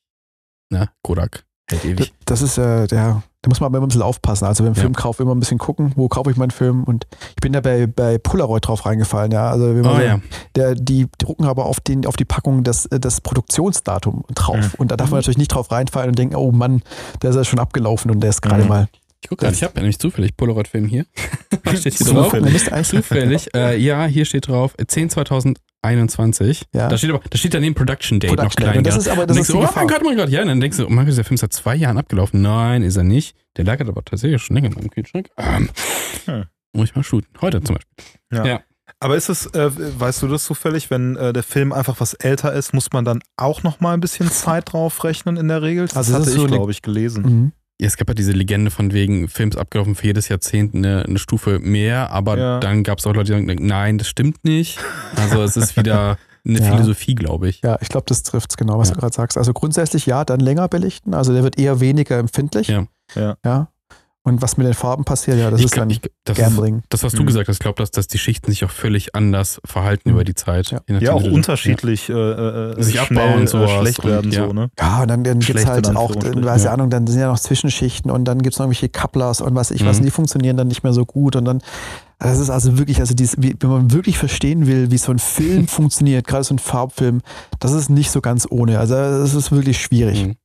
ne, Kodak, hält ewig. Das ist äh, der, da muss man aber immer ein bisschen aufpassen. Also beim Ja. Filmkauf immer ein bisschen gucken, wo kaufe ich meinen Film und ich bin da bei, bei Polaroid drauf reingefallen, ja. Also Oh ja. der, die drucken aber auf, den, auf die Packung das, das Produktionsdatum drauf. Mhm. Und da darf man natürlich nicht drauf reinfallen und denken, oh Mann, der ist ja schon abgelaufen und der ist gerade Mhm. mal Ich gucke gerade, ich habe ja nämlich zufällig Polaroid-Film hier. Was steht hier drauf? Zufällig. Äh, ja, hier steht drauf, äh, 10 2021. Ja. Da steht aber, da steht daneben Production Date noch Production klein. Date. Und das ja. ist aber das ist du, die oh Gefahr. mein Gott, oh mein Gott, ja. Und dann denkst du, oh mein Gott, ist der Film seit zwei Jahren abgelaufen. Nein, ist er nicht. Der lagert aber tatsächlich schon länger in meinem Kühlschrank. Ähm, Hm. Muss ich mal shooten. Heute zum Beispiel. Aber ist es, äh, weißt du das zufällig, wenn äh, der Film einfach was älter ist, muss man dann auch noch mal ein bisschen Zeit drauf rechnen in der Regel? Das Also das hatte ist so ich, eine- glaube ich, gelesen. Mhm. Ja, es gab ja diese Legende von wegen Films abgelaufen für jedes Jahrzehnt eine, eine Stufe mehr, aber Ja. dann gab es auch Leute, die sagen, nein, das stimmt nicht. Also es ist wieder eine Ja. Philosophie, glaube ich. Ja, ich glaube, das trifft es genau, was Ja. du gerade sagst. Also grundsätzlich ja, dann länger belichten. Also der wird eher weniger empfindlich. Ja. Ja. Ja. Und was mit den Farben passiert, ja, das Ich ist glaub- dann ich, das, ist, Gambling. das, was du Mhm. gesagt hast, ich glaube, dass, dass die Schichten sich auch völlig anders verhalten Mhm. über die Zeit. Ja. Ja, auch wie du- unterschiedlich äh, äh, Sich schnell, abbauen und sowas äh, schlecht und- werden, ja. so, ne? Ja, und dann, dann gibt es halt auch, weiß ja. ich Ahnung, dann sind ja noch Zwischenschichten und dann gibt es noch irgendwelche Couplers und was ich was, Mhm. und die funktionieren dann nicht mehr so gut und dann Das ist also wirklich, also dieses, wie, wenn man wirklich verstehen will, wie so ein Film funktioniert, gerade so ein Farbfilm, das ist nicht so ganz ohne. Also das ist wirklich schwierig. Mhm.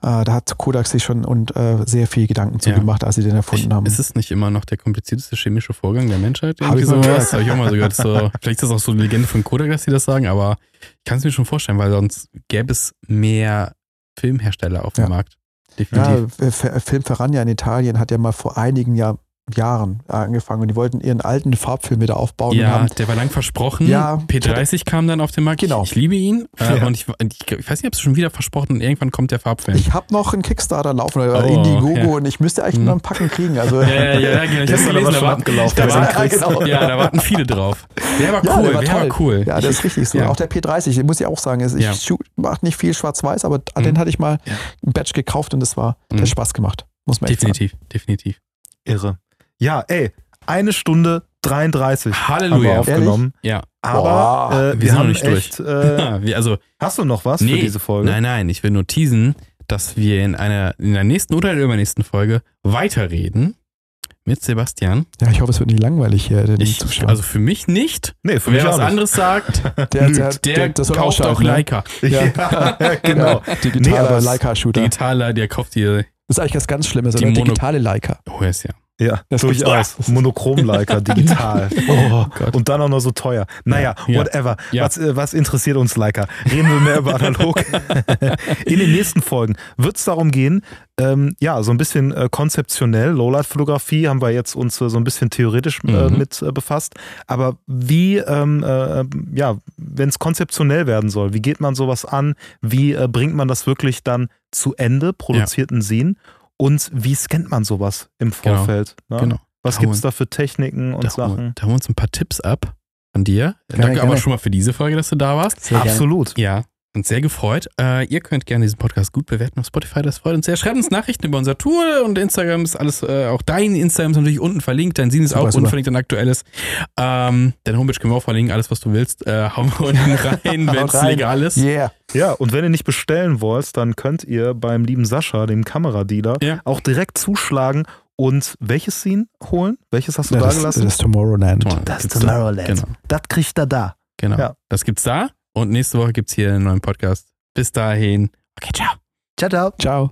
Äh, da hat Kodak sich schon und äh, sehr viel Gedanken zu Ja. gemacht, als sie den erfunden haben. Ist es nicht immer noch der komplizierteste chemische Vorgang der Menschheit? Hab Irgendwie ich mal sowas? Habe ich auch mal so gehört. So, vielleicht ist das auch so eine Legende von Kodak, dass sie das sagen, aber ich kann es mir schon vorstellen, weil sonst gäbe es mehr Filmhersteller auf dem Ja. Markt. Ja, Definitiv. F- Film Ferragna in Italien hat ja mal vor einigen Jahr, Jahren angefangen und die wollten ihren alten Farbfilm wieder aufbauen Ja, haben der war lang versprochen. Ja, P30 kam dann auf den Markt. Genau. Ich, ich liebe ihn. Äh, Ja. Und ich, ich, ich weiß nicht, ob es schon wieder versprochen und irgendwann kommt der Farbfilm. Ich habe noch einen Kickstarter laufen oder Oh, Indiegogo ja. und ich müsste eigentlich Hm. nur ein Packen kriegen. Also ja, ja, ja, genau. Ich Gestern gelesen, aber schon warten- abgelaufen. Da Der Sinn kriegst. genau. Ja, da warten viele drauf. Der war Ja, cool, der war toll. cool. Ja, das ist richtig so. Ja. Auch der P30, den muss ich auch sagen, ist, ich Ja. mache nicht viel schwarz-weiß, aber den Mhm. hatte ich mal Ja. ein Batch gekauft und das war, der Mhm. hat Spaß gemacht. Muss man Definitiv, definitiv. Irre. Ja, ey, eine Stunde 33 haben wir Halleluja. aufgenommen. Ja. Aber Boah, äh, wir wir, sind noch haben nicht durch. echt. Äh, Ja, wir, also, hast du noch was für Nee, diese Folge? nein, nein, ich will nur teasen, dass wir in einer, in der nächsten oder in der übernächsten Folge weiterreden mit Sebastian. Ja, ich hoffe, es wird nicht langweilig hier, den Ich, Zuschauern. also für mich nicht. Nee, für mich Wer was auch nicht. anderes sagt, der, der, das soll kauft auch ne? Leica. Ja, genau. Ja, digitaler Nee, Leica-Shooter. Digitaler, der kauft dir. Das ist eigentlich was ganz Schlimmes, Die oder? Mono- Digitale Leica. Oh, ist ja. Ja, Das durchaus. Monochrom-Leica, digital. Oh, Gott. und dann auch noch so teuer. Naja, Ja. whatever. Ja. Was, äh, was interessiert uns Leica? Reden wir mehr über analog. In den nächsten Folgen wird es darum gehen, ähm, ja, so ein bisschen äh, konzeptionell, Lowlight-Fotografie haben wir jetzt uns äh, so ein bisschen theoretisch äh, Mhm. mit äh, befasst. Aber wie, ähm, äh, ja, wenn es konzeptionell werden soll, wie geht man sowas an? Wie bringt man das wirklich dann zu Ende, produzierten Sehen? Und wie scannt man sowas im Genau. Vorfeld? ne? Genau. Was gibt es holen- da für Techniken und Da, holen- Sachen? da holen wir uns ein paar Tipps ab von dir. Gerne, Danke aber gerne. schon mal für diese Folge, dass du da warst. Sehr gerne. Absolut. Ja, uns sehr gefreut. Äh, ihr könnt gerne diesen Podcast gut bewerten auf Spotify, das freut uns sehr. Schreibt uns Nachrichten über unser Tour und Instagram ist alles, äh, auch dein Instagram ist natürlich unten verlinkt, dein Sin ist Super, auch unten verlinkt, dein aktuelles. Ähm, deine Homepage können wir auch verlinken, alles was du willst, äh, hauen wir unten rein, wenn es legal ist. Yeah. Ja, und wenn ihr nicht bestellen wollt, dann könnt ihr beim lieben Sascha, dem Kameradealer, Ja. auch direkt zuschlagen und welches Scene holen? Welches hast du Ja, da das, gelassen? das Tomorrowland. Das Gibt's da. Tomorrowland. Genau, Das kriegt er da. genau. Ja. Das gibt's da und nächste Woche gibt's hier einen neuen Podcast. Bis dahin. Okay, ciao. Ciao, ciao. Ciao.